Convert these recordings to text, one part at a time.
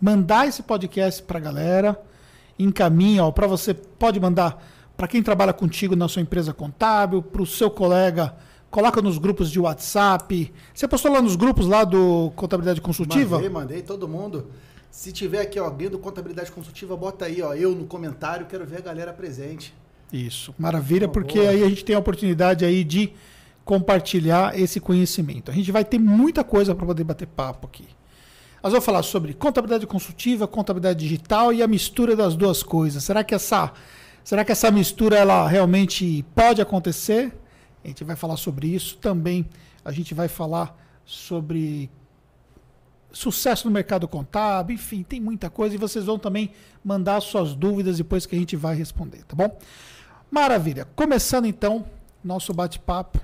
mandar esse podcast para a galera, encaminha, para você pode mandar para quem trabalha contigo na sua empresa contábil, para o seu colega, coloca nos grupos de WhatsApp. Você postou lá nos grupos lá do Contabilidade Consultiva? Mandei, mandei, todo mundo. Se tiver aqui alguém do Contabilidade Consultiva, bota aí, ó, eu no comentário, quero ver a galera presente. Isso, maravilha, porque boa. aí a gente tem a oportunidade aí de compartilhar esse conhecimento. A gente vai ter muita coisa para poder bater papo aqui. Nós vamos falar sobre contabilidade consultiva, contabilidade digital e a mistura das duas coisas. Será que essa, será que essa mistura ela realmente pode acontecer? A gente vai falar sobre isso. Também a gente vai falar sobre sucesso no mercado contábil, enfim, tem muita coisa e vocês vão também mandar suas dúvidas depois que a gente vai responder, tá bom? Maravilha. Começando então nosso bate-papo.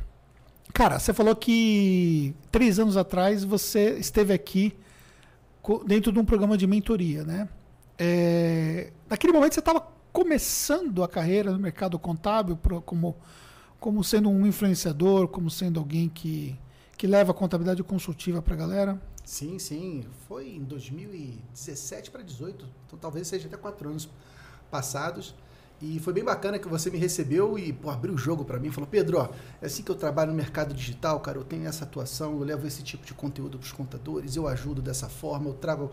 Cara, você falou que três anos atrás você esteve aqui dentro de um programa de mentoria, né? É, naquele momento você estava começando a carreira no mercado contábil como, como sendo um influenciador, como sendo alguém que, que leva a contabilidade consultiva para a galera? Sim, sim. Foi em 2017 para 2018. Então talvez seja até quatro anos passados. E foi bem bacana que você me recebeu e pô, abriu o jogo para mim. Falou, Pedro, ó, é assim que eu trabalho no mercado digital, cara. Eu tenho essa atuação, eu levo esse tipo de conteúdo para os contadores, eu ajudo dessa forma, eu trago.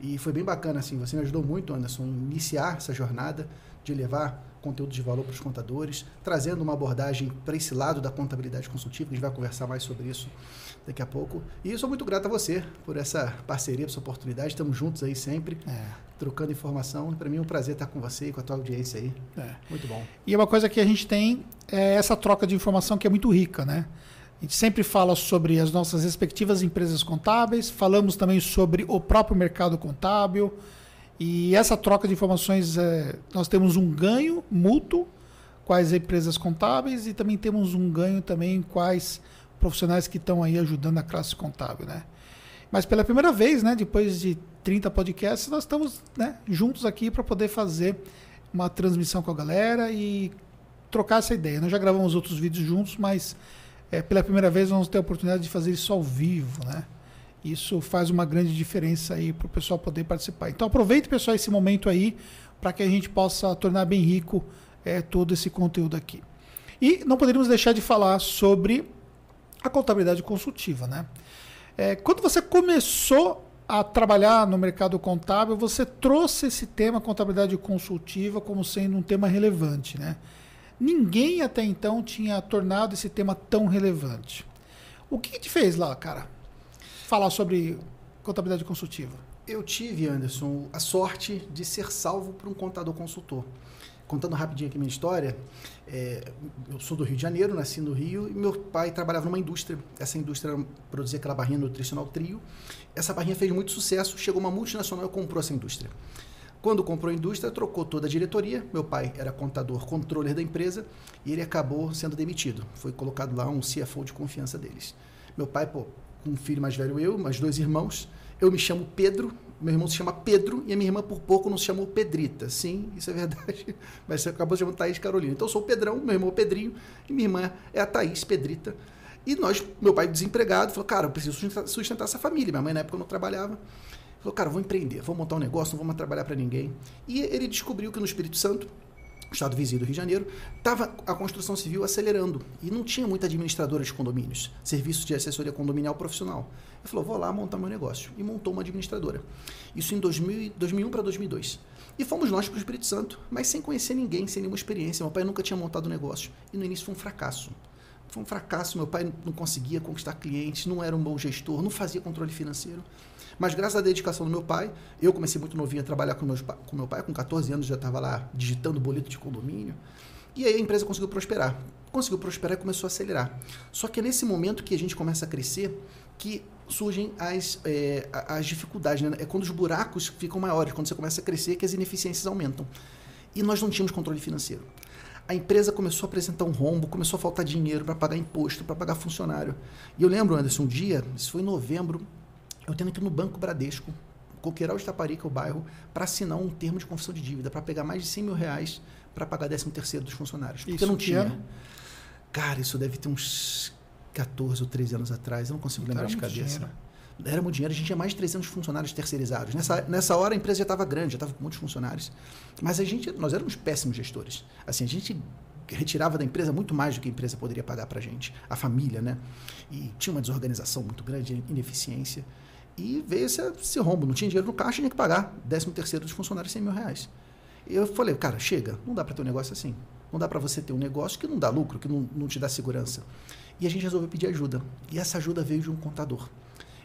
E foi bem bacana, assim. Você me ajudou muito, Anderson, a iniciar essa jornada de levar conteúdo de valor para os contadores, trazendo uma abordagem para esse lado da contabilidade consultiva. A gente vai conversar mais sobre isso daqui a pouco. E eu sou muito grato a você por essa parceria, por essa oportunidade. Estamos juntos aí sempre, é. trocando informação. Para mim é um prazer estar com você e com a tua audiência aí. É. Muito bom. E uma coisa que a gente tem é essa troca de informação que é muito rica, né? A gente sempre fala sobre as nossas respectivas empresas contábeis, falamos também sobre o próprio mercado contábil. E essa troca de informações, é, nós temos um ganho mútuo com as empresas contábeis e também temos um ganho também com as profissionais que estão aí ajudando a classe contábil, né? Mas pela primeira vez, né, depois de 30 podcasts, nós estamos né, juntos aqui para poder fazer uma transmissão com a galera e trocar essa ideia. Nós já gravamos outros vídeos juntos, mas é, pela primeira vez vamos ter a oportunidade de fazer isso ao vivo, né? Isso faz uma grande diferença aí para o pessoal poder participar. Então aproveite, pessoal, esse momento aí para que a gente possa tornar bem rico é, todo esse conteúdo aqui. E não poderíamos deixar de falar sobre a contabilidade consultiva, né? É, quando você começou a trabalhar no mercado contábil, você trouxe esse tema contabilidade consultiva como sendo um tema relevante, né? Ninguém até então tinha tornado esse tema tão relevante. O que, que te fez lá, cara? Falar sobre contabilidade consultiva. Eu tive, Anderson, a sorte de ser salvo por um contador consultor contando rapidinho aqui minha história, é, eu sou do Rio de Janeiro, nasci no Rio, e meu pai trabalhava numa indústria. Essa indústria produzia aquela barrinha nutricional trio. Essa barrinha fez muito sucesso, chegou uma multinacional e comprou essa indústria. Quando comprou a indústria, trocou toda a diretoria. Meu pai era contador, controller da empresa, e ele acabou sendo demitido. Foi colocado lá um CFO de confiança deles. Meu pai, pô, um filho mais velho eu, mais dois irmãos, eu me chamo Pedro, meu irmão se chama Pedro e a minha irmã por pouco não se chamou Pedrita. Sim, isso é verdade. Mas você acabou se chamando Thaís Carolina. Então eu sou o Pedrão, meu irmão é o Pedrinho e minha irmã é a Thaís Pedrita. E nós, meu pai desempregado, falou, cara, eu preciso sustentar, essa família. Minha mãe na época não trabalhava. Falou, cara, vou empreender, vou montar um negócio, não vou mais trabalhar para ninguém. E ele descobriu que no Espírito Santo estado vizinho do Rio de Janeiro, estava a construção civil acelerando e não tinha muita administradora de condomínios, serviço de assessoria condominial profissional. Ele falou, vou lá montar meu negócio. E montou uma administradora. Isso em 2000, 2001 para 2002. E fomos nós para o Espírito Santo, mas sem conhecer ninguém, sem nenhuma experiência. Meu pai nunca tinha montado negócio. E no início foi um fracasso. Foi um fracasso. Meu pai não conseguia conquistar clientes, não era um bom gestor, não fazia controle financeiro. Mas graças à dedicação do meu pai, eu comecei muito novinho a trabalhar com, meus, com meu pai, com 14 anos já estava lá digitando boleto de condomínio. E aí a empresa conseguiu prosperar. Conseguiu prosperar e começou a acelerar. Só que é nesse momento que a gente começa a crescer que surgem as, é, as dificuldades. Né? É quando os buracos ficam maiores, quando você começa a crescer, que as ineficiências aumentam. E nós não tínhamos controle financeiro. A empresa começou a apresentar um rombo, começou a faltar dinheiro para pagar imposto, para pagar funcionário. E eu lembro, Anderson, um dia, isso foi em novembro, eu tendo que ir no Banco Bradesco, Coqueiral de Taparica, o bairro, para assinar um termo de confissão de dívida, para pegar mais de 100 mil reais para pagar 13 terceiro dos funcionários. Porque isso não tinha. É? Cara, isso deve ter uns 14 ou 13 anos atrás, eu não consigo lembrar de cabeça. Dinheiro. Éramos dinheiro, a gente tinha mais de 300 funcionários terceirizados. Nessa, nessa hora a empresa já estava grande, já estava com muitos funcionários. Mas a gente, nós éramos péssimos gestores. Assim, a gente retirava da empresa muito mais do que a empresa poderia pagar para a gente, a família, né? E tinha uma desorganização muito grande, ineficiência. E veio esse, esse rombo, não tinha dinheiro no caixa, tinha que pagar 13 terceiro dos funcionários 100 mil reais. Eu falei, cara, chega, não dá para ter um negócio assim. Não dá para você ter um negócio que não dá lucro, que não, não te dá segurança. E a gente resolveu pedir ajuda. E essa ajuda veio de um contador.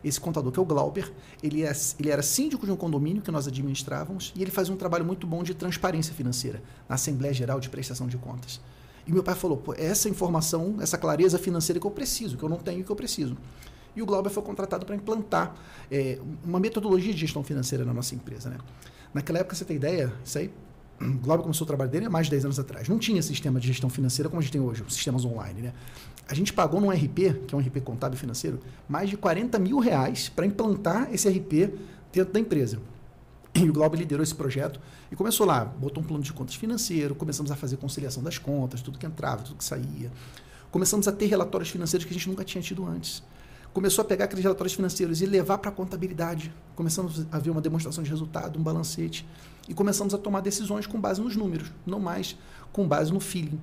Esse contador, que é o Glauber, ele, é, ele era síndico de um condomínio que nós administrávamos e ele fazia um trabalho muito bom de transparência financeira na Assembleia Geral de Prestação de Contas. E meu pai falou: Pô, essa informação, essa clareza financeira que eu preciso, que eu não tenho que eu preciso. E o Glauber foi contratado para implantar é, uma metodologia de gestão financeira na nossa empresa. Né? Naquela época, você tem ideia, isso aí o Glauber começou o trabalho dele há mais de 10 anos atrás. Não tinha sistema de gestão financeira como a gente tem hoje, sistemas online. Né? A gente pagou num RP, que é um RP contábil financeiro, mais de 40 mil reais para implantar esse RP dentro da empresa. E o Glauber liderou esse projeto e começou lá, botou um plano de contas financeiro, começamos a fazer conciliação das contas, tudo que entrava, tudo que saía. Começamos a ter relatórios financeiros que a gente nunca tinha tido antes começou a pegar aqueles relatórios financeiros e levar para a contabilidade. Começamos a ver uma demonstração de resultado, um balancete. E começamos a tomar decisões com base nos números, não mais com base no feeling.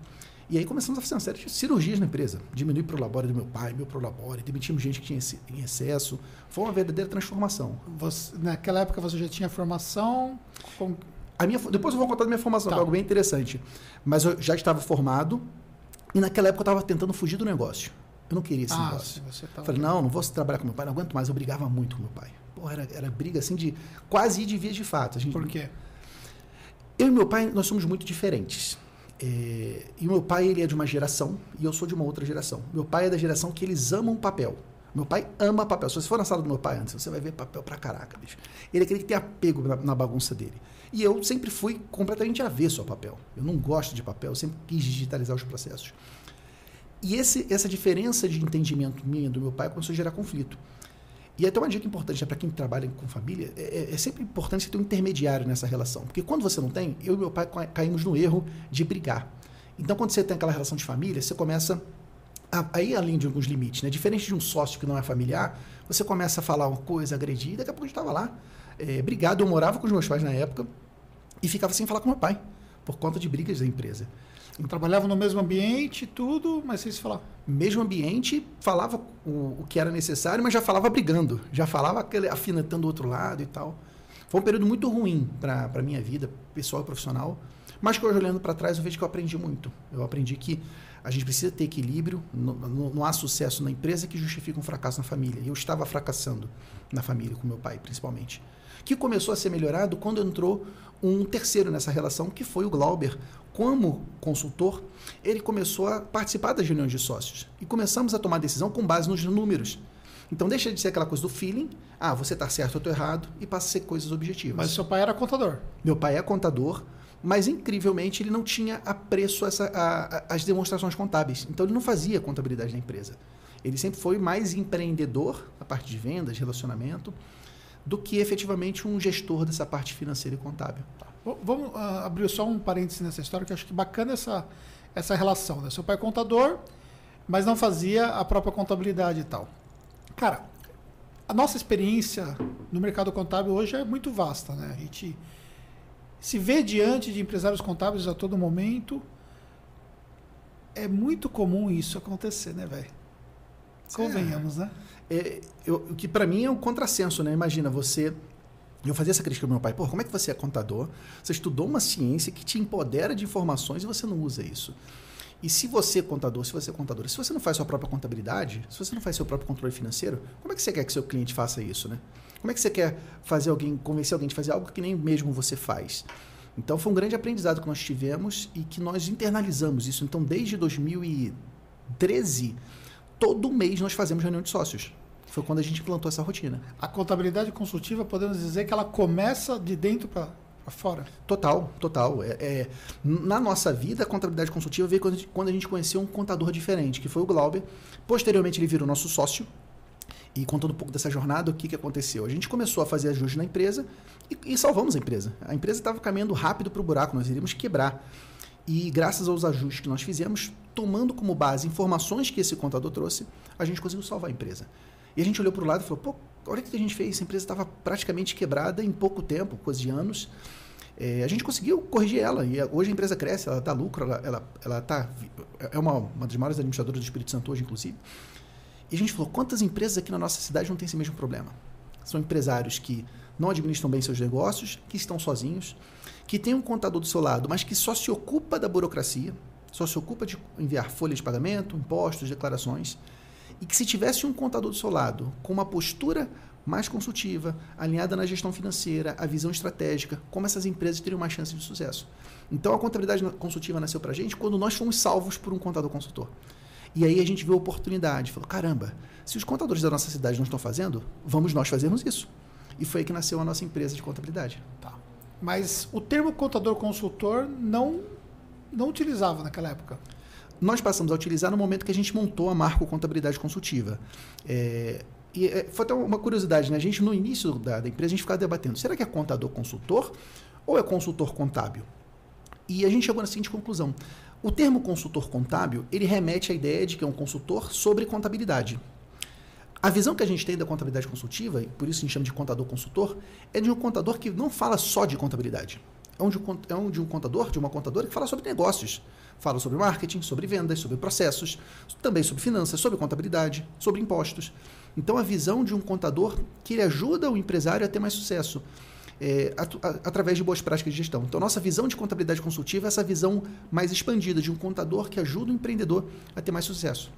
E aí começamos a fazer uma série de cirurgias na empresa. Diminuir o labore do meu pai, meu labore, demitimos gente que tinha em excesso. Foi uma verdadeira transformação. Você, naquela época você já tinha formação? Com... A minha, depois eu vou contar da minha formação, tá. que é algo bem interessante. Mas eu já estava formado e naquela época eu estava tentando fugir do negócio. Eu não queria esse ah, negócio. Sim, tava... Falei, não, não vou trabalhar com meu pai, não aguento mais. Eu brigava muito com meu pai. Era, era briga assim de quase ir de vias de fato. A gente, Por quê? Eu e meu pai, nós somos muito diferentes. É, e o meu pai, ele é de uma geração e eu sou de uma outra geração. Meu pai é da geração que eles amam papel. Meu pai ama papel. Se você for na sala do meu pai antes, você vai ver papel pra caraca, bicho. Ele é aquele que tem apego na, na bagunça dele. E eu sempre fui completamente avesso ao papel. Eu não gosto de papel, eu sempre quis digitalizar os processos. E esse, essa diferença de entendimento minha do meu pai começou a gerar conflito. E até uma dica importante para quem trabalha com família, é, é, é, sempre importante você ter um intermediário nessa relação. Porque quando você não tem, eu e meu pai caímos no erro de brigar. Então, quando você tem aquela relação de família, você começa a, a ir além de alguns limites. Né? Diferente de um sócio que não é familiar, você começa a falar uma coisa, agredir, e daqui a pouco a gente estava lá, é, brigado. Eu morava com os meus pais na época e ficava sem falar com meu pai, por conta de brigas da empresa. Trabalhava no mesmo ambiente, tudo, mas vocês falavam? Mesmo ambiente, falava o, o que era necessário, mas já falava brigando, já falava aquele, afinetando o outro lado e tal. Foi um período muito ruim para a minha vida, pessoal e profissional, mas que hoje olhando para trás eu vejo que eu aprendi muito. Eu aprendi que a gente precisa ter equilíbrio, não, há sucesso na empresa que justifique um fracasso na família. Eu estava fracassando na família, com meu pai principalmente. Que começou a ser melhorado quando entrou um terceiro nessa relação, que foi o Glauber, como consultor, ele começou a participar das reuniões de sócios. E começamos a tomar decisão com base nos números. Então deixa de ser aquela coisa do feeling, ah, você está certo, eu estou errado, e passa a ser coisas objetivas. Mas seu pai era contador. Meu pai é contador, mas incrivelmente ele não tinha apreço essa, a, a, as demonstrações contábeis. Então ele não fazia contabilidade da empresa. Ele sempre foi mais empreendedor, a parte de vendas, relacionamento, do que efetivamente um gestor dessa parte financeira e contábil. Vamos uh, abrir só um parênteses nessa história, que eu acho que bacana essa, essa relação. Né? Seu pai é contador, mas não fazia a própria contabilidade e tal. Cara, a nossa experiência no mercado contábil hoje é muito vasta. Né? A gente se vê diante de empresários contábeis a todo momento. É muito comum isso acontecer, né, velho? Convenhamos, né? É, eu, o que para mim é um contrassenso, né? Imagina você eu fazia essa crítica ao meu pai, pô, como é que você é contador? Você estudou uma ciência que te empodera de informações e você não usa isso. E se você é contador, se você é contadora, se você não faz sua própria contabilidade, se você não faz seu próprio controle financeiro, como é que você quer que seu cliente faça isso, né? Como é que você quer fazer alguém, convencer alguém de fazer algo que nem mesmo você faz? Então foi um grande aprendizado que nós tivemos e que nós internalizamos isso. Então desde 2013, todo mês nós fazemos reunião de sócios. Foi quando a gente implantou essa rotina. A contabilidade consultiva, podemos dizer que ela começa de dentro para fora? Total, total. É, é, na nossa vida, a contabilidade consultiva veio quando a, gente, quando a gente conheceu um contador diferente, que foi o Glauber. Posteriormente, ele virou nosso sócio. E contando um pouco dessa jornada, o que, que aconteceu? A gente começou a fazer ajustes na empresa e, e salvamos a empresa. A empresa estava caminhando rápido para o buraco, nós iríamos quebrar. E graças aos ajustes que nós fizemos, tomando como base informações que esse contador trouxe, a gente conseguiu salvar a empresa. E a gente olhou para o lado e falou, pô, olha o que a gente fez, essa empresa estava praticamente quebrada em pouco tempo, coisa de anos. É, a gente conseguiu corrigir ela e hoje a empresa cresce, ela dá lucro, ela, ela, ela tá, é uma, uma das maiores administradoras do Espírito Santo hoje, inclusive. E a gente falou, quantas empresas aqui na nossa cidade não têm esse mesmo problema? São empresários que não administram bem seus negócios, que estão sozinhos, que tem um contador do seu lado, mas que só se ocupa da burocracia, só se ocupa de enviar folhas de pagamento, impostos, declarações, e que se tivesse um contador do seu lado com uma postura mais consultiva, alinhada na gestão financeira, a visão estratégica, como essas empresas teriam mais chance de sucesso. Então a contabilidade consultiva nasceu para a gente quando nós fomos salvos por um contador consultor. E aí a gente viu a oportunidade, falou: caramba, se os contadores da nossa cidade não estão fazendo, vamos nós fazermos isso. E foi aí que nasceu a nossa empresa de contabilidade. Tá. Mas o termo contador consultor não, não utilizava naquela época. Nós passamos a utilizar no momento que a gente montou a Marco Contabilidade Consultiva. É, e é, foi até uma curiosidade, né? A gente, no início da, da, empresa, a gente ficava debatendo: será que é contador consultor ou é consultor contábil? E a gente chegou na seguinte conclusão: o termo consultor contábil ele remete à ideia de que é um consultor sobre contabilidade. A visão que a gente tem da contabilidade consultiva, e por isso a gente chama de contador consultor, é de um contador que não fala só de contabilidade. É um de, é um de um contador, de uma contadora que fala sobre negócios. Fala sobre marketing, sobre vendas, sobre processos, também sobre finanças, sobre contabilidade, sobre impostos. Então, a visão de um contador que ele ajuda o empresário a ter mais sucesso. É, através de boas práticas de gestão. Então, nossa visão de contabilidade consultiva é essa visão mais expandida de um contador que ajuda o empreendedor a ter mais sucesso.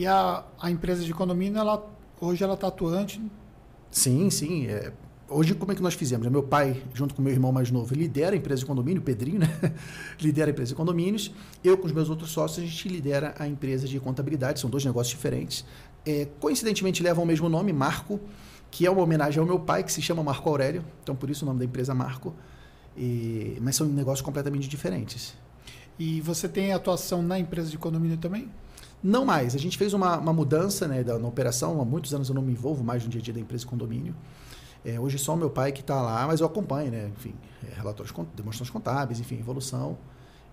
E a, a empresa de condomínio, ela, hoje ela está atuante? Sim, sim. É, hoje, como é que nós fizemos? Meu pai, junto com meu irmão mais novo, lidera a empresa de condomínio, o Pedrinho, né? lidera a empresa de condomínios. Eu, com os meus outros sócios, a gente lidera a empresa de contabilidade. São dois negócios diferentes é, coincidentemente levam o mesmo nome, Marco, que é uma homenagem ao meu pai, que se chama Marco Aurélio, então por isso o nome da empresa Marco, e, mas são negócios completamente diferentes. E você tem atuação na empresa de condomínio também? Não mais. A gente fez uma, uma mudança né, da, na operação. Há muitos anos eu não me envolvo mais no dia a dia da empresa de condomínio. É, hoje só o meu pai que está lá, mas eu acompanho, né? Enfim, é, relatórios, demonstrações contábeis, enfim, evolução.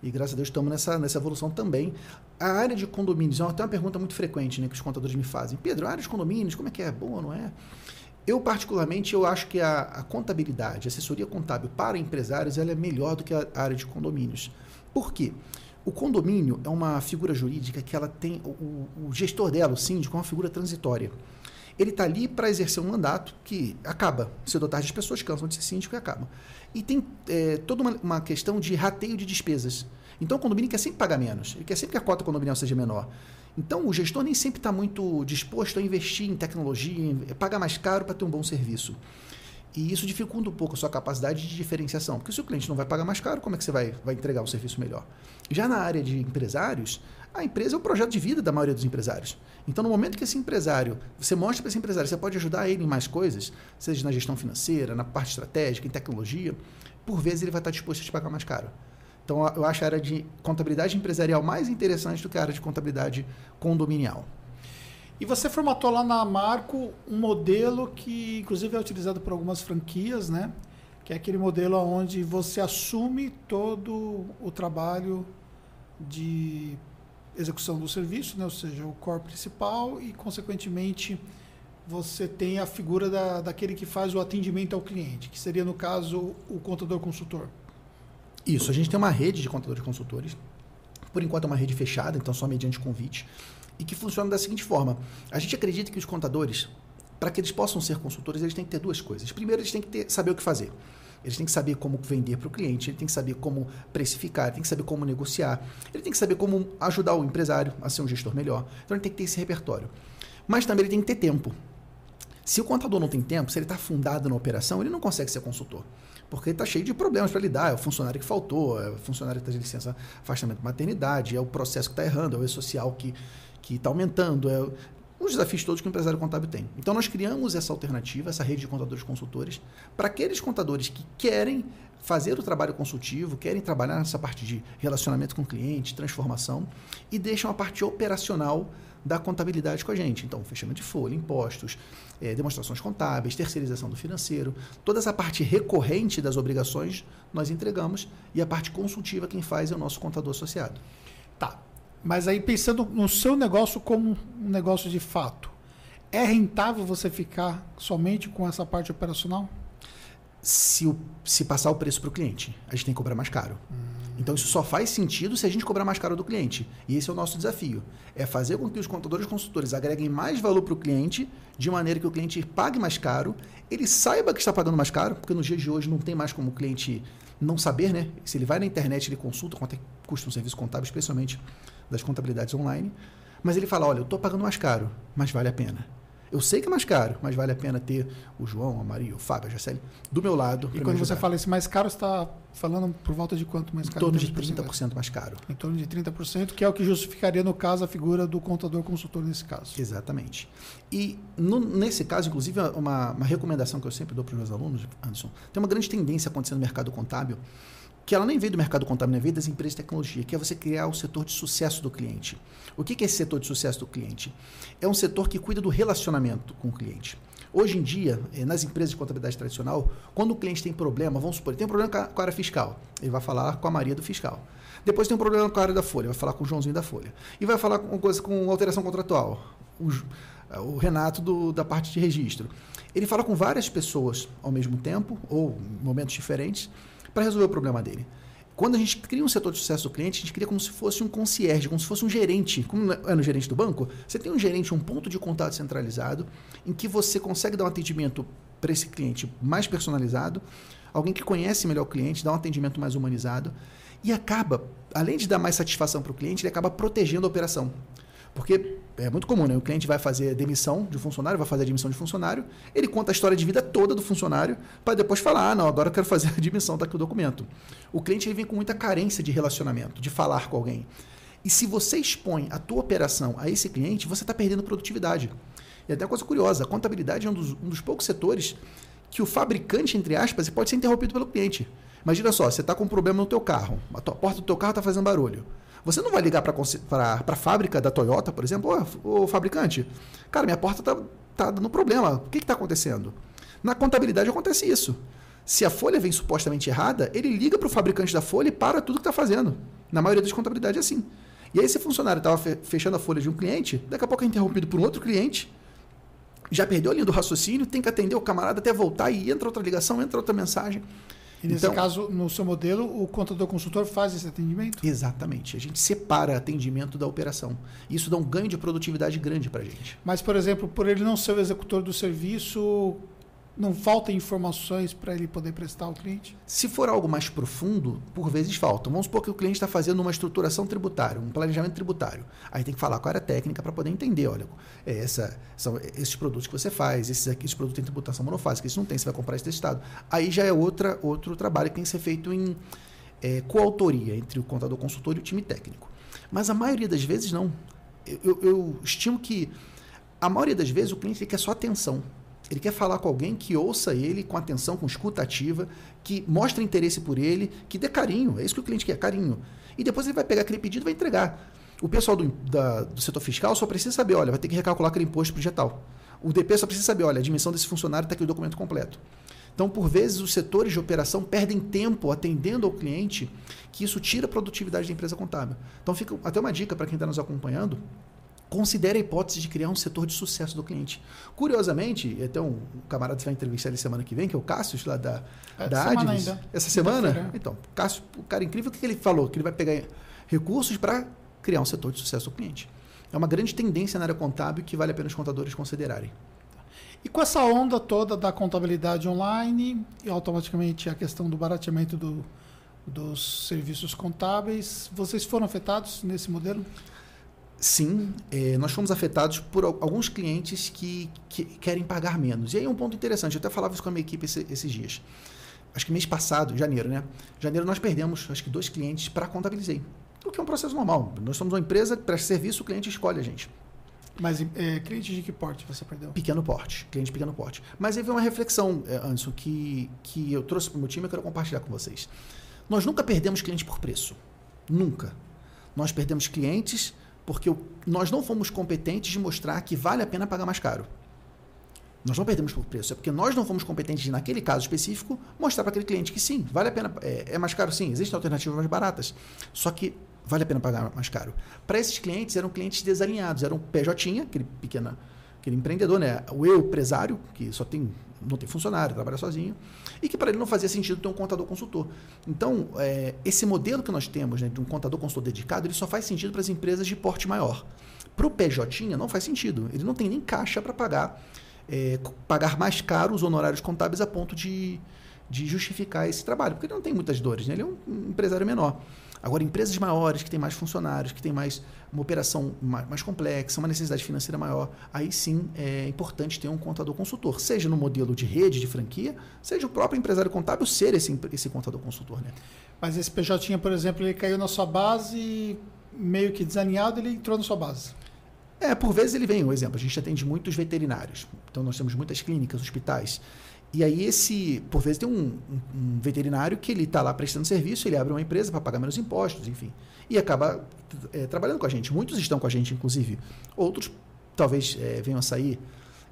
E graças a Deus estamos nessa, nessa evolução também. A área de condomínios, é uma, uma pergunta muito frequente né, que os contadores me fazem. Pedro, a área de condomínios, como é que é? Boa não é? Eu, particularmente, eu acho que a, a, contabilidade, a assessoria contábil para empresários, ela é melhor do que a área de condomínios. Por quê? O condomínio é uma figura jurídica que ela tem, o, o gestor dela, o síndico, é uma figura transitória. Ele está ali para exercer um mandato que acaba. Cedo ou tarde as pessoas cansam de ser síndico e acabam. E tem é, toda uma, uma, questão de rateio de despesas. Então o condomínio quer sempre pagar menos. Ele quer sempre que a cota condominial seja menor. Então o gestor nem sempre está muito disposto a investir em tecnologia, pagar mais caro para ter um bom serviço. E isso dificulta um pouco a sua capacidade de diferenciação. Porque se o cliente não vai pagar mais caro, como é que você vai, vai entregar um serviço melhor? Já na área de empresários, a empresa é o projeto de vida da maioria dos empresários. Então, no momento que esse empresário, você mostra para esse empresário, você pode ajudar ele em mais coisas, seja na gestão financeira, na parte estratégica, em tecnologia, por vezes ele vai estar disposto a te pagar mais caro. Então, eu acho a área de contabilidade empresarial mais interessante do que a área de contabilidade condominial. E você formatou lá na Marco um modelo que, inclusive, é utilizado por algumas franquias, né? Que é aquele modelo onde você assume todo o trabalho de execução do serviço, né? ou seja, o core principal e, consequentemente, você tem a figura da, daquele que faz o atendimento ao cliente, que seria, no caso, o contador consultor. Isso, a gente tem uma rede de contadores consultores. Por enquanto é uma rede fechada, então só mediante convite. E que funciona da seguinte forma: a gente acredita que os contadores, para que eles possam ser consultores, eles têm que ter duas coisas. Primeiro, eles têm que ter, saber o que fazer. Eles têm que saber como vender para o cliente, ele tem que saber como precificar, ele tem que saber como negociar, ele tem que saber como ajudar o empresário a ser um gestor melhor. Então ele tem que ter esse repertório. Mas também ele tem que ter tempo. Se o contador não tem tempo, se ele está afundado na operação, ele não consegue ser consultor. Porque ele está cheio de problemas para lidar. É o funcionário que faltou, é o funcionário que está de licença afastamento de maternidade, é o processo que está errando, é o e-social que está aumentando, é os desafios todos que o empresário contábil tem. Então, nós criamos essa alternativa, essa rede de contadores consultores, para aqueles contadores que querem fazer o trabalho consultivo, querem trabalhar nessa parte de relacionamento com o cliente, transformação, e deixam a parte operacional da contabilidade com a gente. Então, fechamento de folha, impostos, é, demonstrações contábeis, terceirização do financeiro, toda essa parte recorrente das obrigações nós entregamos e a parte consultiva quem faz é o nosso contador associado. Tá. Mas aí pensando no seu negócio como um negócio de fato, É rentável você ficar somente com essa parte operacional? Se, o, se passar o preço para o cliente, a gente tem que cobrar mais caro. Hum. Então isso só faz sentido se a gente cobrar mais caro do cliente. E esse é o nosso desafio. É fazer com que os contadores e consultores agreguem mais valor para o cliente, de maneira que o cliente pague mais caro, ele saiba que está pagando mais caro, porque nos dias de hoje não tem mais como o cliente não saber, né? Se ele vai na internet, ele consulta quanto é custa um serviço contábil, especialmente das contabilidades online. Mas ele fala, olha, eu estou pagando mais caro, mas vale a pena. Eu sei que é mais caro, mas vale a pena ter o João, a Maria, o Fábio, a Jaceli do meu lado. E quando você fala esse mais caro, você está falando por volta de quanto mais caro? Em torno de 30% mais caro. Em torno de 30%, que é o que justificaria, no caso, a figura do contador consultor nesse caso. Exatamente. E no, nesse caso, inclusive, uma, uma recomendação que eu sempre dou para os meus alunos, Anderson, tem uma grande tendência acontecendo no mercado contábil, que ela nem veio do mercado contábil, veio das empresas de tecnologia, que é você criar o setor de sucesso do cliente. O que é esse setor de sucesso do cliente? É um setor que cuida do relacionamento com o cliente. Hoje em dia, eh, nas empresas de contabilidade tradicional, quando o cliente tem problema, vamos supor, ele tem um problema com a área fiscal, ele vai falar com a Maria do fiscal. Depois tem um problema com a área da Folha, vai falar com o Joãozinho da Folha. E vai falar com coisa com alteração contratual, o, o Renato do, da parte de registro. Ele fala com várias pessoas ao mesmo tempo, ou em momentos diferentes, para resolver o problema dele. Quando a gente cria um setor de sucesso do cliente, a gente cria como se fosse um concierge, como se fosse um gerente. Como é no gerente do banco, você tem um gerente, um ponto de contato centralizado, em que você consegue dar um atendimento para esse cliente mais personalizado, alguém que conhece melhor o cliente, dá um atendimento mais humanizado e acaba, além de dar mais satisfação para o cliente, ele acaba protegendo a operação. Porque é muito comum, né? O cliente vai fazer demissão de funcionário, vai fazer a demissão de funcionário, ele conta a história de vida toda do funcionário para depois falar: ah, não, agora eu quero fazer a demissão, está aqui o documento. O cliente ele vem com muita carência de relacionamento, de falar com alguém. E se você expõe a tua operação a esse cliente, você está perdendo produtividade. E até uma coisa curiosa, a contabilidade é um dos, um dos poucos setores que o fabricante, entre aspas, pode ser interrompido pelo cliente. Imagina só, você está com um problema no teu carro, a porta do teu carro está fazendo barulho. Você não vai ligar para a fábrica da Toyota, por exemplo, ô, fabricante, cara, minha porta está tá dando problema, o que está acontecendo? Na contabilidade acontece isso. Se a folha vem supostamente errada, ele liga para o fabricante da folha e para tudo que está fazendo. Na maioria das contabilidades é assim. E aí, esse funcionário estava fechando a folha de um cliente, daqui a pouco é interrompido por um outro cliente, já perdeu a linha do raciocínio, tem que atender o camarada até voltar e entra outra ligação, entra outra mensagem. E nesse então, caso, no seu modelo, o contador consultor faz esse atendimento? Exatamente. A gente separa atendimento da operação. Isso dá um ganho de produtividade grande para a gente. Mas, por exemplo, por ele não ser o executor do serviço, não falta informações para ele poder prestar ao cliente? Se for algo mais profundo, por vezes faltam. Vamos supor que o cliente está fazendo uma estruturação tributária, um planejamento tributário. Aí tem que falar com a área técnica para poder entender, olha, é essa, são esses produtos que você faz, esses aqui, esses produtos têm tributação monofásica, isso não tem, você vai comprar esse estado. Aí já é outra, outro trabalho que tem que ser feito em é, coautoria entre o contador consultor e o time técnico. Mas a maioria das vezes não. Eu, eu, eu estimo que a maioria das vezes o cliente quer só atenção. Ele quer falar com alguém que ouça ele com atenção, com escuta ativa, que mostre interesse por ele, que dê carinho. É isso que o cliente quer, carinho. E depois ele vai pegar aquele pedido e vai entregar. O pessoal do, da, do setor fiscal só precisa saber, olha, vai ter que recalcular aquele imposto projetal. O DP só precisa saber, olha, a dimensão desse funcionário está aqui o documento completo. Então, por vezes, os setores de operação perdem tempo atendendo ao cliente, que isso tira a produtividade da empresa contábil. Então, fica até uma dica para quem está nos acompanhando considere a hipótese de criar um setor de sucesso do cliente. Curiosamente, até um camarada que vai entrevistar ele semana que vem, que é o Cássio, lá da, é, da Advis. Essa semana? Então, Cássio, o cara incrível, o que ele falou? Que ele vai pegar recursos para criar um setor de sucesso do cliente. É uma grande tendência na área contábil que vale a pena os contadores considerarem. E com essa onda toda da contabilidade online e automaticamente a questão do barateamento do, dos serviços contábeis, vocês foram afetados nesse modelo? Sim, é, nós fomos afetados por alguns clientes que, que, querem pagar menos. E aí um ponto interessante, eu até falava isso com a minha equipe esse, esses dias. Acho que mês passado, janeiro, né? Janeiro nós perdemos, acho que dois clientes para contabilizei. O que é um processo normal. Nós somos uma empresa, presta serviço, o cliente escolhe a gente. Mas é, cliente de que porte você perdeu? Pequeno porte, cliente de pequeno porte. Mas aí veio uma reflexão, é, Anderson, que, que eu trouxe para o meu time e quero compartilhar com vocês. Nós nunca perdemos cliente por preço. Nunca. Nós perdemos clientes porque nós não fomos competentes de mostrar que vale a pena pagar mais caro. Nós não perdemos por preço, é porque nós não fomos competentes de, naquele caso específico, mostrar para aquele cliente que sim, vale a pena, é, é, mais caro sim, existem alternativas mais baratas, só que vale a pena pagar mais caro. Para esses clientes, eram clientes desalinhados, eram PJ, aquele pequena, aquele empreendedor, né? O eu empresário, que só tem não tem funcionário, trabalha sozinho, e que para ele não fazia sentido ter um contador consultor. Então, é, esse modelo que nós temos né, de um contador consultor dedicado, ele só faz sentido para as empresas de porte maior. Para o PJ não faz sentido. Ele não tem nem caixa para pagar, é, pagar mais caro os honorários contábeis a ponto de, de justificar esse trabalho, porque ele não tem muitas dores, né? ele é um empresário menor. Agora, empresas maiores, que têm mais funcionários, que têm mais uma operação mais, mais, complexa, uma necessidade financeira maior, aí sim é importante ter um contador consultor, seja no modelo de rede, de franquia, seja o próprio empresário contábil ser esse, esse contador consultor. Né? Mas esse PJ, por exemplo, ele caiu na sua base meio que desalinhado, ele entrou na sua base. É, por vezes ele vem, um exemplo, a gente atende muitos veterinários, então nós temos muitas clínicas, hospitais, e aí esse, por vezes tem um, um, veterinário que ele está lá prestando serviço, ele abre uma empresa para pagar menos impostos, enfim, e acaba é, trabalhando com a gente. Muitos estão com a gente, inclusive. Outros talvez é, venham a sair.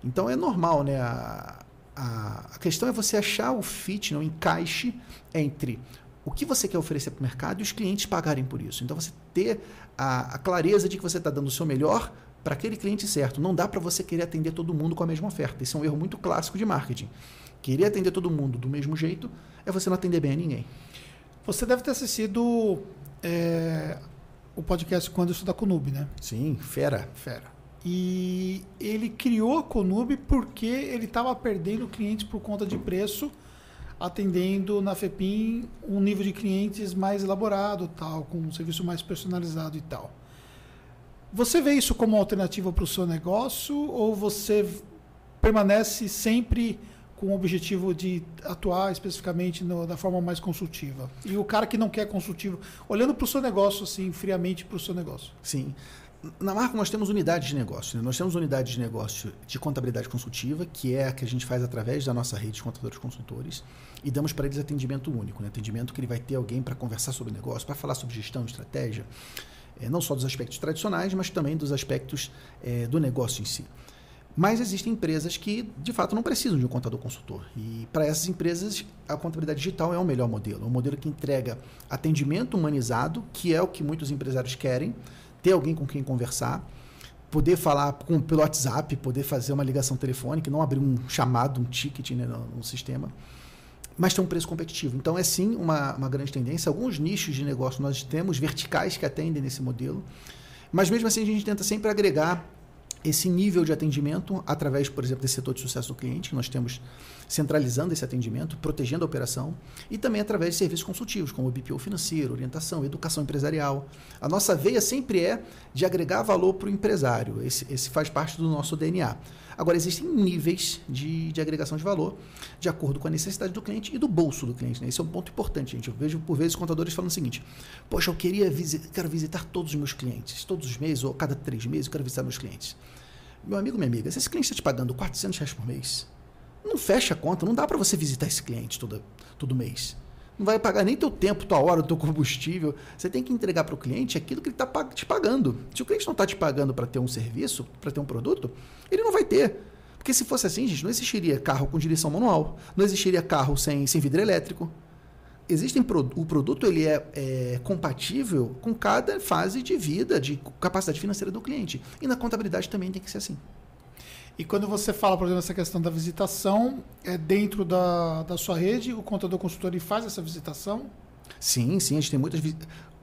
Então é normal, né? A, a, a questão é você achar o fit, né, o encaixe entre o que você quer oferecer para o mercado e os clientes pagarem por isso. Então você ter a, a clareza de que você está dando o seu melhor para aquele cliente certo. Não dá para você querer atender todo mundo com a mesma oferta. Esse é um erro muito clássico de marketing. Querer atender todo mundo do mesmo jeito é você não atender bem a ninguém. Você deve ter assistido é, o podcast Quando Eu Estuda Conub, né? Sim, fera. Fera. E ele criou a Conub porque ele estava perdendo clientes por conta de preço, atendendo na FEPIM um nível de clientes mais elaborado, tal, com um serviço mais personalizado e tal. Você vê isso como alternativa para o seu negócio ou você permanece sempre com o objetivo de atuar especificamente no, da forma mais consultiva. E o cara que não quer consultivo, olhando para o seu negócio, assim, friamente para o seu negócio. Sim. Na marca nós temos unidades de negócio. Né? Nós temos unidades de negócio de contabilidade consultiva, que é a que a gente faz através da nossa rede de contadores consultores, e damos para eles atendimento único, né? atendimento que ele vai ter alguém para conversar sobre negócio, para falar sobre gestão, estratégia, é, não só dos aspectos tradicionais, mas também dos aspectos é, do negócio em si. Mas existem empresas que, de fato, não precisam de um contador consultor. E para essas empresas, a contabilidade digital é o melhor modelo. É um modelo que entrega atendimento humanizado, que é o que muitos empresários querem, ter alguém com quem conversar, poder falar com, pelo WhatsApp, poder fazer uma ligação telefônica, não abrir um chamado, um ticket né, no, no sistema, mas ter um preço competitivo. Então, é sim uma, uma grande tendência. Alguns nichos de negócio nós temos, verticais que atendem nesse modelo, mas mesmo assim a gente tenta sempre agregar esse nível de atendimento através, por exemplo, desse setor de sucesso do cliente, que nós temos centralizando esse atendimento, protegendo a operação, e também através de serviços consultivos, como o BPO financeiro, orientação, educação empresarial. A nossa veia sempre é de agregar valor para o empresário, esse, esse faz parte do nosso DNA. Agora, existem níveis de, de agregação de valor de acordo com a necessidade do cliente e do bolso do cliente. Né? Esse é um ponto importante, gente. Eu vejo, por vezes, contadores falando o seguinte: Poxa, eu queria visitar, quero visitar todos os meus clientes, todos os meses ou cada três meses eu quero visitar meus clientes. Meu amigo, minha amiga, se esse cliente está te pagando 400 reais por mês, não fecha a conta, não dá para você visitar esse cliente todo, todo mês. Não vai pagar nem teu tempo, tua hora, teu combustível. Você tem que entregar para o cliente aquilo que ele está te pagando. Se o cliente não está te pagando para ter um serviço, para ter um produto, ele não vai ter. Porque se fosse assim, gente, não existiria carro com direção manual, não existiria carro sem, sem vidro elétrico. Existem o produto ele é, é compatível com cada fase de vida, de capacidade financeira do cliente. E na contabilidade também tem que ser assim. E quando você fala, por exemplo, essa questão da visitação, é dentro da, da sua rede, o contador consultor ele faz essa visitação? Sim, sim, a gente tem muitas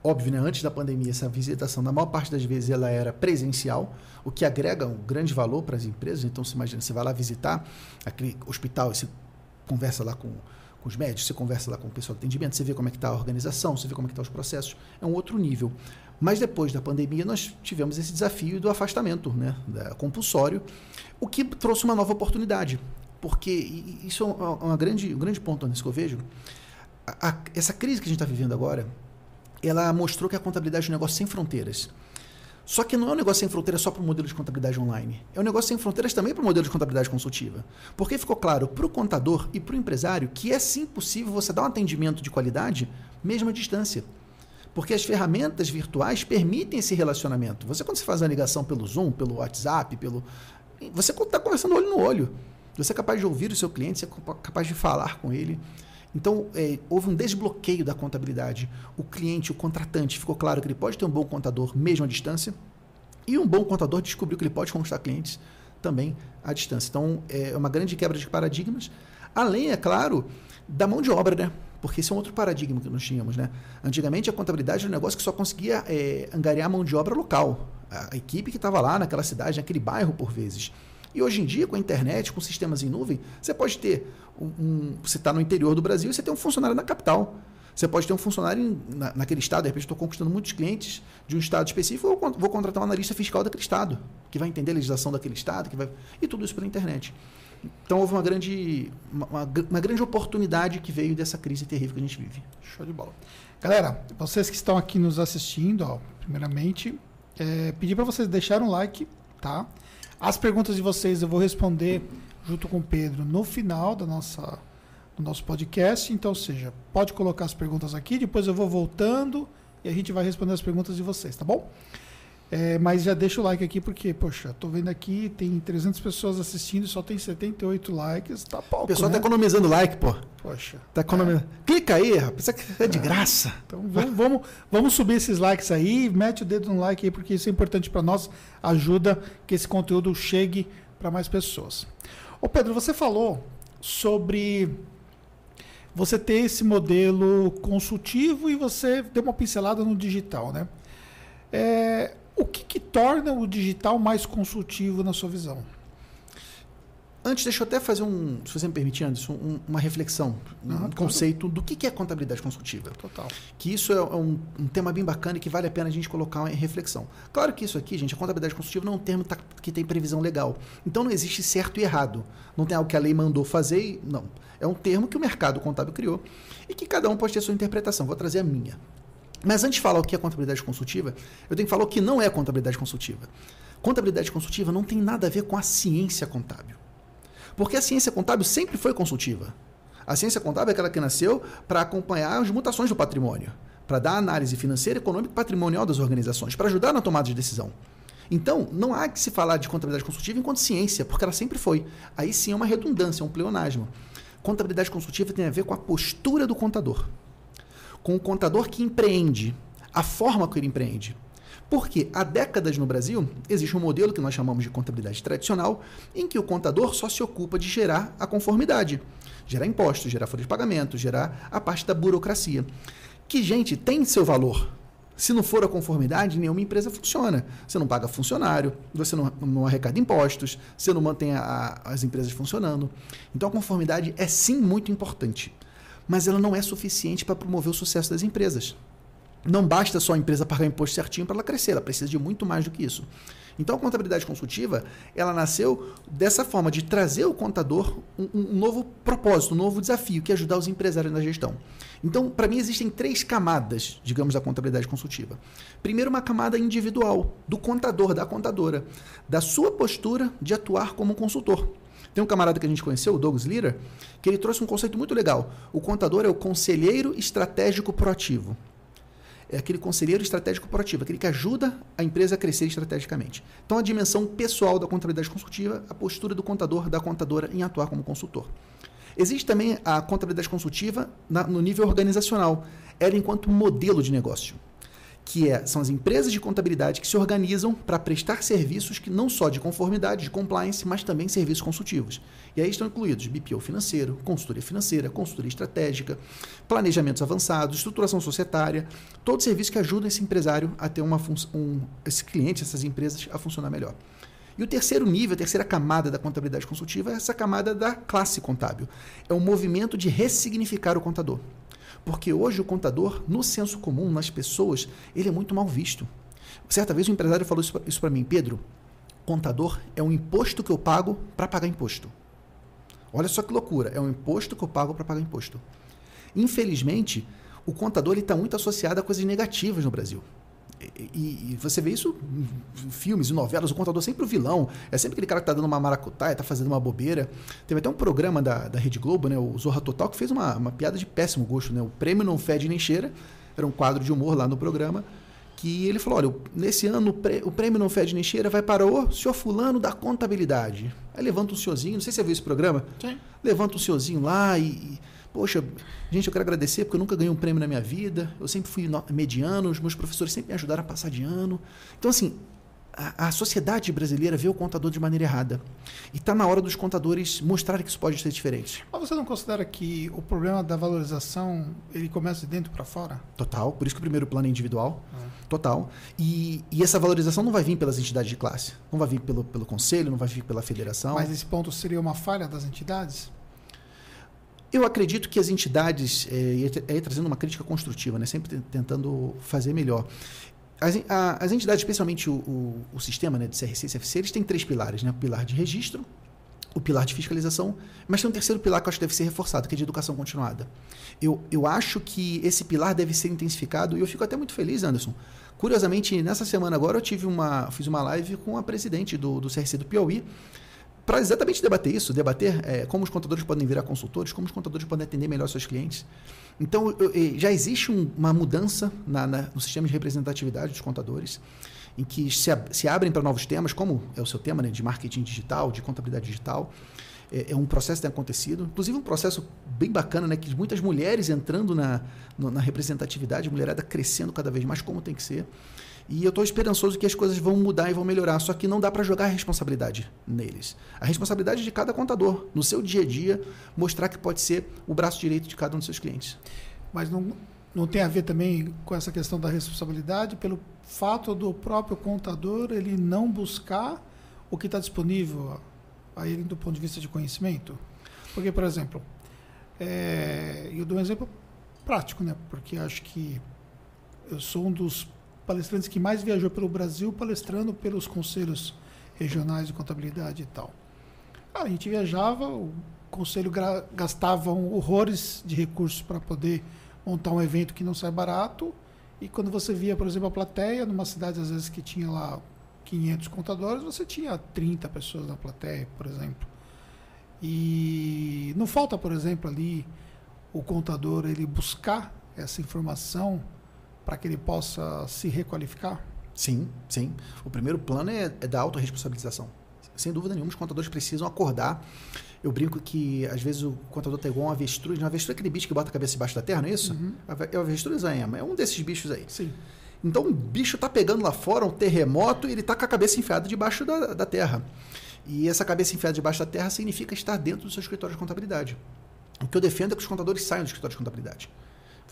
Óbvio, né? antes da pandemia, essa visitação, na maior parte das vezes, ela era presencial, o que agrega um grande valor para as empresas. Então, você imagina, você vai lá visitar aquele hospital, você conversa lá com, com os médicos, você conversa lá com o pessoal de atendimento, você vê como é que está a organização, você vê como é que estão tá os processos. É um outro nível. Mas depois da pandemia, nós tivemos esse desafio do afastamento né, da, compulsório, o que trouxe uma nova oportunidade. Porque isso é uma grande, um grande ponto nisso que eu vejo. A, a, essa crise que a gente está vivendo agora, ela mostrou que a contabilidade é um negócio sem fronteiras. Só que não é um negócio sem fronteiras só para o modelo de contabilidade online. É um negócio sem fronteiras também para o modelo de contabilidade consultiva. Porque ficou claro para o contador e para o empresário que é sim possível você dar um atendimento de qualidade mesmo à distância. Porque as ferramentas virtuais permitem esse relacionamento. Você, quando você faz a ligação pelo Zoom, pelo WhatsApp, pelo. Você está conversando olho no olho. Você é capaz de ouvir o seu cliente, você é capaz de falar com ele. Então, é, houve um desbloqueio da contabilidade. O cliente, o contratante, ficou claro que ele pode ter um bom contador mesmo à distância. E um bom contador descobriu que ele pode conquistar clientes também à distância. Então, é uma grande quebra de paradigmas. Além, é claro, da mão de obra, né? Porque esse é um outro paradigma que nós tínhamos, né? Antigamente, a contabilidade era um negócio que só conseguia é, angariar mão de obra local. A equipe que estava lá naquela cidade, naquele bairro, por vezes. E hoje em dia, com a internet, com sistemas em nuvem, você pode ter um. você está no interior do Brasil e você tem um funcionário na capital. Você pode ter um funcionário em, na, naquele estado, de repente estou conquistando muitos clientes de um estado específico, vou contratar um analista fiscal daquele estado, que vai entender a legislação daquele estado, que vai. E tudo isso pela internet. Então houve uma grande, uma, uma, grande oportunidade que veio dessa crise terrível que a gente vive. Show de bola. Galera, vocês que estão aqui nos assistindo, ó, primeiramente, é, pedir para vocês deixarem um like, tá? As perguntas de vocês eu vou responder junto com o Pedro no final da nossa, do nosso podcast. Então, ou seja, pode colocar as perguntas aqui, depois eu vou voltando e a gente vai responder as perguntas de vocês, tá bom? É, mas já deixa o like aqui, porque, poxa, tô vendo aqui, tem 300 pessoas assistindo e só tem 78 likes. Tá pouco. O pessoal né? tá economizando like, pô. Poxa. Tá economizando. É. Clica aí, rapaz. Isso é de é. graça. Então vamos, vamos, vamos subir esses likes aí. Mete o dedo no like aí, porque isso é importante para nós. Ajuda que esse conteúdo chegue para mais pessoas. Ô, Pedro, você falou sobre você ter esse modelo consultivo e você deu uma pincelada no digital, né? É, o que, que torna o digital mais consultivo na sua visão? Antes, deixa eu até fazer um, se você me permite, Anderson, um, uma reflexão, um claro. conceito do que, que é contabilidade consultiva. Total. Que isso é um, um, tema bem bacana e que vale a pena a gente colocar em reflexão. Claro que isso aqui, gente, a contabilidade consultiva não é um termo tá, que tem previsão legal. Então não existe certo e errado. Não tem algo que a lei mandou fazer e. Não. É um termo que o mercado contábil criou e que cada um pode ter a sua interpretação. Vou trazer a minha. Mas antes de falar o que é contabilidade consultiva, eu tenho que falar o que não é contabilidade consultiva. Contabilidade consultiva não tem nada a ver com a ciência contábil. Porque a ciência contábil sempre foi consultiva. A ciência contábil é aquela que nasceu para acompanhar as mutações do patrimônio, para dar análise financeira, econômica e patrimonial das organizações, para ajudar na tomada de decisão. Então, não há que se falar de contabilidade consultiva enquanto ciência, porque ela sempre foi. Aí sim é uma redundância, é um pleonasmo. Contabilidade consultiva tem a ver com a postura do contador com o contador que empreende, a forma que ele empreende. Porque há décadas no Brasil existe um modelo que nós chamamos de contabilidade tradicional, em que o contador só se ocupa de gerar a conformidade, gerar impostos, gerar folha de pagamento, gerar a parte da burocracia. Que, gente, tem seu valor. Se não for a conformidade, nenhuma empresa funciona. Você não paga funcionário, você não, não arrecada impostos, você não mantém a, as empresas funcionando. Então a conformidade é sim muito importante mas ela não é suficiente para promover o sucesso das empresas. Não basta só a empresa pagar o imposto certinho para ela crescer, ela precisa de muito mais do que isso. Então a contabilidade consultiva, ela nasceu dessa forma de trazer ao contador um, um novo propósito, um novo desafio, que é ajudar os empresários na gestão. Então, para mim existem três camadas, digamos, da contabilidade consultiva. Primeiro, uma camada individual do contador, da contadora, da sua postura de atuar como consultor. Tem um camarada que a gente conheceu, o Douglas Lira, que ele trouxe um conceito muito legal. O contador é o conselheiro estratégico proativo. É aquele conselheiro estratégico proativo, aquele que ajuda a empresa a crescer estrategicamente. Então, a dimensão pessoal da contabilidade consultiva, a postura do contador, da contadora em atuar como consultor. Existe também a contabilidade consultiva na, no nível organizacional, ela enquanto modelo de negócio que é, são as empresas de contabilidade que se organizam para prestar serviços que não só de conformidade, de compliance, mas também serviços consultivos. E aí estão incluídos BPO financeiro, consultoria financeira, consultoria estratégica, planejamentos avançados, estruturação societária, todos serviços que ajudam esse empresário a ter uma um, esse cliente, essas empresas a funcionar melhor. E o terceiro nível, a terceira camada da contabilidade consultiva é essa camada da classe contábil. É um movimento de ressignificar o contador. Porque hoje o contador, no senso comum, nas pessoas, ele é muito mal visto. Certa vez um empresário falou isso para mim, Pedro, contador é um imposto que eu pago para pagar imposto. Olha só que loucura, é um imposto que eu pago para pagar imposto. Infelizmente, o contador está muito associado a coisas negativas no Brasil. E, e, você vê isso em filmes e novelas, o contador é sempre o vilão. É sempre aquele cara que tá dando uma maracutaia, tá fazendo uma bobeira. Teve até um programa da, da Rede Globo, né, o Zorra Total, que fez uma, uma piada de péssimo gosto. Né? O prêmio não fede nem cheira. Era um quadro de humor lá no programa. Que ele falou: olha, nesse ano o prêmio não fede nem cheira vai para o senhor Fulano da Contabilidade. Aí levanta um senhorzinho, não sei se você viu esse programa. Sim. Levanta um senhorzinho lá e Poxa, gente, eu quero agradecer porque eu nunca ganhei um prêmio na minha vida. Eu sempre fui mediano, os meus professores sempre me ajudaram a passar de ano. Então, assim, a, a sociedade brasileira vê o contador de maneira errada. E está na hora dos contadores mostrarem que isso pode ser diferente. Mas você não considera que o problema da valorização ele começa de dentro para fora? Total. Por isso que o primeiro plano é individual. É. Total. E, e, essa valorização não vai vir pelas entidades de classe. Não vai vir pelo, pelo conselho, não vai vir pela federação. Mas esse ponto seria uma falha das entidades? Eu acredito que as entidades, é, é, trazendo uma crítica construtiva, né, sempre tentando fazer melhor. As, a, as entidades, especialmente o, o, o, sistema né, de CRC e CFC, eles têm três pilares: né? o pilar de registro, o pilar de fiscalização, mas tem um terceiro pilar que eu acho que deve ser reforçado, que é de educação continuada. Eu, eu acho que esse pilar deve ser intensificado e eu fico até muito feliz, Anderson. Curiosamente, nessa semana agora eu tive uma, fiz uma live com a presidente do, do CRC do Piauí, para exatamente debater isso, debater é, como os contadores podem virar consultores, como os contadores podem atender melhor seus clientes. Então, eu, eu, já existe um, uma mudança na, na, no sistema de representatividade dos contadores, em que se, se abrem para novos temas, como é o seu tema né, de marketing digital, de contabilidade digital. É, é, um processo que tem acontecido, inclusive um processo bem bacana, né, que muitas mulheres entrando na, no, na representatividade, mulherada crescendo cada vez mais como tem que ser. E eu estou esperançoso que as coisas vão mudar e vão melhorar. Só que não dá para jogar a responsabilidade neles. A responsabilidade de cada contador, no seu dia a dia, mostrar que pode ser o braço direito de cada um dos seus clientes. Mas não, não tem a ver também com essa questão da responsabilidade pelo fato do próprio contador ele não buscar o que está disponível a ele do ponto de vista de conhecimento? Porque, por exemplo, é, eu dou um exemplo prático, né? Porque acho que eu sou um dos palestrantes que mais viajou pelo Brasil palestrando pelos conselhos regionais de contabilidade e tal. Ah, a gente viajava, o conselho gastava horrores de recursos para poder montar um evento que não sai barato. E quando você via, por exemplo, a plateia, numa cidade às vezes que tinha lá 500 contadores, você tinha 30 pessoas na plateia, por exemplo. E não falta, por exemplo, ali o contador ele buscar essa informação para que ele possa se requalificar? Sim, sim. O primeiro plano é, é da autorresponsabilização. Sem dúvida nenhuma, os contadores precisam acordar. Eu brinco que, às vezes, o contador tem igual um avestruz. Um avestruz é aquele bicho que bota a cabeça debaixo da terra, não é isso? Uhum. É o avestruz é, é um desses bichos aí. Sim. Então, o bicho está pegando lá fora um terremoto e ele está com a cabeça enfiada debaixo da, da terra. E essa cabeça enfiada debaixo da terra significa estar dentro do seu escritório de contabilidade. O que eu defendo é que os contadores saiam do escritório de contabilidade.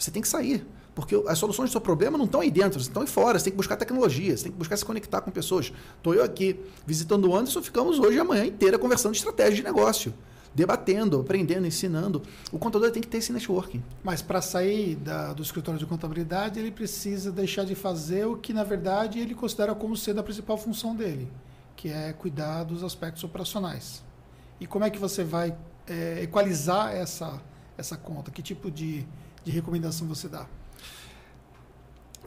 Você tem que sair. Porque as soluções do seu problema não estão aí dentro, estão aí fora. Você tem que buscar tecnologia, você tem que buscar se conectar com pessoas. Estou eu aqui visitando o Anderson, ficamos hoje e amanhã inteira conversando de estratégia de negócio. Debatendo, aprendendo, ensinando. O contador tem que ter esse networking. Mas para sair da, do escritório de contabilidade, ele precisa deixar de fazer o que, na verdade, ele considera como sendo a principal função dele, que é cuidar dos aspectos operacionais. E como é que você vai é, equalizar essa, essa conta? Que tipo de, de recomendação você dá?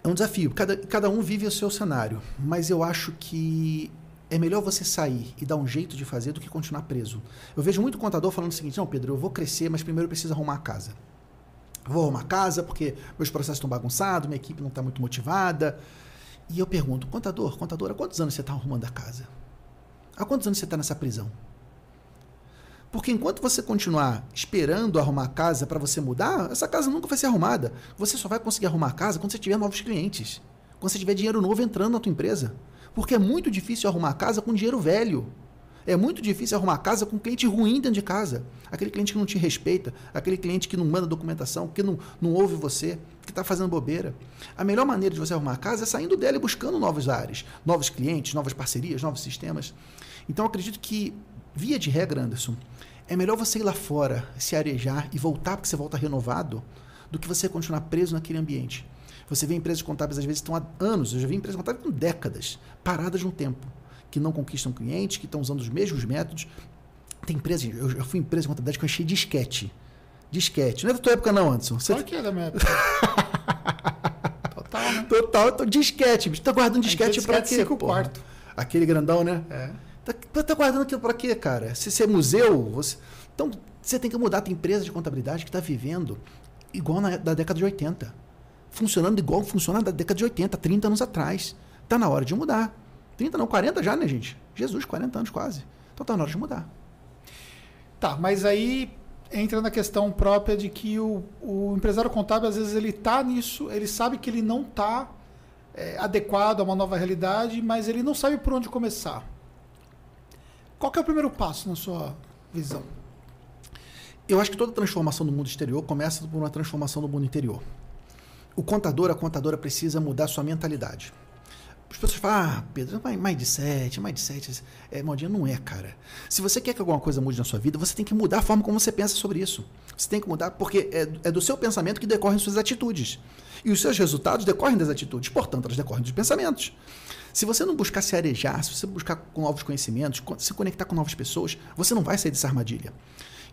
É um desafio. Cada, cada um vive o seu cenário. Mas eu acho que é melhor você sair e dar um jeito de fazer do que continuar preso. Eu vejo muito contador falando o seguinte: não, Pedro, eu vou crescer, mas primeiro eu preciso arrumar a casa. vou arrumar a casa porque meus processos estão bagunçados, minha equipe não está muito motivada. E eu pergunto: contador, contadora, há quantos anos você está arrumando a casa? Há quantos anos você está nessa prisão? Porque enquanto você continuar esperando arrumar a casa para você mudar, essa casa nunca vai ser arrumada. Você só vai conseguir arrumar a casa quando você tiver novos clientes. Quando você tiver dinheiro novo entrando na tua empresa. Porque é muito difícil arrumar a casa com dinheiro velho. É muito difícil arrumar casa com cliente ruim dentro de casa. Aquele cliente que não te respeita, aquele cliente que não manda documentação, que não, não ouve você, que está fazendo bobeira. A melhor maneira de você arrumar casa é saindo dela e buscando novos áreas, novos clientes, novas parcerias, novos sistemas. Então, acredito que, via de regra, Anderson, é melhor você ir lá fora, se arejar e voltar, porque você volta renovado, do que você continuar preso naquele ambiente. Você vê empresas contábeis, às vezes, estão há anos, eu já vi empresas contábeis com décadas, paradas no tempo, que não conquistam clientes, que estão usando os mesmos métodos. Tem empresas, eu já fui empresa de contabilidade que eu achei disquete. Disquete. Não é da tua época, não, Anderson. Você... Claro que é da minha época. Total, né? Total, disquete. Você tá guardando disquete para quê? Quarto. Aquele grandão, né? É. Tá, tá guardando aquilo para quê, cara? Se você é museu, você... então você tem que mudar. Tem empresa de contabilidade que está vivendo igual na da década de 80. Funcionando igual funciona da década de 80, 30 anos atrás. Está na hora de mudar. 30 não, 40 já, né, gente? Jesus, 40 anos quase. Então está na hora de mudar. Tá, mas aí entra na questão própria de que o, o empresário contábil, às vezes, ele está nisso, ele sabe que ele não está é, adequado a uma nova realidade, mas ele não sabe por onde começar. Qual é o primeiro passo na sua visão? Eu acho que toda transformação do mundo exterior começa por uma transformação do mundo interior. O contador, a contadora precisa mudar sua mentalidade. As pessoas falam, ah, Pedro, mindset, mindset, é, modinha não é, cara. Se você quer que alguma coisa mude na sua vida, você tem que mudar a forma como você pensa sobre isso. Você tem que mudar, porque é, é do seu pensamento que decorrem suas atitudes. E os seus resultados decorrem das atitudes, portanto, elas decorrem dos pensamentos. Se você não buscar se arejar, se você buscar com novos conhecimentos, se conectar com novas pessoas, você não vai sair dessa armadilha.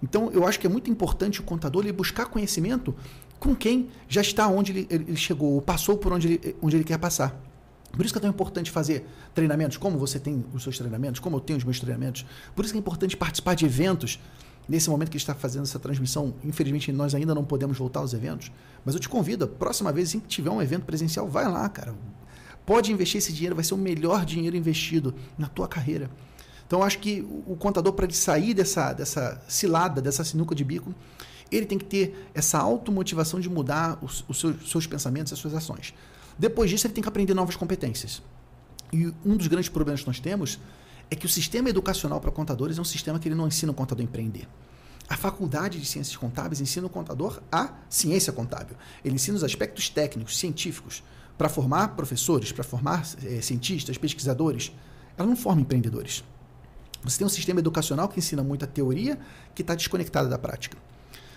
Então, eu acho que é muito importante o contador ele buscar conhecimento com quem já está onde ele, ele chegou, ou passou por onde ele, onde ele quer passar. Por isso que é tão importante fazer treinamentos, como você tem os seus treinamentos, como eu tenho os meus treinamentos. Por isso que é importante participar de eventos. Nesse momento que está fazendo essa transmissão, infelizmente nós ainda não podemos voltar aos eventos, mas eu te convido, a próxima vez que tiver um evento presencial, vai lá, cara. Pode investir esse dinheiro, vai ser o melhor dinheiro investido na tua carreira. Então, acho que o contador, para ele sair dessa, dessa cilada, dessa sinuca de bico, ele tem que ter essa automotivação de mudar os, os seus, seus pensamentos, as suas ações. Depois disso, ele tem que aprender novas competências. E um dos grandes problemas que nós temos é que o sistema educacional para contadores é um sistema que ele não ensina o contador a empreender. A faculdade de ciências contábeis ensina o contador a ciência contábil. Ele ensina os aspectos técnicos, científicos, para formar professores, para formar é, cientistas, pesquisadores. Ela não forma empreendedores. Você tem um sistema educacional que ensina muita teoria que está desconectada da prática.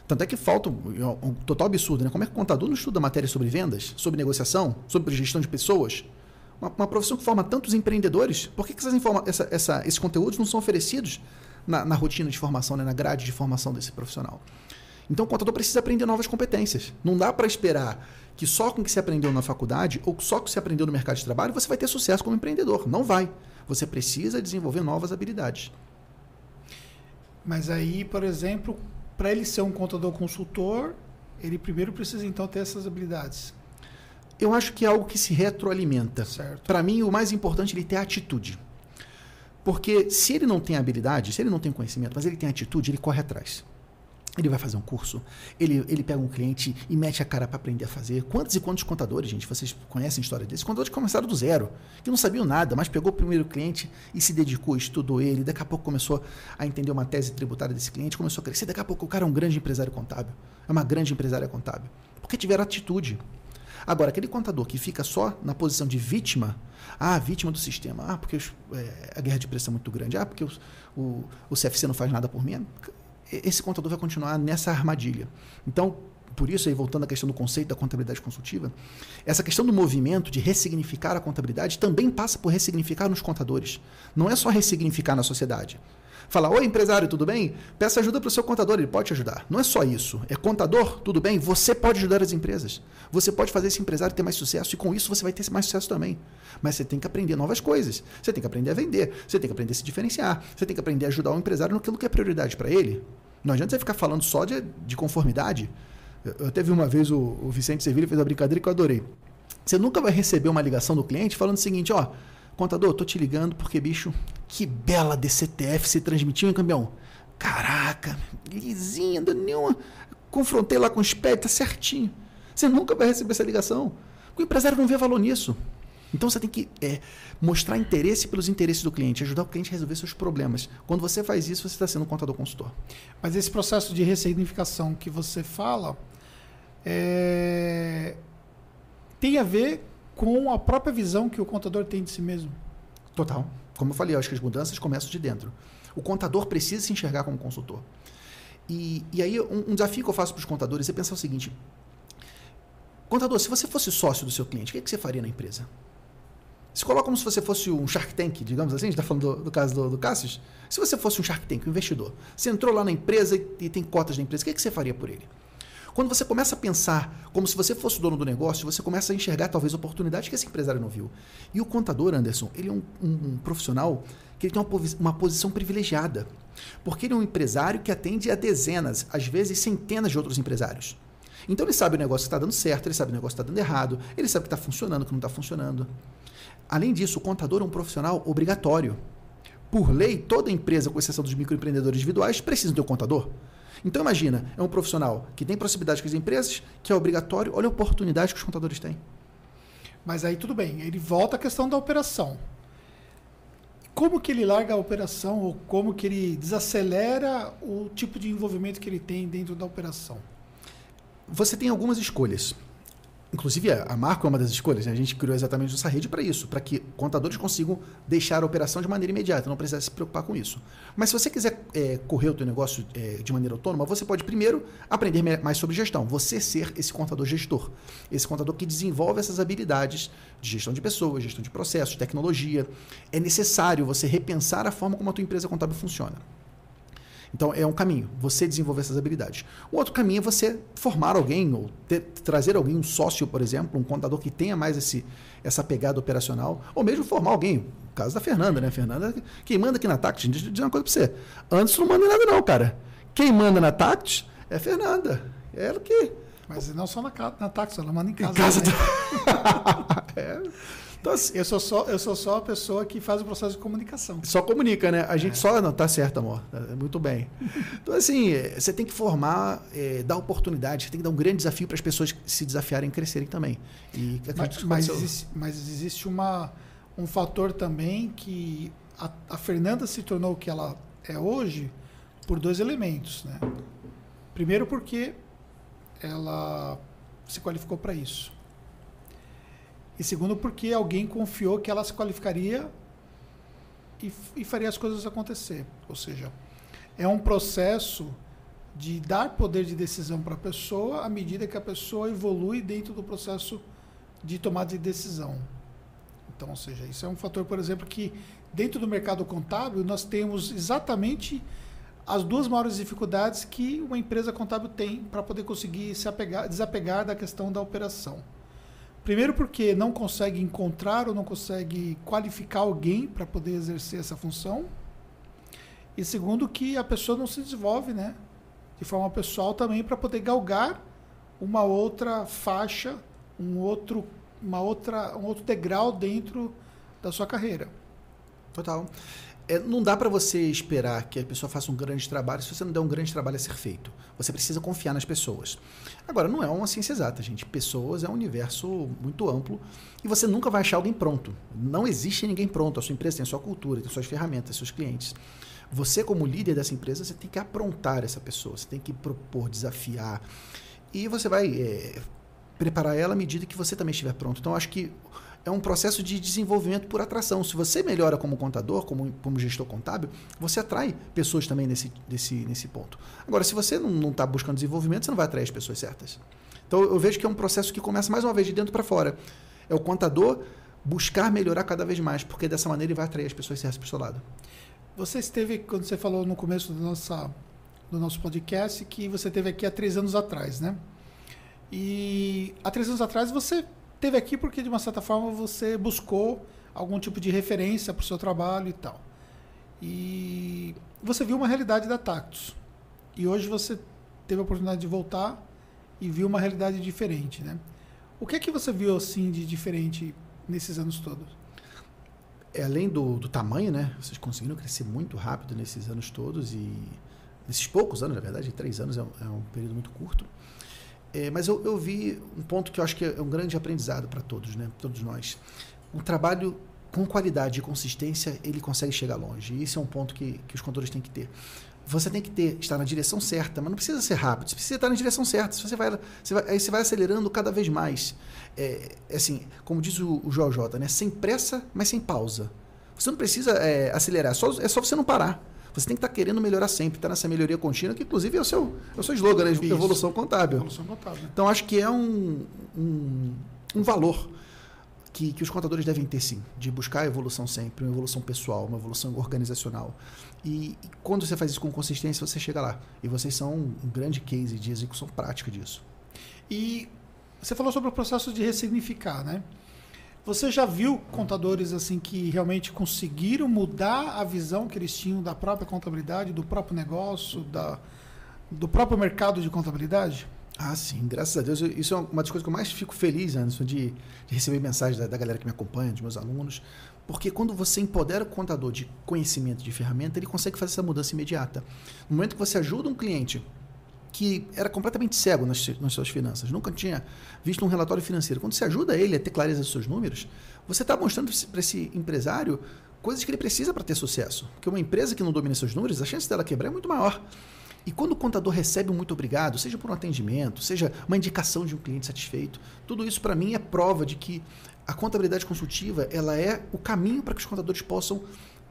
Tanto é que falta um, um, total absurdo, né? Como é que o contador não estuda matéria sobre vendas, sobre negociação, sobre gestão de pessoas? Uma, uma profissão que forma tantos empreendedores, por que, que essas essa, essa, esses conteúdos não são oferecidos na, na rotina de formação, né? na grade de formação desse profissional? Então o contador precisa aprender novas competências. Não dá para esperar que só com o que você aprendeu na faculdade ou só com o que você aprendeu no mercado de trabalho você vai ter sucesso como empreendedor. Não vai. Você precisa desenvolver novas habilidades. Mas aí, por exemplo, para ele ser um contador consultor, ele primeiro precisa então ter essas habilidades. Eu acho que é algo que se retroalimenta. Para mim, o mais importante é ele ter atitude. Porque se ele não tem habilidade, se ele não tem conhecimento, mas ele tem atitude, ele corre atrás. Ele vai fazer um curso, ele, ele pega um cliente e mete a cara para aprender a fazer. Quantos e quantos contadores, gente, vocês conhecem a história desses? Contadores que começaram do zero, que não sabiam nada, mas pegou o primeiro cliente e se dedicou, estudou ele, daqui a pouco começou a entender uma tese tributária desse cliente, começou a crescer, daqui a pouco o cara é um grande empresário contábil, é uma grande empresária contábil, porque tiveram atitude. Agora, aquele contador que fica só na posição de vítima, ah, vítima do sistema, ah, porque os, é, a guerra de preço é muito grande, ah, porque os, o, o CFC não faz nada por mim, esse contador vai continuar nessa armadilha. Então, por isso, aí voltando à questão do conceito da contabilidade consultiva, essa questão do movimento de ressignificar a contabilidade também passa por ressignificar nos contadores. Não é só ressignificar na sociedade. Fala, oi empresário, tudo bem? Peça ajuda para o seu contador, ele pode te ajudar. Não é só isso. É contador, tudo bem? Você pode ajudar as empresas. Você pode fazer esse empresário ter mais sucesso e com isso você vai ter mais sucesso também. Mas você tem que aprender novas coisas. Você tem que aprender a vender. Você tem que aprender a se diferenciar. Você tem que aprender a ajudar o empresário naquilo que é prioridade para ele. Não adianta você ficar falando só de, de conformidade. Eu, eu teve uma vez o, o Vicente Sevilha fez uma brincadeira que eu adorei. Você nunca vai receber uma ligação do cliente falando o seguinte, ó, contador, tô te ligando porque, bicho, que bela DCTF se transmitiu, hein, campeão? Caraca, lisinha, nenhuma. Confrontei lá com o SPED, tá certinho. Você nunca vai receber essa ligação. O empresário não vê valor nisso. Então você tem que é, mostrar interesse pelos interesses do cliente, ajudar o cliente a resolver seus problemas. Quando você faz isso, você está sendo um contador consultor. Mas esse processo de ressignificação que você fala é... tem a ver com a própria visão que o contador tem de si mesmo. Total. Como eu falei, eu acho que as mudanças começam de dentro. O contador precisa se enxergar como consultor. E, e aí, um, um desafio que eu faço para os contadores é pensar o seguinte: Contador, se você fosse sócio do seu cliente, o que, é que você faria na empresa? Se coloca como se você fosse um Shark Tank, digamos assim, a gente está falando do, do, caso do, do Cassius. Se você fosse um Shark Tank, um investidor, você entrou lá na empresa e, e tem cotas da empresa, o que, é que você faria por ele? Quando você começa a pensar como se você fosse o dono do negócio, você começa a enxergar talvez oportunidades que esse empresário não viu. E o contador, Anderson, ele é um, um, um profissional que ele tem uma, uma posição privilegiada. Porque ele é um empresário que atende a dezenas, às vezes centenas de outros empresários. Então ele sabe o negócio que está dando certo, ele sabe o negócio que está dando errado, ele sabe o que está funcionando, o que não está funcionando. Além disso, o contador é um profissional obrigatório. Por lei, toda empresa, com exceção dos microempreendedores individuais, precisa ter um contador. Então imagina, é um profissional que tem proximidade com as empresas, que é obrigatório, olha a oportunidade que os contadores têm. Mas aí tudo bem, ele volta à questão da operação. Como que ele larga a operação ou como que ele desacelera o tipo de envolvimento que ele tem dentro da operação? Você tem algumas escolhas. Inclusive, a Marco é uma das escolhas. Né? A gente criou exatamente essa rede para isso, para que contadores consigam deixar a operação de maneira imediata, não precisa se preocupar com isso. Mas se você quiser é, correr o teu negócio é, de maneira autônoma, você pode primeiro aprender mais sobre gestão. Você ser esse contador gestor. Esse contador que desenvolve essas habilidades de gestão de pessoas, gestão de processos, tecnologia. É necessário você repensar a forma como a tua empresa contábil funciona. Então, é um caminho, você desenvolver essas habilidades. O outro caminho é você formar alguém, ou ter, trazer alguém, um sócio, por exemplo, um contador que tenha mais esse, essa pegada operacional, ou mesmo formar alguém. O caso da Fernanda, né? Fernanda, quem manda aqui na Tact, deixa eu dizer uma coisa para você. Antes não manda nada, não, cara. Quem manda na Tact é a Fernanda. É ela que. Mas não só na, na Tact, ela manda em casa. Em casa também. é. Então, assim, eu, sou só, eu sou só a pessoa que faz o processo de comunicação. Só comunica, né? A gente é. só. Não, tá certo, amor. Tá, muito bem. Então, assim, você tem que formar, é, dar oportunidade, você tem que dar um grande desafio para as pessoas se desafiarem e crescerem também. E, mas, mas, existe, mas existe uma, um fator também que a, a Fernanda se tornou o que ela é hoje por dois elementos. Né? Primeiro, porque ela se qualificou para isso. E segundo, porque alguém confiou que ela se qualificaria e, e faria as coisas acontecer. Ou seja, é um processo de dar poder de decisão para a pessoa à medida que a pessoa evolui dentro do processo de tomada de decisão. Então, ou seja, isso é um fator, por exemplo, que dentro do mercado contábil nós temos exatamente as duas maiores dificuldades que uma empresa contábil tem para poder conseguir se apegar, desapegar da questão da operação. Primeiro porque não consegue encontrar ou não consegue qualificar alguém para poder exercer essa função. E segundo que a pessoa não se desenvolve, né, de forma pessoal também para poder galgar uma outra faixa, um outro, uma outra, um outro degrau dentro da sua carreira. Total é, não dá para você esperar que a pessoa faça um grande trabalho se você não der um grande trabalho a ser feito. Você precisa confiar nas pessoas. Agora, não é uma ciência exata, gente. Pessoas é um universo muito amplo e você nunca vai achar alguém pronto. Não existe ninguém pronto. A sua empresa tem a sua cultura, tem suas ferramentas, seus clientes. Você, como líder dessa empresa, você tem que aprontar essa pessoa, você tem que propor, desafiar. E você vai é, preparar ela à medida que você também estiver pronto. Então, acho que é um processo de desenvolvimento por atração. Se você melhora como contador, como, como gestor contábil, você atrai pessoas também nesse, nesse, nesse ponto. Agora, se você não está buscando desenvolvimento, você não vai atrair as pessoas certas. Então, eu vejo que é um processo que começa mais uma vez de dentro para fora. É o contador buscar melhorar cada vez mais, porque dessa maneira ele vai atrair as pessoas certas para o seu lado. Você esteve, quando você falou no começo do, nossa, do nosso podcast, que você esteve aqui há três anos atrás, né? E há três anos atrás você teve aqui porque, de uma certa forma, você buscou algum tipo de referência para o seu trabalho e tal. E você viu uma realidade da Tactus. E hoje você teve a oportunidade de voltar e viu uma realidade diferente, né? O que é que você viu assim de diferente nesses anos todos? É, além do, do tamanho, né? Vocês conseguiram crescer muito rápido nesses anos todos e nesses poucos anos, na verdade, três anos é um, é um período muito curto. É, mas eu, eu, vi um ponto que eu acho que é um grande aprendizado para todos, né? Todos nós. Um trabalho com qualidade e consistência, ele consegue chegar longe. E esse é um ponto que, que os contadores têm que ter. Você tem que ter, estar na direção certa, mas não precisa ser rápido. Você precisa estar na direção certa. Você vai, você vai, aí você vai acelerando cada vez mais. É, é assim, como diz o, o JJ, né? Sem pressa, mas sem pausa. Você não precisa é, acelerar, só, é só você não parar. Você tem que estar tá querendo melhorar sempre, estar tá nessa melhoria contínua, que inclusive é o seu, é o seu slogan, né? Evolução contábil. Evolução contábil. Então acho que é um, um, um valor que, que, os contadores devem ter sim, de buscar a evolução sempre, uma evolução pessoal, uma evolução organizacional. E, e, quando você faz isso com consistência, você chega lá. E vocês são um grande case de execução prática disso. E você falou sobre o processo de ressignificar, né? Você já viu contadores assim que realmente conseguiram mudar a visão que eles tinham da própria contabilidade, do próprio negócio, da, do próprio mercado de contabilidade? Ah, sim, graças a Deus. Isso é uma das coisas que eu mais fico feliz, Anderson, de, de receber mensagens da, da, galera que me acompanha, dos meus alunos. Porque quando você empodera o contador de conhecimento de ferramenta, ele consegue fazer essa mudança imediata. No momento que você ajuda um cliente que era completamente cego nas, nas suas finanças, nunca tinha visto um relatório financeiro. Quando você ajuda ele a ter clareza dos seus números, você está mostrando para esse empresário coisas que ele precisa para ter sucesso. Porque uma empresa que não domina seus números, a chance dela quebrar é muito maior. E quando o contador recebe um muito obrigado, seja por um atendimento, seja uma indicação de um cliente satisfeito, tudo isso para mim é prova de que a contabilidade consultiva ela é o caminho para que os contadores possam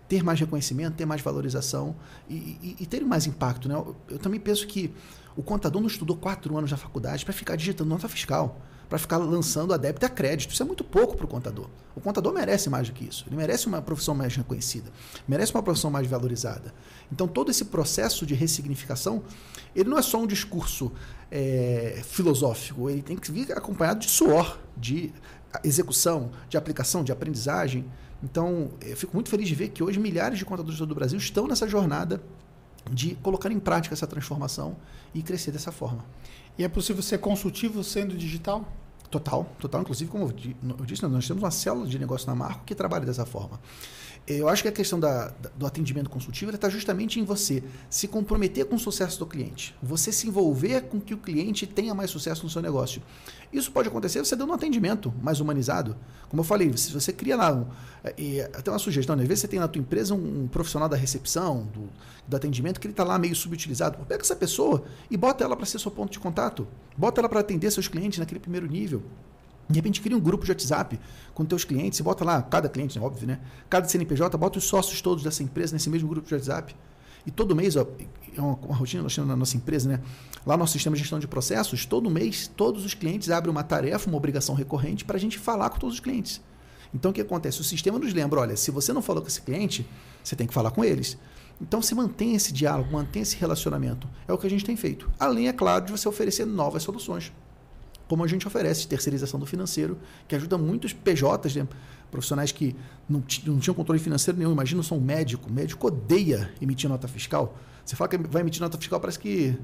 ter mais reconhecimento, ter mais valorização e, e, e ter mais impacto. Né? Eu, eu também penso que o contador não estudou quatro anos na faculdade para ficar digitando nota fiscal para ficar lançando a débito a crédito. Isso é muito pouco para o contador. O contador merece mais do que isso. Ele merece uma profissão mais reconhecida, merece uma profissão mais valorizada. Então, todo esse processo de ressignificação, ele não é só um discurso é, filosófico, ele tem que vir acompanhado de suor, de execução, de aplicação, de aprendizagem. Então, eu fico muito feliz de ver que hoje milhares de contadores do Brasil estão nessa jornada de colocar em prática essa transformação e crescer dessa forma. E é possível ser consultivo sendo digital? Total, total. Inclusive, como eu disse, nós temos uma célula de negócio na Marco que trabalha dessa forma. Eu acho que a questão da, do atendimento consultivo está justamente em você se comprometer com o sucesso do cliente, você se envolver com que o cliente tenha mais sucesso no seu negócio. Isso pode acontecer você dando um atendimento mais humanizado. Como eu falei, se você cria lá, um, e até uma sugestão, né? às vezes você tem na tua empresa um, um profissional da recepção, do, do atendimento, que ele está lá meio subutilizado. Pega essa pessoa e bota ela para ser seu ponto de contato. Bota ela para atender seus clientes naquele primeiro nível. De repente cria um grupo de WhatsApp com teus clientes e bota lá, cada cliente, óbvio, né? Cada CNPJ, bota os sócios todos dessa empresa nesse mesmo grupo de WhatsApp. E todo mês, ó, é uma, uma rotina nós temos na nossa empresa, né? Lá no nosso sistema de gestão de processos, todo mês, todos os clientes abrem uma tarefa, uma obrigação recorrente para a gente falar com todos os clientes. Então o que acontece? O sistema nos lembra, olha, se você não falou com esse cliente, você tem que falar com eles. Então se mantém esse diálogo, mantém esse relacionamento. É o que a gente tem feito. Além, é claro, de você oferecer novas soluções como a gente oferece terceirização do financeiro, que ajuda muitos PJs, né? profissionais que não, não tinham controle financeiro nenhum. Imagina só um médico. O médico odeia emitir nota fiscal. Você fala que vai emitir nota fiscal, parece que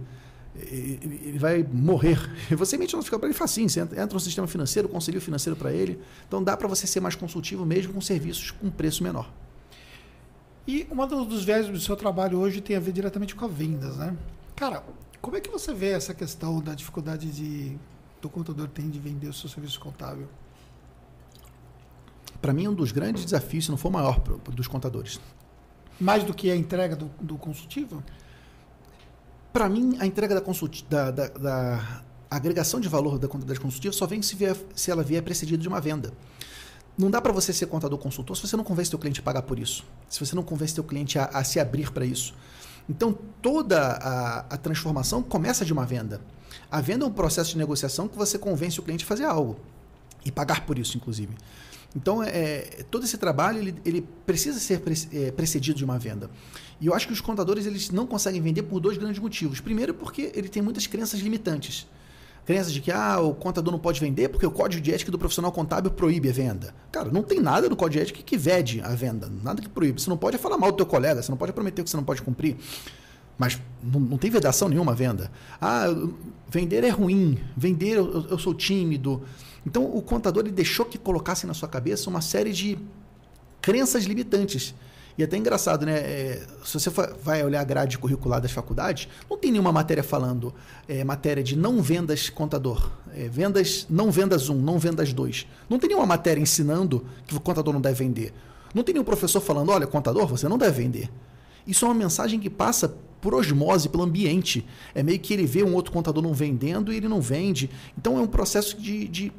ele vai morrer. Você emite nota fiscal para ele facinho. Você entra no sistema financeiro, conselho financeiro para ele. Então dá para você ser mais consultivo mesmo com serviços com preço menor. E uma dos viés do seu trabalho hoje tem a ver diretamente com a vendas, né? Cara, como é que você vê essa questão da dificuldade de do contador tem de vender o seu serviço contábil? Para mim, um dos grandes desafios, se não for o maior, dos contadores. Mais do que a entrega do, do consultivo? Para mim, a entrega da, consult, da, da, da agregação de valor da contabilidade consultiva só vem se, vier, se ela vier precedida de uma venda. Não dá para você ser contador consultor se você não convence seu cliente a pagar por isso. Se você não convence seu cliente a, a se abrir para isso. Então, toda a, a transformação começa de uma venda. A venda é um processo de negociação que você convence o cliente a fazer algo e pagar por isso, inclusive. Então, é, todo esse trabalho ele, ele precisa ser pre, é, precedido de uma venda. E eu acho que os contadores eles não conseguem vender por dois grandes motivos. Primeiro, porque ele tem muitas crenças limitantes. Crenças de que ah, o contador não pode vender porque o código de ética do profissional contábil proíbe a venda. Cara, não tem nada no código de ética que vede a venda, nada que proíbe. Você não pode falar mal do teu colega, você não pode prometer que você não pode cumprir. Mas não, não, tem vedação nenhuma venda. Ah, vender é ruim, vender eu, eu, sou tímido. Então o contador ele deixou que colocasse na sua cabeça uma série de crenças limitantes. E é até engraçado, né? É, se você vai olhar a grade curricular das faculdades, não tem nenhuma matéria falando é, matéria de não vendas contador. É, vendas, não vendas um, não vendas dois. Não tem nenhuma matéria ensinando que o contador não deve vender. Não tem nenhum professor falando, olha, contador, você não deve vender. Isso é uma mensagem que passa por osmose, pelo ambiente. É meio que ele vê um outro contador não vendendo e ele não vende. Então é um processo de, de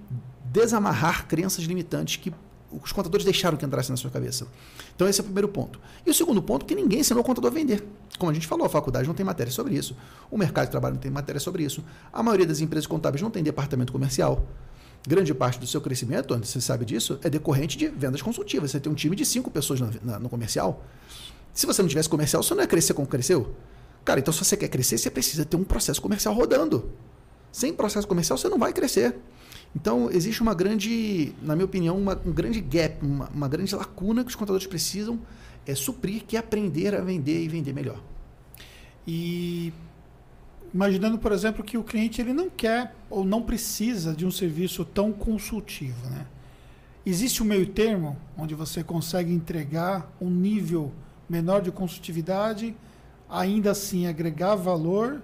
desamarrar crenças limitantes que os contadores deixaram que entrassem na sua cabeça. Então esse é o primeiro ponto. E o segundo ponto, que ninguém ensinou o contador a vender. Como a gente falou, a faculdade não tem matéria sobre isso. O mercado de trabalho não tem matéria sobre isso. A maioria das empresas contábeis não tem departamento comercial. Grande parte do seu crescimento, você sabe disso, é decorrente de vendas consultivas. Você tem um time de cinco pessoas no comercial. Se você não tivesse comercial, você não ia crescer como cresceu. Cara, então se você quer crescer, você precisa ter um processo comercial rodando. Sem processo comercial, você não vai crescer. Então, existe uma grande, na minha opinião, uma, um grande gap, uma, uma grande lacuna que os contadores precisam é, suprir, que é aprender a vender e vender melhor. E imaginando, por exemplo, que o cliente ele não quer ou não precisa de um serviço tão consultivo, né? Existe um meio termo onde você consegue entregar um nível menor de consultividade, ainda assim agregar valor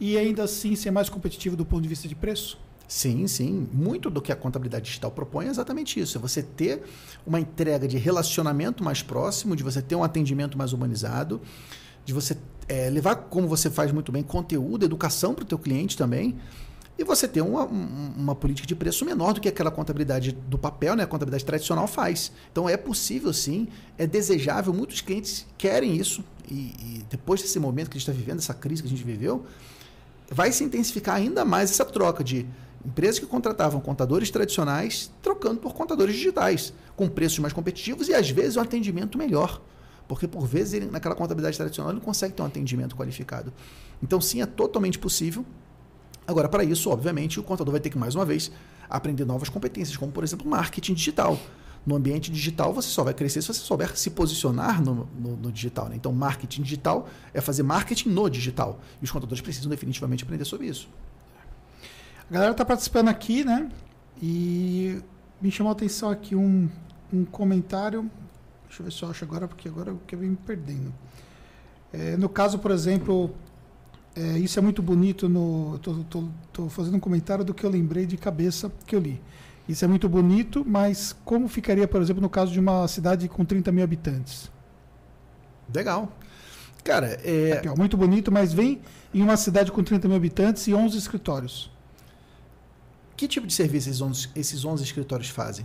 e ainda assim ser mais competitivo do ponto de vista de preço? Sim, sim. Muito do que a contabilidade digital propõe é exatamente isso. É você ter uma entrega de relacionamento mais próximo, de você ter um atendimento mais humanizado, de você é, levar, como você faz muito bem, conteúdo, educação para o teu cliente também, e você ter uma, uma política de preço menor do que aquela contabilidade do papel, né? a contabilidade tradicional faz. Então é possível sim, é desejável, muitos clientes querem isso, e, e depois desse momento que a gente está vivendo, essa crise que a gente viveu, vai se intensificar ainda mais essa troca de Empresas que contratavam contadores tradicionais trocando por contadores digitais, com preços mais competitivos e às vezes um atendimento melhor. Porque por vezes ele, naquela contabilidade tradicional ele não consegue ter um atendimento qualificado. Então sim, é totalmente possível. Agora, para isso, obviamente, o contador vai ter que, mais uma vez, aprender novas competências, como, por exemplo, marketing digital. No ambiente digital, você só vai crescer se você souber se posicionar no, no, no digital. Né? Então, marketing digital é fazer marketing no digital. E os contadores precisam definitivamente aprender sobre isso. A galera está participando aqui, né? E me chamou a atenção aqui um, um comentário. Deixa eu ver se eu acho agora, porque agora eu que me perdendo. É, no caso, por exemplo, é, isso é muito bonito no. Estou fazendo um comentário do que eu lembrei de cabeça que eu li. Isso é muito bonito, mas como ficaria, por exemplo, no caso de uma cidade com 30 mil habitantes? Legal. Cara, é. Aqui, ó, muito bonito, mas vem em uma cidade com 30 mil habitantes e 11 escritórios. Que tipo de serviço esses 11, esses 11 escritórios fazem?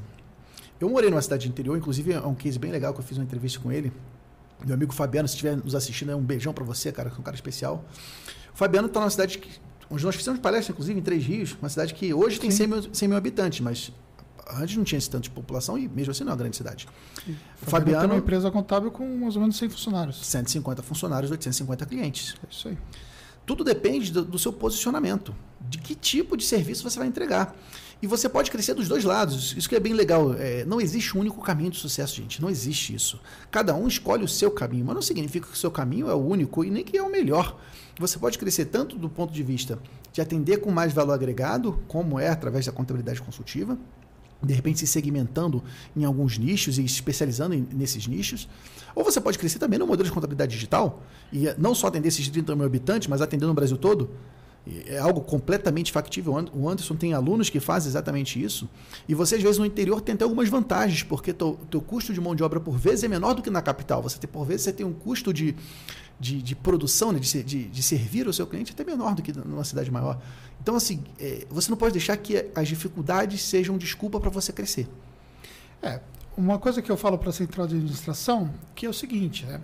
Eu morei numa cidade interior, inclusive é um case bem legal que eu fiz uma entrevista com ele. Meu amigo Fabiano, se estiver nos assistindo, é um beijão para você, cara, que é um cara especial. Fabiano está numa cidade que, onde nós fizemos palestra, inclusive, em Três Rios, uma cidade que hoje tem 100 mil, 100 mil, habitantes, mas antes não tinha esse tanto de população e mesmo assim não é uma grande cidade. Sim. O Fabiano é uma empresa contábil com mais ou menos 100 funcionários. 150 funcionários, 850 clientes. É isso aí. Tudo depende do, do, seu posicionamento, de que tipo de serviço você vai entregar. E você pode crescer dos dois lados. Isso que é bem legal. É, não existe um único caminho de sucesso, gente. Não existe isso. Cada um escolhe o seu caminho, mas não significa que o seu caminho é o único e nem que é o melhor. Você pode crescer tanto do ponto de vista de atender com mais valor agregado, como é através da contabilidade consultiva, de repente se segmentando em alguns nichos e especializando em, nesses nichos. Ou você pode crescer também no modelo de contabilidade digital e não só atender esses 30 mil habitantes, mas atender no Brasil todo. É algo completamente factível. O Anderson tem alunos que fazem exatamente isso. E você, às vezes, no interior tem até algumas vantagens, porque teu, teu custo de mão de obra por vezes é menor do que na capital. Você tem, por vezes, você tem um custo de, de, de produção, né, de, de, de, servir o seu cliente até menor do que numa cidade maior. Então, assim, é, você não pode deixar que as dificuldades sejam desculpa para você crescer. É, uma coisa que eu falo para a central de administração, que é o seguinte, né?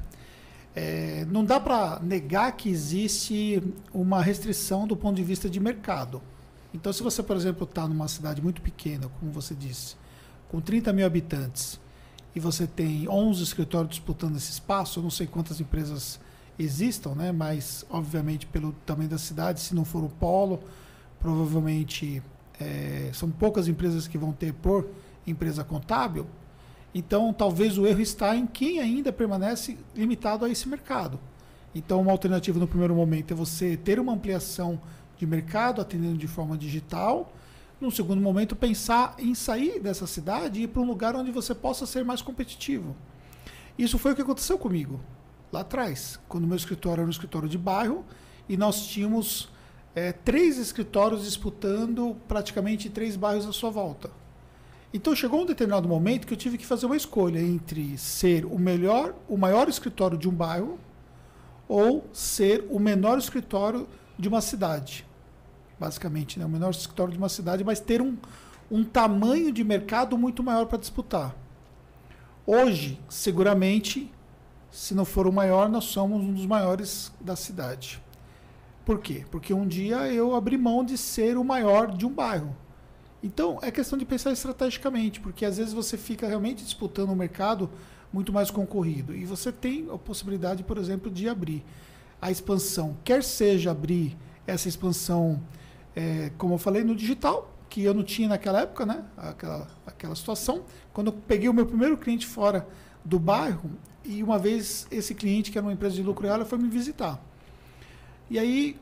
É, não dá para negar que existe uma restrição do ponto de vista de mercado. Então, se você, por exemplo, está numa cidade muito pequena, como você disse, com 30 mil habitantes, e você tem 11 escritórios disputando esse espaço, eu não sei quantas empresas existam, né? mas, obviamente, pelo tamanho da cidade, se não for o polo, provavelmente é, são poucas empresas que vão ter por empresa contábil. Então, talvez o erro está em quem ainda permanece limitado a esse mercado. Então, uma alternativa no primeiro momento é você ter uma ampliação de mercado atendendo de forma digital. No segundo momento, pensar em sair dessa cidade e ir para um lugar onde você possa ser mais competitivo. Isso foi o que aconteceu comigo lá atrás, quando meu escritório era um escritório de bairro e nós tínhamos é, três escritórios disputando praticamente três bairros à sua volta. Então chegou um determinado momento que eu tive que fazer uma escolha entre ser o melhor, o maior escritório de um bairro ou ser o menor escritório de uma cidade. Basicamente, né? o menor escritório de uma cidade, mas ter um, um tamanho de mercado muito maior para disputar. Hoje, seguramente, se não for o maior, nós somos um dos maiores da cidade. Por quê? Porque um dia eu abri mão de ser o maior de um bairro. Então, é questão de pensar estrategicamente, porque às vezes você fica realmente disputando um mercado muito mais concorrido. E você tem a possibilidade, por exemplo, de abrir a expansão. Quer seja abrir essa expansão, é, como eu falei, no digital, que eu não tinha naquela época, né? Aquela, aquela situação. Quando eu peguei o meu primeiro cliente fora do bairro, e uma vez esse cliente, que era uma empresa de lucro real, foi me visitar. E aí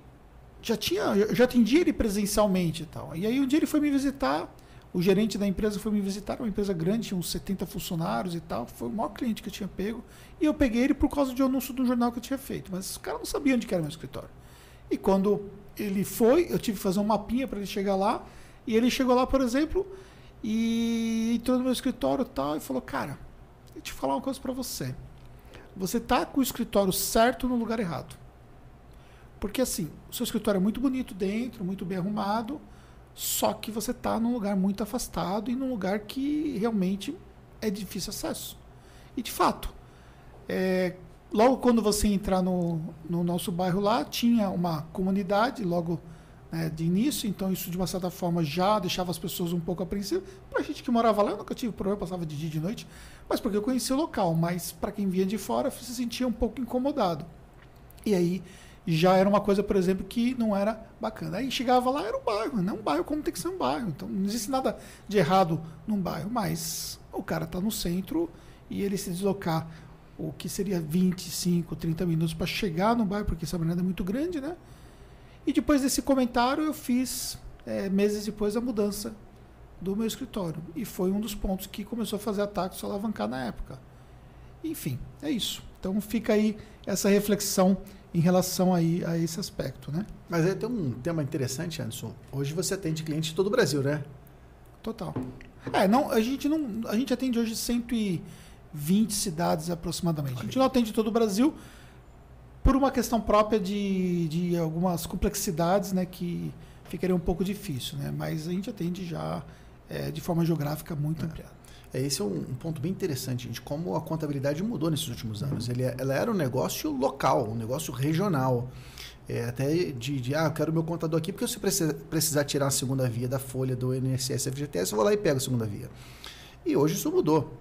já tinha, já atendi ele presencialmente e tal. E aí um dia ele foi me visitar, o gerente da empresa foi me visitar, uma empresa grande, tinha uns 70 funcionários e tal, foi o maior cliente que eu tinha pego. E eu peguei ele por causa de um anúncio do jornal que eu tinha feito, mas os caras não sabiam onde era meu escritório. E quando ele foi, eu tive que fazer um mapinha para ele chegar lá, e ele chegou lá, por exemplo, e entrou no meu escritório e tal, e falou, cara, eu te falar uma coisa para você. Você tá com o escritório certo no lugar errado. Porque assim, o seu escritório é muito bonito dentro, muito bem arrumado, só que você está num lugar muito afastado e num lugar que realmente é difícil acesso. E de fato, é, logo quando você entrar no, no nosso bairro lá, tinha uma comunidade logo né, de início, então isso de uma certa forma já deixava as pessoas um pouco apreensivas. Para a gente que morava lá, eu nunca tive problema, passava de dia e de noite, mas porque eu conhecia o local, mas para quem vinha de fora se sentia um pouco incomodado. E aí já era uma coisa, por exemplo, que não era bacana. Aí chegava lá, era um bairro, não um bairro como tem que ser um bairro. Então não existe nada de errado num bairro, mas o cara está no centro e ele se deslocar o que seria 25, 30 minutos para chegar no bairro, porque essa avenida é muito grande, né? E depois desse comentário eu fiz, é, meses depois, a mudança do meu escritório. E foi um dos pontos que começou a fazer ataque se alavancar na época. Enfim, é isso. Então fica aí essa reflexão em relação aí a esse aspecto, né? Mas aí tem um tema interessante, Anderson. Hoje você atende clientes de todo o Brasil, né? Total. É, não, a gente não, a gente atende hoje 120 cidades aproximadamente. A gente não atende todo o Brasil por uma questão própria de, de algumas complexidades, né, que ficaria um pouco difícil, né? Mas a gente atende já é, de forma geográfica muito é. ampliada. É, esse é um, um, ponto bem interessante, de como a contabilidade mudou nesses últimos anos. Ele, é, ela era um negócio local, um negócio regional. É, até de, de, ah, eu quero meu contador aqui, porque se eu precisar, precisar tirar a segunda via da folha do INSS FGTS, eu vou lá e pego a segunda via. E hoje isso mudou.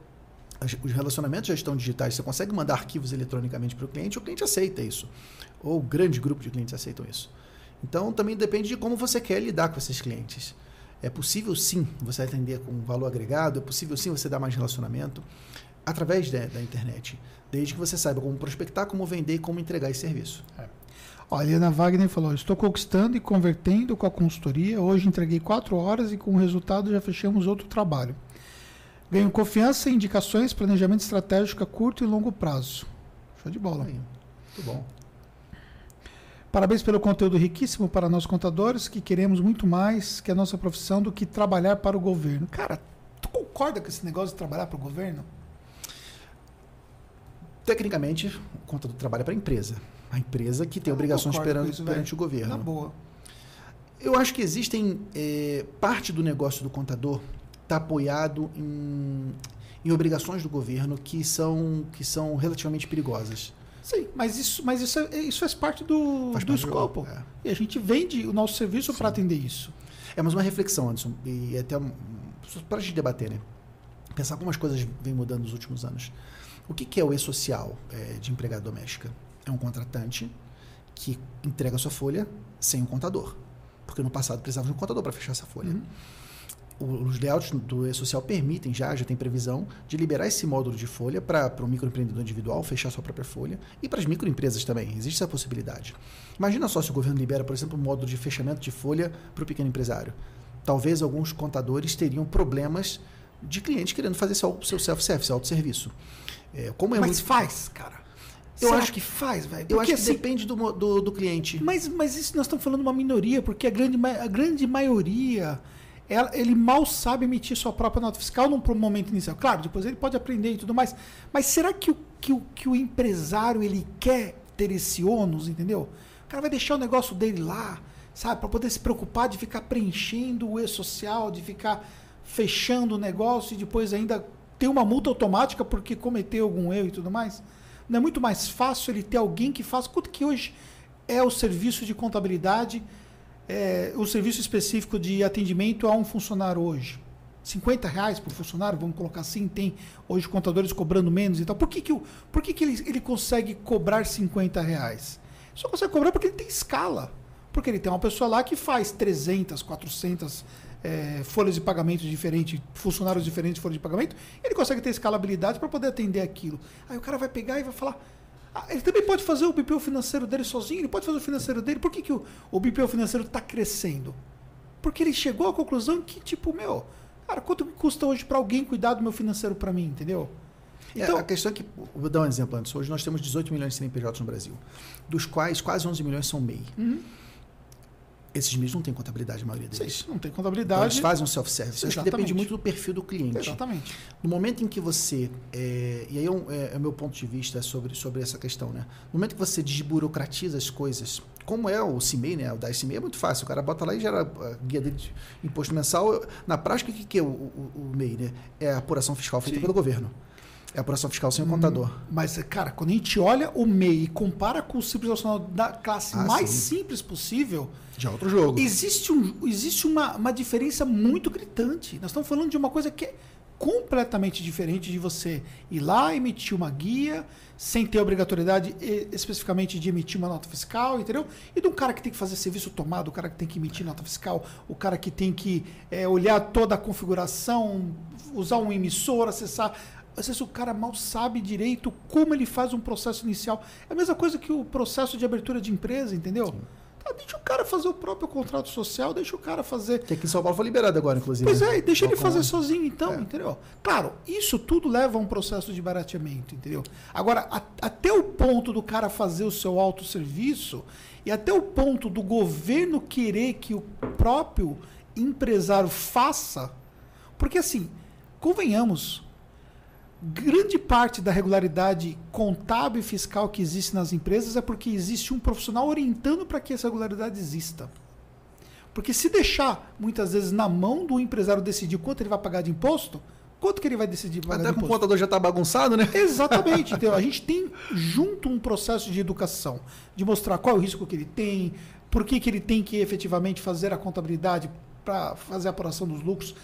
Os relacionamentos já estão digitais, você consegue mandar arquivos eletronicamente para o cliente, o cliente aceita isso. Ou um grande grupo de clientes aceitam isso. Então também depende de como você quer lidar com esses clientes. É possível sim você atender com valor agregado, é possível sim você dar mais relacionamento através da, da internet, desde que você saiba como prospectar, como vender e como entregar esse serviço. É. Olha, a Helena Wagner falou: estou conquistando e convertendo com a consultoria. Hoje entreguei quatro horas e com o resultado já fechamos outro trabalho. Ganho confiança, indicações, planejamento estratégico a curto e longo prazo. Show de bola. Aí. Muito bom. Parabéns pelo conteúdo riquíssimo para nós contadores, que queremos muito mais que a nossa profissão do que trabalhar para o governo. Cara, tu concorda com esse negócio de trabalhar para o governo? Tecnicamente, o contador trabalha para a empresa. A empresa que tem Eu obrigações perante, isso, perante o governo. Na boa. Eu acho que existem é, parte do negócio do contador está apoiado em, em obrigações do governo que são, que são relativamente perigosas. Sim, mas isso, mas isso, é, isso faz parte do, faz do escopo. É. E a gente vende o nosso serviço para atender isso. É, mas uma reflexão, Anderson, e até um, para a gente debater, né? Pensar como as coisas vêm mudando nos últimos anos. O que, que é o e-social é, de empregada doméstica? É um contratante que entrega sua folha sem um contador. Porque no passado precisava de um contador para fechar essa folha. Uhum os layouts do E-Social permitem já, já tem previsão, de liberar esse módulo de folha para o microempreendedor individual fechar sua própria folha e para as microempresas também. Existe essa possibilidade. Imagina só se o governo libera, por exemplo, um módulo de fechamento de folha para o pequeno empresário. Talvez alguns contadores teriam problemas de clientes querendo fazer seu, seu self-service, seu autosserviço. É, como é mas muito... faz, cara. Eu Será acho que faz, velho. Eu acho que assim, depende do, do, do, cliente. Mas, mas isso nós estamos falando de uma minoria, porque a grande, a grande maioria ela, ele mal sabe emitir sua própria nota fiscal num momento inicial. Claro, depois ele pode aprender e tudo mais. Mas será que o, que o, que o empresário ele quer ter esse ônus, entendeu? O cara vai deixar o negócio dele lá, sabe? Para poder se preocupar de ficar preenchendo o e-social, de ficar fechando o negócio e depois ainda ter uma multa automática porque cometeu algum erro e tudo mais. Não é muito mais fácil ele ter alguém que faça. Quanto que hoje é o serviço de contabilidade? É, o serviço específico de atendimento a um funcionário hoje? 50 reais por funcionário, vamos colocar assim, tem hoje contadores cobrando menos e tal. Por que, que, por que, que ele, ele consegue cobrar 50 reais? Só consegue cobrar porque ele tem escala. Porque ele tem uma pessoa lá que faz 300, 400 é, folhas de pagamento diferentes, funcionários diferentes de folhas de pagamento, ele consegue ter escalabilidade para poder atender aquilo. Aí o cara vai pegar e vai falar: ele também pode fazer o BPO financeiro dele sozinho, ele pode fazer o financeiro dele. Por que, que o, o BPO financeiro está crescendo? Porque ele chegou à conclusão que, tipo, meu, cara, quanto custa hoje para alguém cuidar do meu financeiro para mim, entendeu? É, então, é, a questão é que, vou dar um exemplo antes. Hoje nós temos 18 milhões de CNPJs no Brasil, dos quais quase 11 milhões são MEI. Uhum. Esses mesmos não têm contabilidade, a maioria deles. Sim, não tem Então, contabilidade. eles fazem um self-service. Acho que depende muito do perfil do cliente. Exatamente. No momento em que você. É, e aí é, um, é, é o meu ponto de vista sobre, sobre essa questão, né? No momento que você desburocratiza as coisas, como é o CIMEI, né? O da CIMEI é muito fácil. O cara bota lá e gera a guia dele de imposto mensal. Na prática, o que, que é o, o, o MEI, né? É a apuração fiscal feita Sim. pelo governo. É a apuração fiscal sem o contador. Mas, cara, quando a gente olha o MEI e compara com o Simples Nacional da classe Ah, mais sim. simples possível, Já é outro jogo. existe, um, existe uma, uma diferença muito gritante. Nós estamos falando de uma coisa que é completamente diferente de você ir lá emitir uma guia sem ter obrigatoriedade especificamente de emitir uma nota fiscal, entendeu? E de um cara que tem que fazer serviço tomado, o cara que tem que emitir nota fiscal, o cara que tem que é, olhar toda a configuração, usar um emissor, acessar. Às vezes o cara mal sabe direito como ele faz um processo inicial. É a mesma coisa que o processo de abertura de empresa, entendeu? Tá, deixa o cara fazer o próprio contrato social, deixa o cara fazer. Que aqui em São Paulo foi liberado agora, inclusive. Pois né? é, deixa ele Balcão. fazer sozinho então, É. entendeu? Claro, isso tudo leva a um processo de barateamento, entendeu? Agora, a- até o ponto do cara fazer o seu autosserviço e até o ponto do governo querer que o próprio empresário faça, porque assim, convenhamos, grande parte da regularidade contábil e fiscal que existe nas empresas é porque existe um profissional orientando para que essa regularidade exista. Porque se deixar, muitas vezes, na mão do empresário decidir quanto ele vai pagar de imposto, quanto que ele vai decidir pagar Até de com o contador já tá bagunçado, né? Exatamente. Entendeu? A gente tem junto um processo de educação, de mostrar qual é o risco que ele tem, por que, que ele tem que efetivamente fazer a contabilidade para fazer a apuração dos lucros,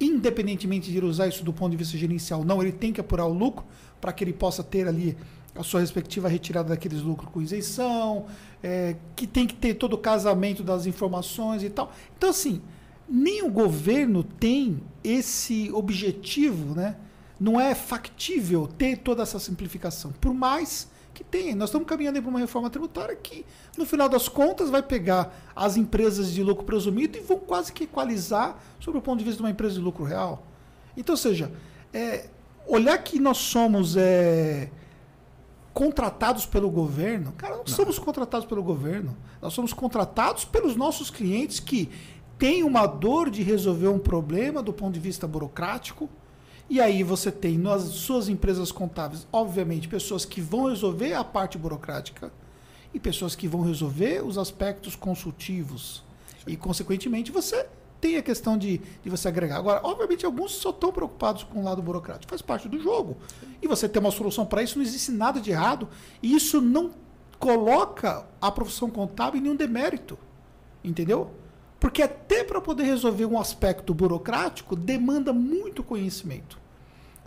independentemente de ele usar isso do ponto de vista gerencial. Não, ele tem que apurar o lucro para que ele possa ter ali a sua respectiva retirada daqueles lucros com isenção, é, que tem que ter todo o casamento das informações e tal. Então, assim, nem o governo tem esse objetivo, né? Não é factível ter toda essa simplificação. Por mais que tenha. Nós estamos caminhando para uma reforma tributária que, no final das contas, vai pegar as empresas de lucro presumido e vão quase que equalizar sobre o ponto de vista de uma empresa de lucro real. Então, ou seja, é, olhar que nós somos é, contratados pelo governo, cara, não, somos contratados pelo governo. Nós somos contratados pelos nossos clientes que têm uma dor de resolver um problema do ponto de vista burocrático. E aí você tem nas suas empresas contábeis, obviamente, pessoas que vão resolver a parte burocrática e pessoas que vão resolver os aspectos consultivos. E, consequentemente, você tem a questão de, de você agregar. Agora, obviamente, alguns só estão preocupados com o lado burocrático. Faz parte do jogo. E você tem uma solução para isso, não existe nada de errado. E isso não coloca a profissão contábil em nenhum demérito. Entendeu? Porque até para poder resolver um aspecto burocrático demanda muito conhecimento.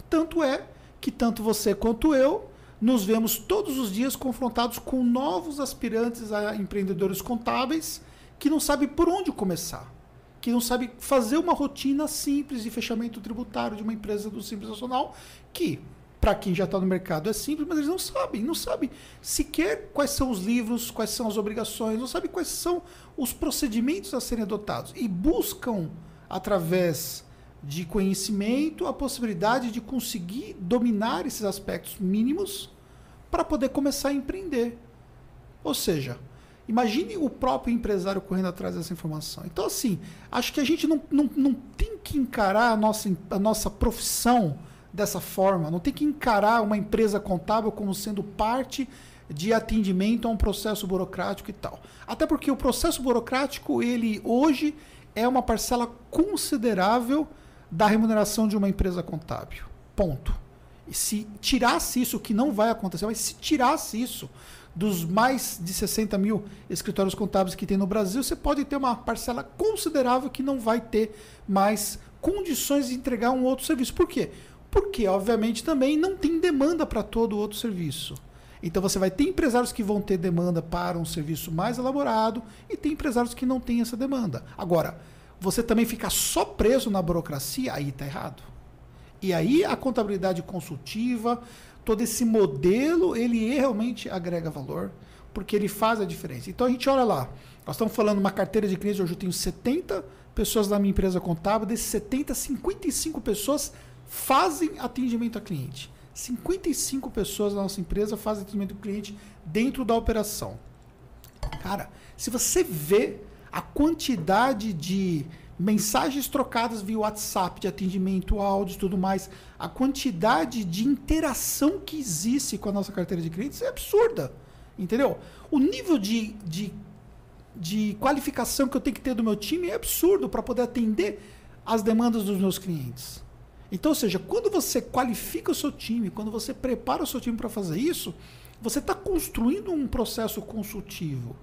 Tanto é que tanto você quanto eu nos vemos todos os dias confrontados com novos aspirantes a empreendedores contábeis que não sabem por onde começar, que não sabem fazer uma rotina simples de fechamento tributário de uma empresa do Simples Nacional, que para quem já está no mercado é simples, mas eles não sabem, não sabem sequer quais são os livros, quais são as obrigações, não sabem quais são os procedimentos a serem adotados e buscam através de conhecimento a possibilidade de conseguir dominar esses aspectos mínimos para poder começar a empreender. Ou seja, imagine o próprio empresário correndo atrás dessa informação. Então, assim, acho que a gente não, não, não tem que encarar a nossa, a nossa profissão dessa forma, não tem que encarar uma empresa contábil como sendo parte de atendimento a um processo burocrático e tal. Até porque o processo burocrático, ele hoje é uma parcela considerável da remuneração de uma empresa contábil. Ponto. E se tirasse isso, que não vai acontecer, mas se tirasse isso dos mais de 60 mil escritórios contábeis que tem no Brasil, você pode ter uma parcela considerável que não vai ter mais condições de entregar um outro serviço. Por quê? Porque, obviamente, também não tem demanda para todo outro serviço. Então você vai ter empresários que vão ter demanda para um serviço mais elaborado e tem empresários que não têm essa demanda. Agora, você também ficar só preso na burocracia, aí está errado. E aí a contabilidade consultiva, todo esse modelo, ele realmente agrega valor, porque ele faz a diferença. Então a gente olha lá, nós estamos falando uma carteira de clientes, hoje eu tenho 70 pessoas na minha empresa contábil, desses 70, 55 pessoas fazem atendimento a cliente. 55 pessoas da nossa empresa fazem atendimento ao cliente dentro da operação. Cara, se você vê a quantidade de mensagens trocadas via WhatsApp, de atendimento, áudio e tudo mais, a quantidade de interação que existe com a nossa carteira de clientes é absurda. Entendeu? O nível de, de, de qualificação que eu tenho que ter do meu time é absurdo para poder atender as demandas dos meus clientes. Então, ou seja, quando você qualifica o seu time, quando você prepara o seu time para fazer isso, você está construindo um processo consultivo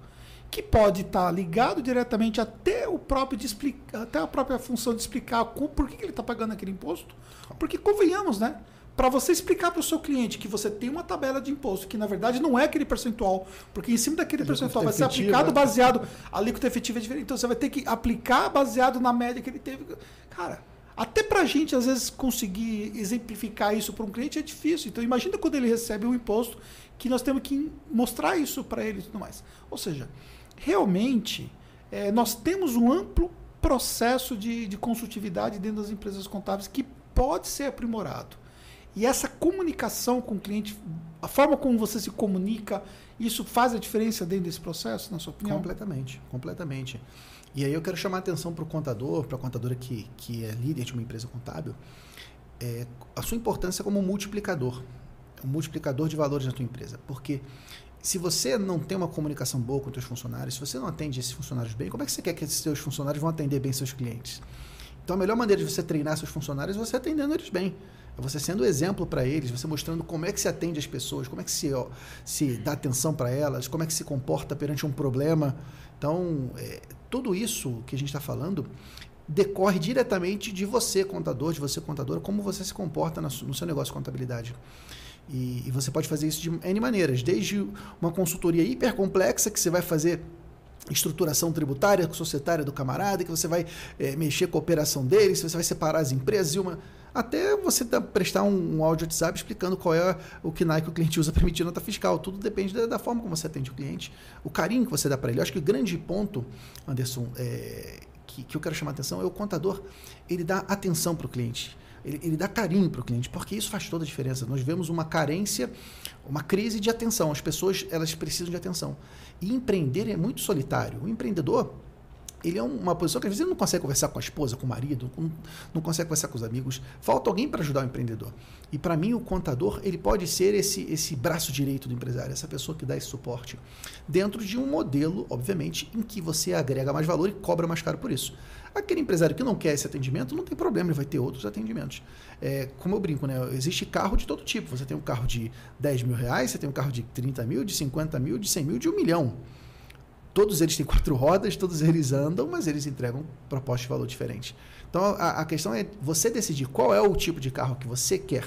que pode estar tá ligado diretamente até o próprio de explicar, até a própria função de explicar com, por que, que ele está pagando aquele imposto. Porque convenhamos, né? Para você explicar para o seu cliente que você tem uma tabela de imposto, que na verdade não é aquele percentual, porque em cima daquele percentual vai ser aplicado baseado, a alíquota efetiva é diferente, então você vai ter que aplicar baseado na média que ele teve. Cara, até para a gente, às vezes, conseguir exemplificar isso para um cliente é difícil. Então, imagina quando ele recebe um imposto que nós temos que mostrar isso para ele e tudo mais. Ou seja, realmente, é, nós temos um amplo processo de, de consultividade dentro das empresas contábeis que pode ser aprimorado. E essa comunicação com o cliente, a forma como você se comunica, isso faz a diferença dentro desse processo, na sua opinião? Completamente, completamente. E aí eu quero chamar a atenção para o contador, para a contadora que, que é líder de uma empresa contábil, é, a sua importância como multiplicador, um multiplicador de valores na tua empresa. Porque se você não tem uma comunicação boa com os seus funcionários, se você não atende esses funcionários bem, como é que você quer que esses seus funcionários vão atender bem seus clientes? Então a melhor maneira de você treinar seus funcionários é você atendendo eles bem. É você sendo exemplo para eles, você mostrando como é que se atende as pessoas, como é que se, ó, se dá atenção para elas, como é que se comporta perante um problema. Então, é, tudo isso que a gente está falando decorre diretamente de você, contador, de você, contadora, como você se comporta no seu negócio de contabilidade. E, e, você pode fazer isso de N maneiras, desde uma consultoria hiper complexa que você vai fazer estruturação tributária, societária do camarada, que você vai é, mexer com a operação deles, você vai separar as empresas e uma. Até você prestar um, um áudio WhatsApp explicando qual é o KNAI que o cliente usa para emitir nota fiscal. Tudo depende da, da, forma como você atende o cliente, o carinho que você dá para ele. Eu acho que o grande ponto, Anderson, é, que, que eu quero chamar a atenção é o contador, ele dá atenção para o cliente. Ele, ele, dá carinho para o cliente, porque isso faz toda a diferença. Nós vemos uma carência, uma crise de atenção. As pessoas elas precisam de atenção. E empreender é muito solitário. O empreendedor, ele é uma posição que às vezes ele não consegue conversar com a esposa, com o marido, com, não consegue conversar com os amigos. Falta alguém para ajudar o empreendedor. E para mim, o contador, ele pode ser esse, esse braço direito do empresário, essa pessoa que dá esse suporte. Dentro de um modelo, obviamente, em que você agrega mais valor e cobra mais caro por isso. Aquele empresário que não quer esse atendimento, não tem problema, ele vai ter outros atendimentos. É, como eu brinco, né? Existe carro de todo tipo. Você tem um carro de 10 mil reais, você tem um carro de 30 mil, de 50 mil, de 100 mil, de 1 milhão. Todos eles têm quatro rodas, todos eles andam, mas eles entregam propostas de valor diferentes. Então a, a questão é você decidir qual é o tipo de carro que você quer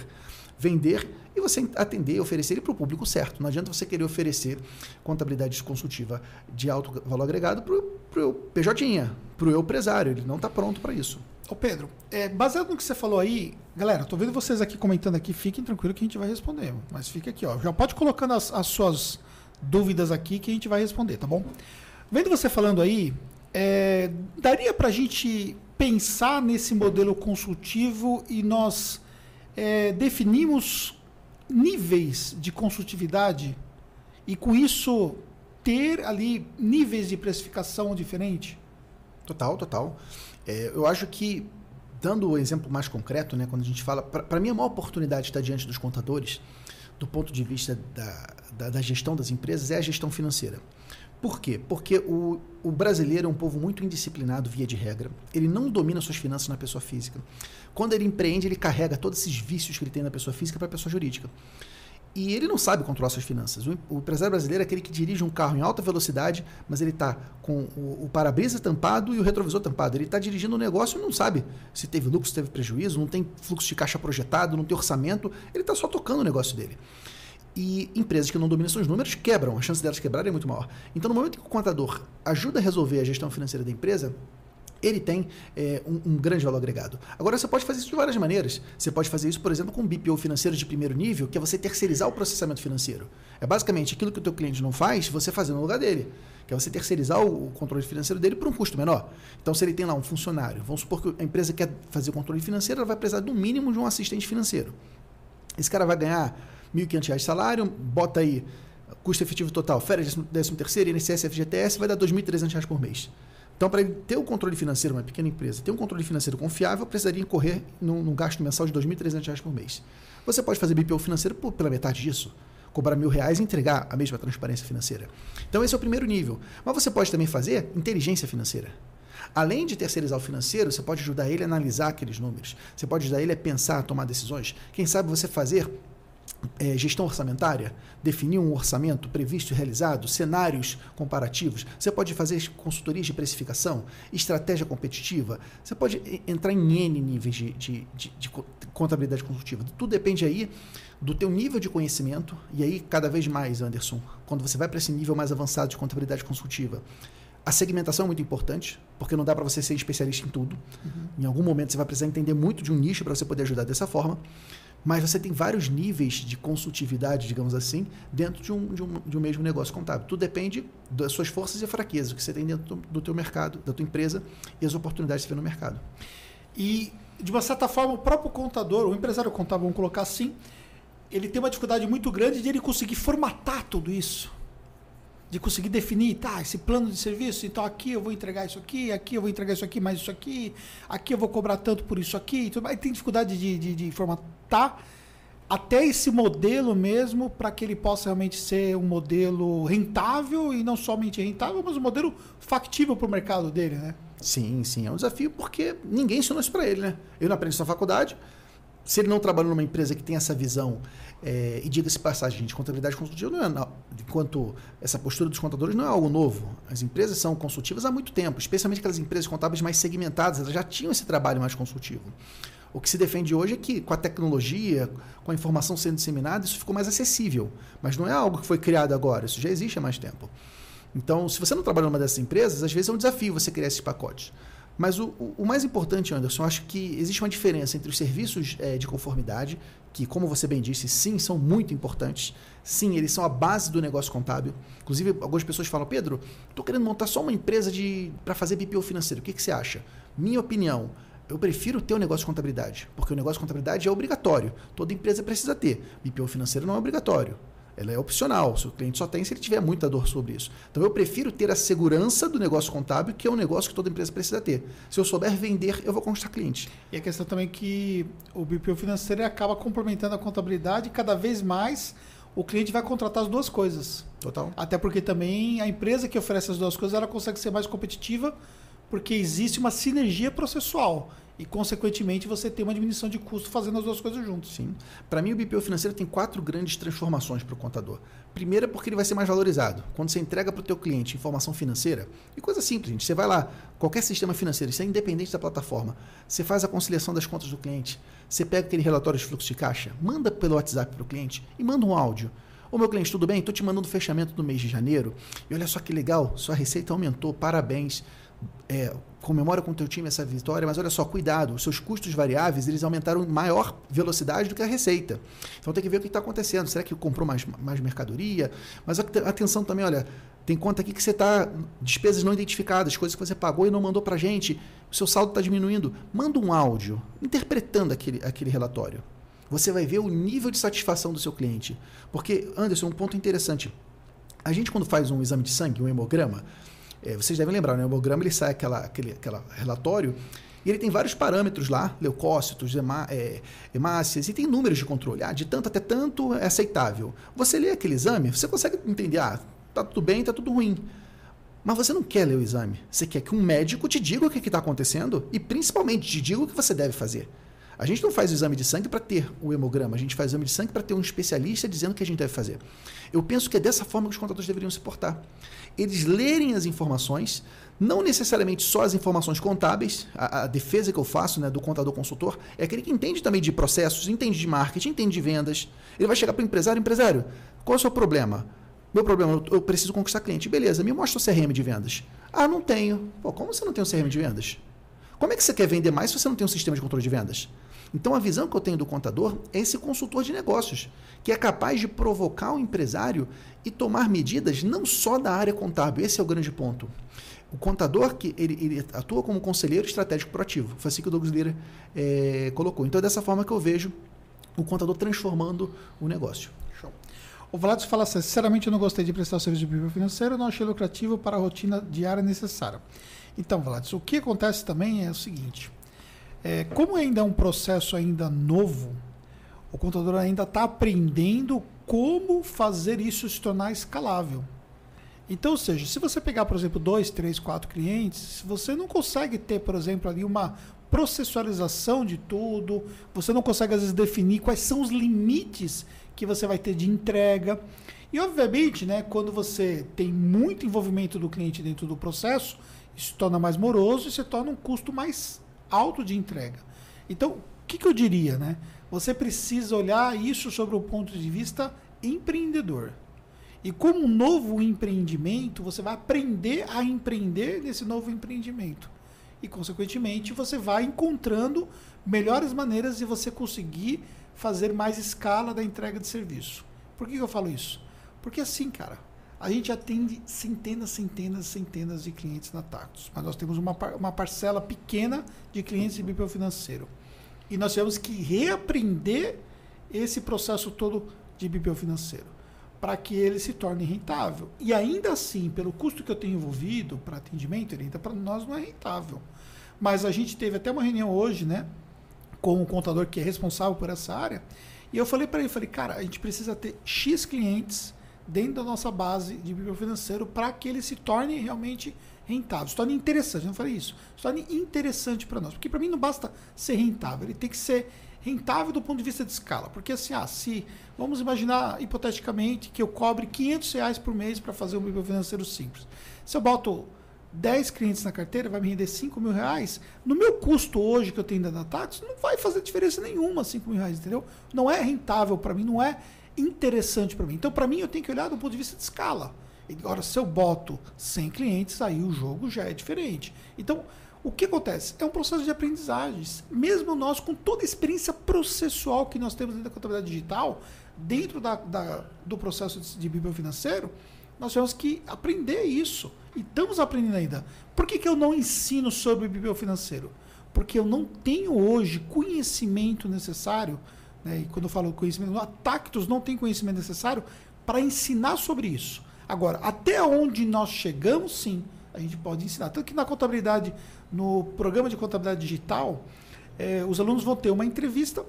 vender e você atender oferecer ele para o público certo. Não adianta você querer oferecer contabilidade consultiva de alto valor agregado para o PJ, para o empresário. Ele não está pronto para isso. Ô Pedro, é, baseado no que você falou aí, galera, tô vendo vocês aqui comentando aqui, fiquem tranquilos que a gente vai responder. Mas fica aqui, ó. Já pode colocando as, as suas dúvidas aqui que a gente vai responder, tá bom? Vendo você falando aí, é, daria para a gente pensar nesse modelo consultivo e nós é, definimos níveis de consultividade e com isso ter ali níveis de precificação diferente? Total, total. É, eu acho que, dando o exemplo mais concreto, né, quando a gente fala, para mim a maior oportunidade está diante dos contadores, do ponto de vista da, da, da gestão das empresas, é a gestão financeira. Por quê? Porque o, o, brasileiro é um povo muito indisciplinado, via de regra. Ele não domina suas finanças na pessoa física. Quando ele empreende, ele carrega todos esses vícios que ele tem na pessoa física para a pessoa jurídica. E ele não sabe controlar suas finanças. O, empresário brasileiro é aquele que dirige um carro em alta velocidade, mas ele está com o, o para-brisa tampado e o retrovisor tampado. Ele está dirigindo um negócio e não sabe se teve lucro, se teve prejuízo, não tem fluxo de caixa projetado, não tem orçamento. Ele está só tocando o negócio dele. E empresas que não dominam seus números quebram, a chance delas quebrarem é muito maior. Então, no momento que o contador ajuda a resolver a gestão financeira da empresa, ele tem é, um, um, grande valor agregado. Agora, você pode fazer isso de várias maneiras. Você pode fazer isso, por exemplo, com um BPO financeiro de primeiro nível, que é você terceirizar o processamento financeiro. É basicamente aquilo que o teu cliente não faz, você fazer no lugar dele. Que é você terceirizar o, o controle financeiro dele por um custo menor. Então, se ele tem lá um funcionário, vamos supor que a empresa quer fazer o controle financeiro, ela vai precisar do mínimo de um assistente financeiro. Esse cara vai ganhar R$ 1.500 de salário, bota aí custo efetivo total, férias, 13 terceiro, INSS, FGTS, vai dar R$ 2.300 por mês. Então, para ele ter o controle financeiro, uma pequena empresa, ter um controle financeiro confiável, precisaria incorrer num, num gasto mensal de R$ 2.300 por mês. Você pode fazer BPO financeiro por, pela metade disso. Cobrar mil reais e entregar a mesma transparência financeira. Então, esse é o primeiro nível. Mas você pode também fazer inteligência financeira. Além de terceirizar o financeiro, você pode ajudar ele a analisar aqueles números. Você pode ajudar ele a pensar, a tomar decisões. Quem sabe você fazer é, gestão orçamentária, definir um orçamento previsto e realizado, cenários comparativos. Você pode fazer consultorias de precificação, estratégia competitiva. Você pode entrar em N níveis de, de, de, de contabilidade consultiva. Tudo depende aí do teu nível de conhecimento e aí cada vez mais, Anderson, quando você vai para esse nível mais avançado de contabilidade consultiva, a segmentação é muito importante, porque não dá para você ser especialista em tudo. Uhum. Em algum momento você vai precisar entender muito de um nicho para você poder ajudar dessa forma. Mas você tem vários níveis de consultividade, digamos assim, dentro de um, de um, de um mesmo negócio contábil. Tudo depende das suas forças e fraquezas, o que você tem dentro do, teu mercado, da tua empresa e as oportunidades que você vê no mercado. E, de uma certa forma, o próprio contador, o empresário contábil, vamos colocar assim, ele tem uma dificuldade muito grande de ele conseguir formatar tudo isso de conseguir definir, tá, esse plano de serviço, então aqui eu vou entregar isso aqui, aqui eu vou entregar isso aqui, mais isso aqui, aqui eu vou cobrar tanto por isso aqui, tudo mais. tem dificuldade de, de, de formatar até esse modelo mesmo para que ele possa realmente ser um modelo rentável e não somente rentável, mas um modelo factível para o mercado dele, né? Sim, sim, é um desafio porque ninguém ensinou isso para ele, né? Eu não aprendi isso na faculdade, se ele não trabalha numa empresa que tem essa visão, é, e diga-se passagem, gente, contabilidade consultiva não é, não, enquanto essa postura dos contadores não é algo novo. As empresas são consultivas há muito tempo, especialmente aquelas empresas contábeis mais segmentadas, elas já tinham esse trabalho mais consultivo. O que se defende hoje é que, com a tecnologia, com a informação sendo disseminada, isso ficou mais acessível. Mas não é algo que foi criado agora, isso já existe há mais tempo. Então, se você não trabalha numa dessas empresas, às vezes é um desafio você criar esses pacotes. Mas o, o, mais importante, Anderson, acho que existe uma diferença entre os serviços é, de conformidade, que, como você bem disse, sim, são muito importantes. Sim, eles são a base do negócio contábil. Inclusive, algumas pessoas falam, Pedro, estou querendo montar só uma empresa para fazer BPO financeiro. O que, que você acha? Minha opinião, eu prefiro ter o um negócio de contabilidade, porque o negócio de contabilidade é obrigatório. Toda empresa precisa ter. BPO financeiro não é obrigatório. Ela é opcional. Se o cliente só tem se ele tiver muita dor sobre isso. Então eu prefiro ter a segurança do negócio contábil, que é um negócio que toda empresa precisa ter. Se eu souber vender, eu vou conquistar cliente. E a questão também é que o BPO financeiro acaba complementando a contabilidade e cada vez mais o cliente vai contratar as duas coisas. Total. Até porque também a empresa que oferece as duas coisas ela consegue ser mais competitiva porque existe uma sinergia processual e, consequentemente, você tem uma diminuição de custo fazendo as duas coisas juntos. Sim. Para mim, o BPO financeiro tem quatro grandes transformações para o contador. Primeira, porque ele vai ser mais valorizado. Quando você entrega para o teu cliente informação financeira, e coisa simples, gente. Você vai lá, qualquer sistema financeiro, isso é independente da plataforma. Você faz a conciliação das contas do cliente, você pega aquele relatório de fluxo de caixa, manda pelo WhatsApp para o cliente e manda um áudio. Ô meu cliente, tudo bem? Estou te mandando o fechamento do mês de janeiro. E olha só que legal, sua receita aumentou, parabéns é, comemora com o teu time essa vitória, mas olha só, cuidado, os seus custos variáveis eles aumentaram em maior velocidade do que a receita. Então tem que ver o que está acontecendo. Será que comprou mais, mais mercadoria? Mas atenção também, olha, tem conta aqui que você está despesas não identificadas, coisas que você pagou e não mandou para gente. O seu saldo está diminuindo. Manda um áudio interpretando aquele, aquele relatório. Você vai ver o nível de satisfação do seu cliente. Porque, Anderson, um ponto interessante. A gente, quando faz um exame de sangue, um hemograma, é, vocês devem lembrar, né? o hemograma ele sai aquela, aquele aquela relatório e ele tem vários parâmetros lá, leucócitos, é, hemácias, e tem números de controle. Ah, de tanto até tanto é aceitável. Você lê aquele exame, você consegue entender, ah, tá tudo bem, tá tudo ruim. Mas você não quer ler o exame. Você quer que um médico te diga o que está acontecendo e, principalmente, te diga o que você deve fazer. A gente não faz o exame de sangue para ter o hemograma, a gente faz o exame de sangue para ter um especialista dizendo o que a gente deve fazer. Eu penso que é dessa forma que os contadores deveriam se portar. Eles lerem as informações, não necessariamente só as informações contábeis, a, a defesa que eu faço né, do contador consultor é aquele que entende também de processos, entende de marketing, entende de vendas. Ele vai chegar para o empresário, empresário, qual é o seu problema? Meu problema, eu preciso conquistar cliente. Beleza, me mostra o CRM de vendas. Ah, não tenho. Pô, como você não tem um CRM de vendas? Como é que você quer vender mais se você não tem um sistema de controle de vendas? Então, a visão que eu tenho do contador é esse consultor de negócios, que é capaz de provocar o empresário e tomar medidas não só da área contábil. Esse é o grande ponto. O contador que ele, ele atua como conselheiro estratégico proativo. Foi assim que o Douglas Lira é, colocou. Então, é dessa forma que eu vejo o contador transformando o negócio. Show. O Vlad fala assim, sinceramente eu não gostei de prestar o serviço de perfil financeiro, não achei lucrativo para a rotina diária necessária. Então, Vlad, o que acontece também é o seguinte: é, como ainda é um processo ainda novo, o contador ainda está aprendendo como fazer isso se tornar escalável. Então, ou seja, se você pegar, por exemplo, dois, três, quatro clientes, você não consegue ter, por exemplo, ali uma processualização de tudo, você não consegue às vezes definir quais são os limites que você vai ter de entrega. E obviamente, né, quando você tem muito envolvimento do cliente dentro do processo, isso torna mais moroso e se torna um custo mais alto de entrega. Então, o que, que eu diria, né? Você precisa olhar isso sobre o ponto de vista empreendedor. E como um novo empreendimento, você vai aprender a empreender nesse novo empreendimento. E, consequentemente, você vai encontrando melhores maneiras de você conseguir fazer mais escala da entrega de serviço. Por que, eu falo isso? Porque assim, cara, a gente atende centenas, centenas, centenas de clientes na Tactus, mas nós temos uma, uma parcela pequena de clientes de BPO financeiro. E nós tivemos que reaprender esse processo todo de BPO financeiro para que ele se torne rentável. E ainda assim, pelo custo que eu tenho envolvido para atendimento, ele ainda para nós não é rentável. Mas a gente teve até uma reunião hoje, né, com o contador que é responsável por essa área, e eu falei para ele, falei, cara, a gente precisa ter X clientes dentro da nossa base de BPO financeiro para que ele se torne realmente rentável, se torne interessante. Não falei isso, se torne interessante para nós. Porque para mim não basta ser rentável, ele tem que ser rentável do ponto de vista de escala. Porque assim, ah, se vamos imaginar hipoteticamente que eu cobre 500 reais por mês para fazer um BPO financeiro simples. Se eu boto 10 clientes na carteira, vai me render 5 mil reais. No meu custo hoje que eu tenho da Tax, não vai fazer diferença nenhuma 5 mil reais, entendeu? Não é rentável para mim, não é interessante para mim. Então, para mim, eu tenho que olhar do ponto de vista de escala. Agora, se eu boto 100 clientes, aí o jogo já é diferente. Então, o que acontece? É um processo de aprendizagens. Mesmo nós, com toda a experiência processual que nós temos dentro da contabilidade digital, dentro da, da do processo de, de bíblia financeiro, nós temos que aprender isso. E estamos aprendendo ainda. Por que, que eu não ensino sobre bíblia financeiro? Porque eu não tenho hoje conhecimento necessário, né? e quando eu falo conhecimento, a Tactus não tem conhecimento necessário para ensinar sobre isso. Agora, até onde nós chegamos, sim, a gente pode ensinar. Tanto que na contabilidade, no programa de contabilidade digital, eh, os alunos vão ter uma entrevista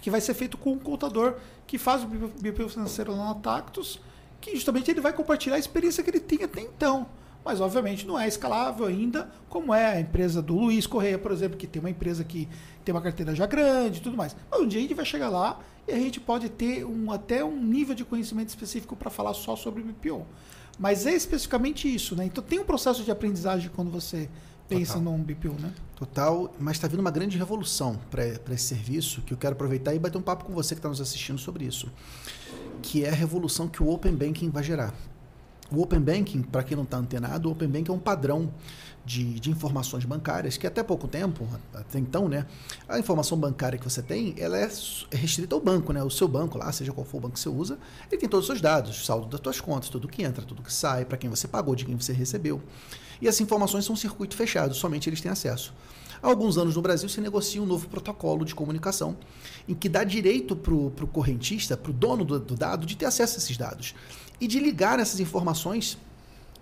que vai ser feito com um contador que faz o BPO financeiro lá na Tactus, que justamente ele vai compartilhar a experiência que ele tem até então. Mas, obviamente, não é escalável ainda, como é a empresa do Luiz Correia, por exemplo, que tem uma empresa que tem uma carteira já grande e tudo mais. Mas um dia a gente vai chegar lá e a gente pode ter um, até um nível de conhecimento específico para falar só sobre BPO. Mas é especificamente isso, né? Então tem um processo de aprendizagem quando você pensa Total. num BPO, né? Total, mas está vindo uma grande revolução para esse serviço que eu quero aproveitar e bater um papo com você que está nos assistindo sobre isso, que é a revolução que o Open Banking vai gerar. O Open Banking, para quem não está antenado, o Open Banking é um padrão de, de, informações bancárias que até pouco tempo, até então, né, a informação bancária que você tem, ela é restrita ao banco, né, o seu banco lá, seja qual for o banco que você usa, ele tem todos os seus dados, saldo das suas contas, tudo que entra, tudo que sai, para quem você pagou, de quem você recebeu. E essas informações são um circuito fechado, somente eles têm acesso. Há alguns anos no Brasil se negocia um novo protocolo de comunicação em que dá direito para o correntista, para o dono do, do dado, de ter acesso a esses dados e de ligar essas informações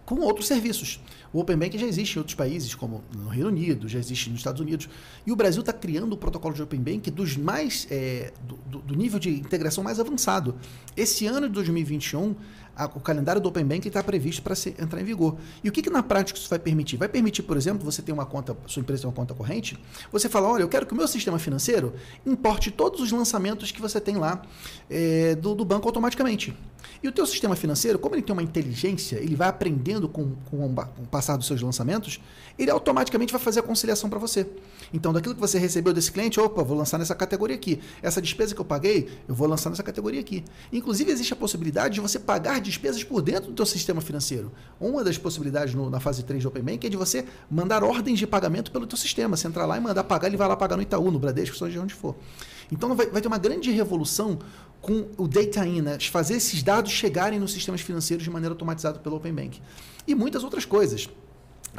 com outros serviços. O Open Banking já existe em outros países, como no Reino Unido, já existe nos Estados Unidos. E o Brasil está criando o protocolo de Open Banking dos mais, é, do, do, nível de integração mais avançado. Esse ano de 2021, a, o calendário do Open Banking está previsto para entrar em vigor. E o que, que na prática isso vai permitir? Vai permitir, por exemplo, você ter uma conta, sua empresa tem uma conta corrente, você fala, olha, eu quero que o meu sistema financeiro importe todos os lançamentos que você tem lá é, do, do banco automaticamente. E o teu sistema financeiro, como ele tem uma inteligência, ele vai aprendendo com, com, o passar dos seus lançamentos, ele automaticamente vai fazer a conciliação para você. Então, daquilo que você recebeu desse cliente, opa, vou lançar nessa categoria aqui. Essa despesa que eu paguei, eu vou lançar nessa categoria aqui. Inclusive, existe a possibilidade de você pagar despesas por dentro do teu sistema financeiro. Uma das possibilidades no, na fase 3 do Open Bank é de você mandar ordens de pagamento pelo teu sistema. Você entrar lá e mandar pagar, ele vai lá pagar no Itaú, no Bradesco, seja onde for. Então vai, vai ter uma grande revolução com o data in, né? fazer esses dados chegarem nos sistemas financeiros de maneira automatizada pelo Open Bank. E muitas outras coisas.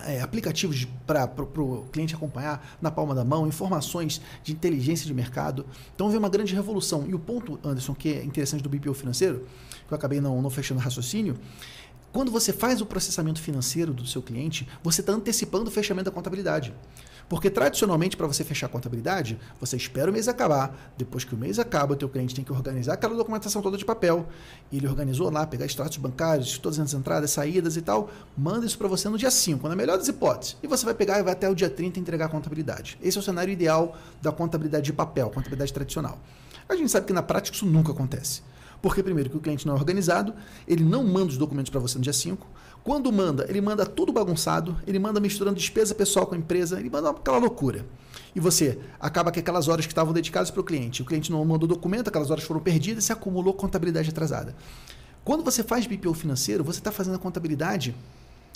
É, aplicativos para o cliente acompanhar na palma da mão, informações de inteligência de mercado. Então vem uma grande revolução. E o ponto, Anderson, que é interessante do BPO financeiro, que eu acabei não, não fechando o raciocínio, Quando você faz o processamento financeiro do seu cliente, você está antecipando o fechamento da contabilidade. Porque tradicionalmente, para você fechar a contabilidade, você espera o mês acabar. Depois que o mês acaba, o teu cliente tem que organizar aquela documentação toda de papel. Ele organizou lá, pegar extratos bancários, todas as entradas, saídas e tal. Manda isso para você no dia 5, na melhor das hipóteses. E você vai pegar e vai até o dia 30 entregar a contabilidade. Esse é o cenário ideal da contabilidade de papel, contabilidade tradicional. A gente sabe que na prática isso nunca acontece. Porque, primeiro, que o cliente não é organizado, ele não manda os documentos para você no dia 5. Quando manda, ele manda tudo bagunçado, ele manda misturando despesa pessoal com a empresa, ele manda aquela loucura. E você acaba que aquelas horas que estavam dedicadas para o cliente, o cliente não mandou documento, aquelas horas foram perdidas e se acumulou contabilidade atrasada. Quando você faz BPO financeiro, você está fazendo a contabilidade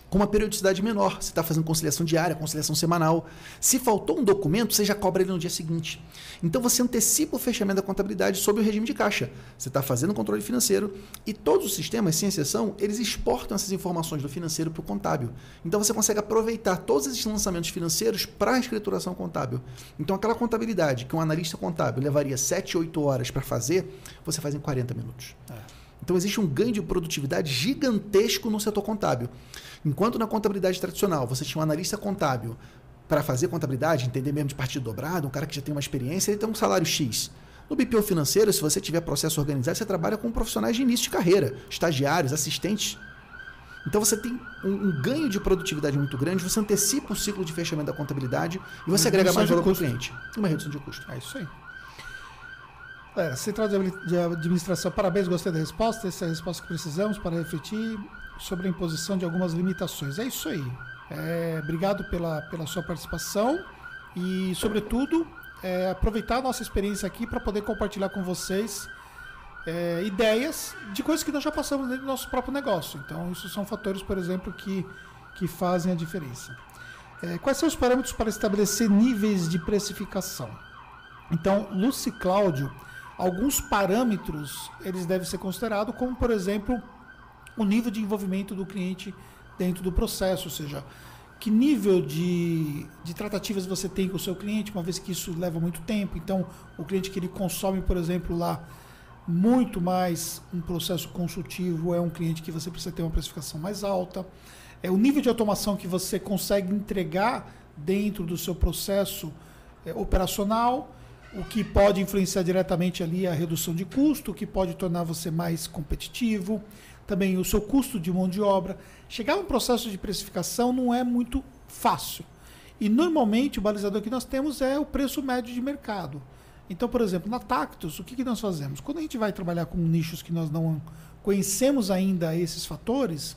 com uma periodicidade menor. Você está fazendo conciliação diária, conciliação semanal. Se faltou um documento, você já cobra ele no dia seguinte. Então você antecipa o fechamento da contabilidade sob o regime de caixa. Você está fazendo controle financeiro e todos os sistemas, sem exceção, eles exportam essas informações do financeiro para o contábil. Então você consegue aproveitar todos esses lançamentos financeiros para a escrituração contábil. Então aquela contabilidade que um analista contábil levaria 7, 8 horas para fazer, você faz em 40 minutos. É. Então existe um ganho de produtividade gigantesco no setor contábil. Enquanto na contabilidade tradicional você tinha um analista contábil para fazer contabilidade, entender mesmo de partido dobrado, um cara que já tem uma experiência, ele tem um salário X. No BPO financeiro, se você tiver processo organizado, você trabalha com profissionais de início de carreira, estagiários, assistentes. Então você tem um, um ganho de produtividade muito grande, você antecipa o ciclo de fechamento da contabilidade e você agrega mais valor para o cliente. Uma redução de custo. É isso aí. É, Central de Administração, parabéns, gostei da resposta. Essa é a resposta que precisamos para refletir sobre a imposição de algumas limitações. É isso aí. É, obrigado pela, pela sua participação e, sobretudo, é, aproveitar a nossa experiência aqui para poder compartilhar com vocês é, ideias de coisas que nós já passamos dentro do nosso próprio negócio. Então, isso são fatores, por exemplo, que, que fazem a diferença. É, quais são os parâmetros para estabelecer níveis de precificação? Então, Luci Cláudio, alguns parâmetros eles devem ser considerados, como, por exemplo, o nível de envolvimento do cliente dentro do processo, ou seja, que nível de, de tratativas você tem com o seu cliente, uma vez que isso leva muito tempo. Então, o cliente que ele consome, por exemplo, lá muito mais um processo consultivo é um cliente que você precisa ter uma precificação mais alta. É o nível de automação que você consegue entregar dentro do seu processo é, operacional, o que pode influenciar diretamente ali a redução de custo, o que pode tornar você mais competitivo também o seu custo de mão de obra. Chegar a um processo de precificação não é muito fácil. E normalmente o balizador que nós temos é o preço médio de mercado. Então, por exemplo, na Tactus, o que, que nós fazemos? Quando a gente vai trabalhar com nichos que nós não conhecemos ainda esses fatores,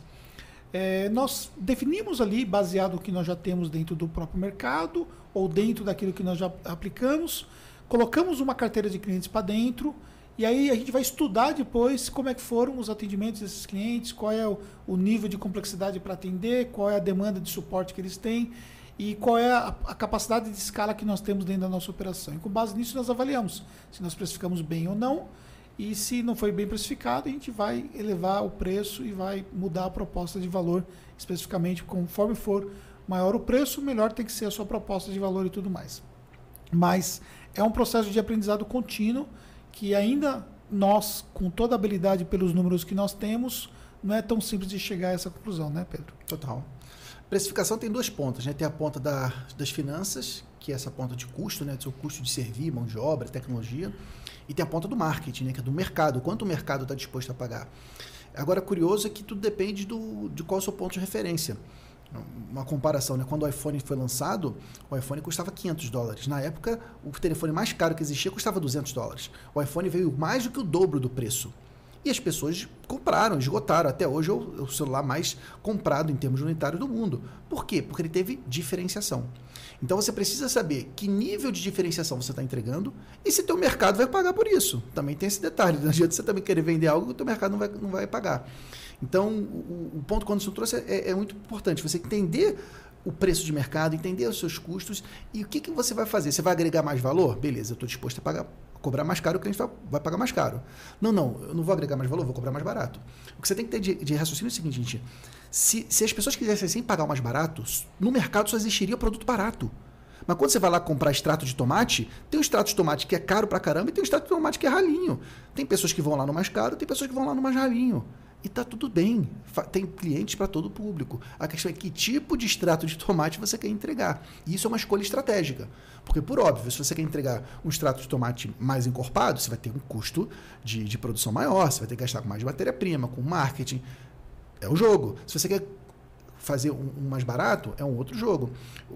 é, nós definimos ali, baseado no que nós já temos dentro do próprio mercado ou dentro daquilo que nós já aplicamos, colocamos uma carteira de clientes para dentro e aí a gente vai estudar depois como é que foram os atendimentos desses clientes, qual é o, o nível de complexidade para atender, qual é a demanda de suporte que eles têm e qual é a, a, capacidade de escala que nós temos dentro da nossa operação. E com base nisso nós avaliamos se nós precificamos bem ou não e se não foi bem precificado, a gente vai elevar o preço e vai mudar a proposta de valor especificamente conforme for maior o preço, melhor tem que ser a sua proposta de valor e tudo mais. Mas é um processo de aprendizado contínuo que ainda nós, com toda a habilidade pelos números que nós temos, não é tão simples de chegar a essa conclusão, né, Pedro? Total. Precificação tem duas pontas, né? Tem a ponta da, das finanças, que é essa ponta de custo, né? Do seu custo de servir, mão de obra, tecnologia. E tem a ponta do marketing, né? Que é do mercado. Quanto o mercado está disposto a pagar. Agora, curioso é que tudo depende do, de qual é o seu ponto de referência uma comparação, né? Quando o iPhone foi lançado, o iPhone custava 500 dólares. Na época, o telefone mais caro que existia custava 200 dólares. O iPhone veio mais do que o dobro do preço. E as pessoas compraram, esgotaram. Até hoje é o celular mais comprado em termos unitários do mundo. Por quê? Porque ele teve diferenciação. Então você precisa saber que nível de diferenciação você está entregando e se teu mercado vai pagar por isso. Também tem esse detalhe. Não adianta você também querer vender algo que o teu mercado não vai, não vai pagar. Então, o, o ponto quando você trouxe é, é, muito importante. Você entender o preço de mercado, entender os seus custos e o que, que você vai fazer. Você vai agregar mais valor? Beleza, eu estou disposto a pagar, cobrar mais caro, o cliente vai, vai pagar mais caro. Não, não, eu não vou agregar mais valor, vou cobrar mais barato. O que você tem que ter de, de raciocínio é o seguinte, gente. Se, se as pessoas quisessem sem pagar o mais barato, no mercado só existiria produto barato. Mas quando você vai lá comprar extrato de tomate, tem um extrato de tomate que é caro pra caramba e tem um extrato de tomate que é ralinho. Tem pessoas que vão lá no mais caro, tem pessoas que vão lá no mais ralinho. E tá tudo bem. Tem clientes para todo o público. A questão é que tipo de extrato de tomate você quer entregar. E isso é uma escolha estratégica. Porque, por óbvio, se você quer entregar um extrato de tomate mais encorpado, você vai ter um custo de, de produção maior, você vai ter que gastar com mais matéria-prima, com marketing. É o jogo. Se você quer fazer um, um mais barato, é um outro jogo.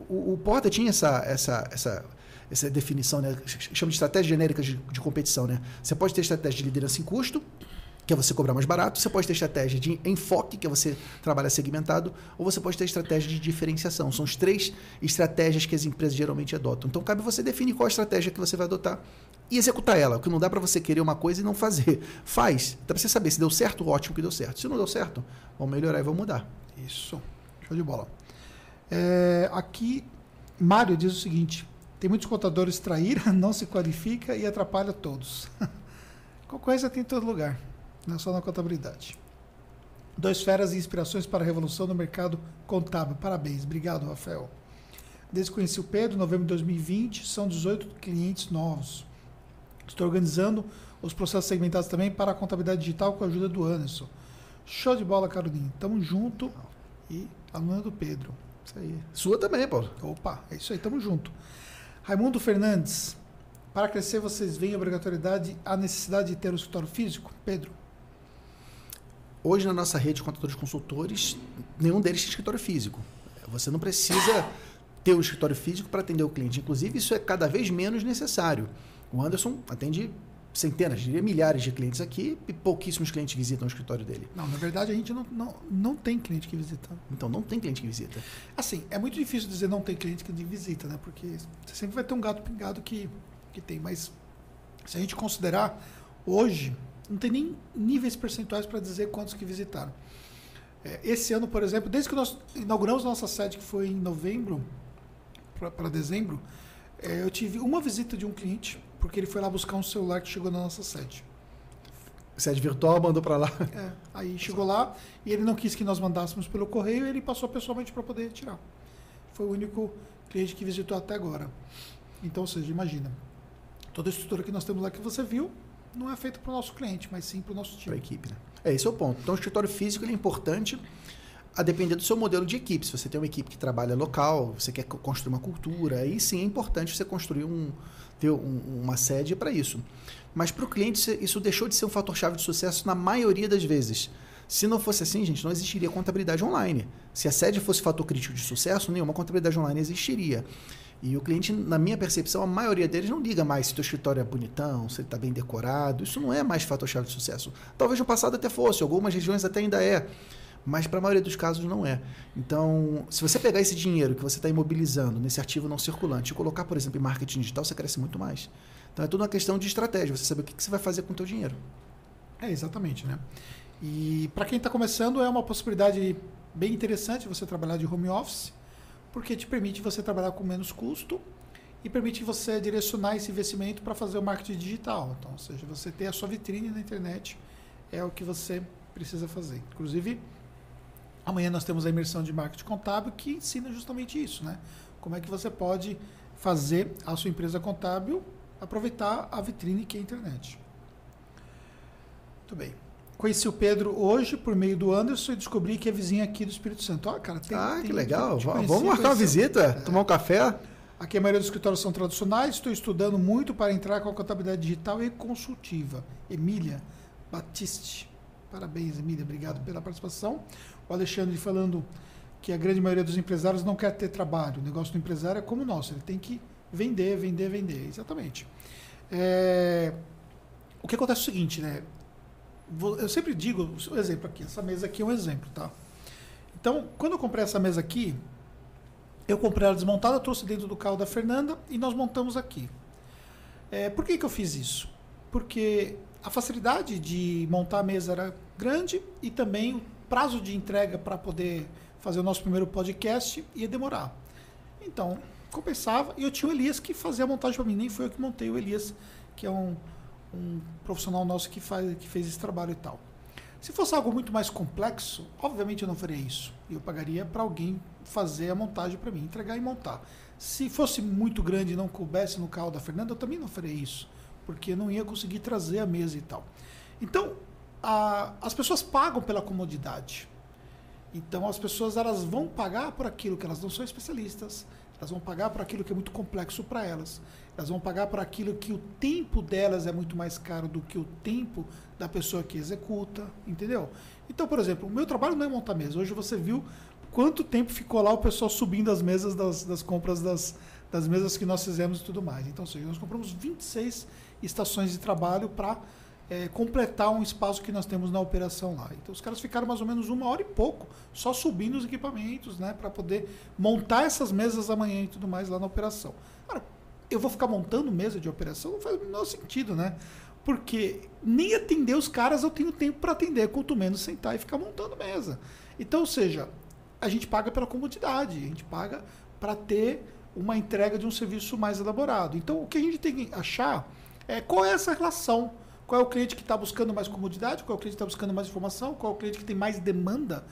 O, o Porta tinha essa, essa, essa, essa definição, né? chama de estratégia genérica de, de competição. Né? Você pode ter estratégia de liderança em custo, que é você cobrar mais barato, você pode ter estratégia de enfoque, que é você trabalhar segmentado, ou você pode ter estratégia de diferenciação. São as três estratégias que as empresas geralmente adotam. Então cabe você definir qual a estratégia que você vai adotar e executar ela, porque não dá para você querer uma coisa e não fazer. Faz. Dá para você saber se deu certo, ótimo que deu certo. Se não deu certo, vamos melhorar e vamos mudar. Isso. Show de bola. É, aqui, Mário diz o seguinte: tem muitos contadores traíra, não se qualifica e atrapalha todos. Concorrência tem em todo lugar não só na contabilidade. Dois feras e inspirações para a revolução no mercado contábil. Parabéns. Obrigado, Rafael. Desde que conheci o Pedro, em novembro de 2020, são 18 clientes novos. Estou organizando os processos segmentados também para a contabilidade digital com a ajuda do Anderson. Show de bola, Carolinho. Tamo junto. E aluna do Pedro. Isso aí. Sua também, Paulo. Opa, é isso aí, tamo junto. Raimundo Fernandes. Para crescer, vocês veem a obrigatoriedade, a necessidade de ter um escritório físico? Pedro. Hoje, na nossa rede de contadores consultores, nenhum deles tem escritório físico. Você não precisa ter um escritório físico para atender o cliente. Inclusive, isso é cada vez menos necessário. O Anderson atende centenas, diria milhares de clientes aqui e pouquíssimos clientes visitam o escritório dele. Não, na verdade a gente não, não, não tem cliente que visita. Então não tem cliente que visita. Assim, é muito difícil dizer não tem cliente que visita, né? Porque você sempre vai ter um gato pingado que, que tem. Mas se a gente considerar, hoje não tem nem níveis percentuais para dizer quantos que visitaram. É, esse ano, por exemplo, desde que nós inauguramos nossa sede, que foi em novembro para dezembro, é, eu tive uma visita de um cliente, porque ele foi lá buscar um celular que chegou na nossa sede. Sede virtual, mandou para lá. É, aí chegou lá e ele não quis que nós mandássemos pelo correio, ele passou pessoalmente para poder retirar. Foi o único cliente que visitou até agora. Então, ou seja, imagina, toda a estrutura que nós temos lá que você viu, não é feito para o nosso cliente, mas sim para o nosso time. Para a equipe, né? É, esse é o ponto. Então, o escritório físico é importante a depender do seu modelo de equipe. Se você tem uma equipe que trabalha local, você quer construir uma cultura, aí sim é importante você construir um, ter um, uma sede para isso. Mas para o cliente, isso deixou de ser um fator-chave de sucesso na maioria das vezes. Se não fosse assim, gente, não existiria contabilidade online. Se a sede fosse fator crítico de sucesso, nenhuma contabilidade online existiria. E o cliente, na minha percepção, a maioria deles não liga mais se o teu escritório é bonitão, se ele está bem decorado. Isso não é mais fator-chave de sucesso. Talvez no passado até fosse, algumas regiões até ainda é. Mas para a maioria dos casos não é. Então, se você pegar esse dinheiro que você está imobilizando nesse ativo não circulante e colocar, por exemplo, em marketing digital, você cresce muito mais. Então é tudo uma questão de estratégia, você saber o que, que você vai fazer com o teu dinheiro. É, exatamente, né? E para quem está começando, é uma possibilidade bem interessante você trabalhar de home office porque te permite você trabalhar com menos custo e permite você direcionar esse investimento para fazer o marketing digital. Então, ou seja, você ter a sua vitrine na internet é o que você precisa fazer. Inclusive, amanhã nós temos a imersão de marketing contábil que ensina justamente isso, né? Como é que você pode fazer a sua empresa contábil aproveitar a vitrine que é a internet. Muito bem. Conheci o Pedro hoje por meio do Anderson e descobri que é vizinho aqui do Espírito Santo. Ah, cara, tem, ah tem, que legal. Conheci, Vamos marcar uma visita, é. tomar um café. Aqui a maioria dos escritórios são tradicionais. Estou estudando muito para entrar com a contabilidade digital e consultiva. Emília Batiste. Parabéns, Emília. Obrigado pela participação. O Alexandre falando que a grande maioria dos empresários não quer ter trabalho. O negócio do empresário é como o nosso. Ele tem que vender, vender, vender. Exatamente. É... O que acontece é o seguinte, né? Eu sempre digo, o exemplo aqui, essa mesa aqui é um exemplo, tá? Então, quando eu comprei essa mesa aqui, eu comprei ela desmontada, trouxe dentro do carro da Fernanda e nós montamos aqui. É, por que, que eu fiz isso? Porque a facilidade de montar a mesa era grande e também o prazo de entrega para poder fazer o nosso primeiro podcast ia demorar. Então, compensava. E eu tinha o Elias que fazia a montagem para mim, nem foi eu que montei o Elias, que é um um profissional nosso que, faz, que fez esse trabalho e tal. Se fosse algo muito mais complexo, obviamente eu não faria isso. Eu pagaria para alguém fazer a montagem para mim, entregar e montar. Se fosse muito grande e não coubesse no carro da Fernanda, eu também não faria isso, porque não ia conseguir trazer a mesa e tal. Então, a, as pessoas pagam pela comodidade. Então as pessoas elas vão pagar por aquilo que elas não são especialistas, elas vão pagar por aquilo que é muito complexo para elas, elas vão pagar por aquilo que o tempo delas é muito mais caro do que o tempo da pessoa que executa, entendeu? Então, por exemplo, o meu trabalho não é montar mesa. Hoje você viu quanto tempo ficou lá o pessoal subindo as mesas das, das compras das, das mesas que nós fizemos e tudo mais. Então, seja, nós compramos 26 estações de trabalho para é, completar um espaço que nós temos na operação lá. Então os caras ficaram mais ou menos uma hora e pouco só subindo os equipamentos, né, para poder montar essas mesas amanhã e tudo mais lá na operação. Eu vou ficar montando mesa de operação não faz o menor sentido, né? Porque nem atender os caras eu tenho tempo para atender, quanto menos sentar e ficar montando mesa. Então, ou seja, a gente paga pela comodidade, a gente paga para ter uma entrega de um serviço mais elaborado. Então, o que a gente tem que achar é qual é essa relação qual é o cliente que está buscando mais comodidade? Qual é o cliente que está buscando mais informação? Qual é o cliente que tem mais demanda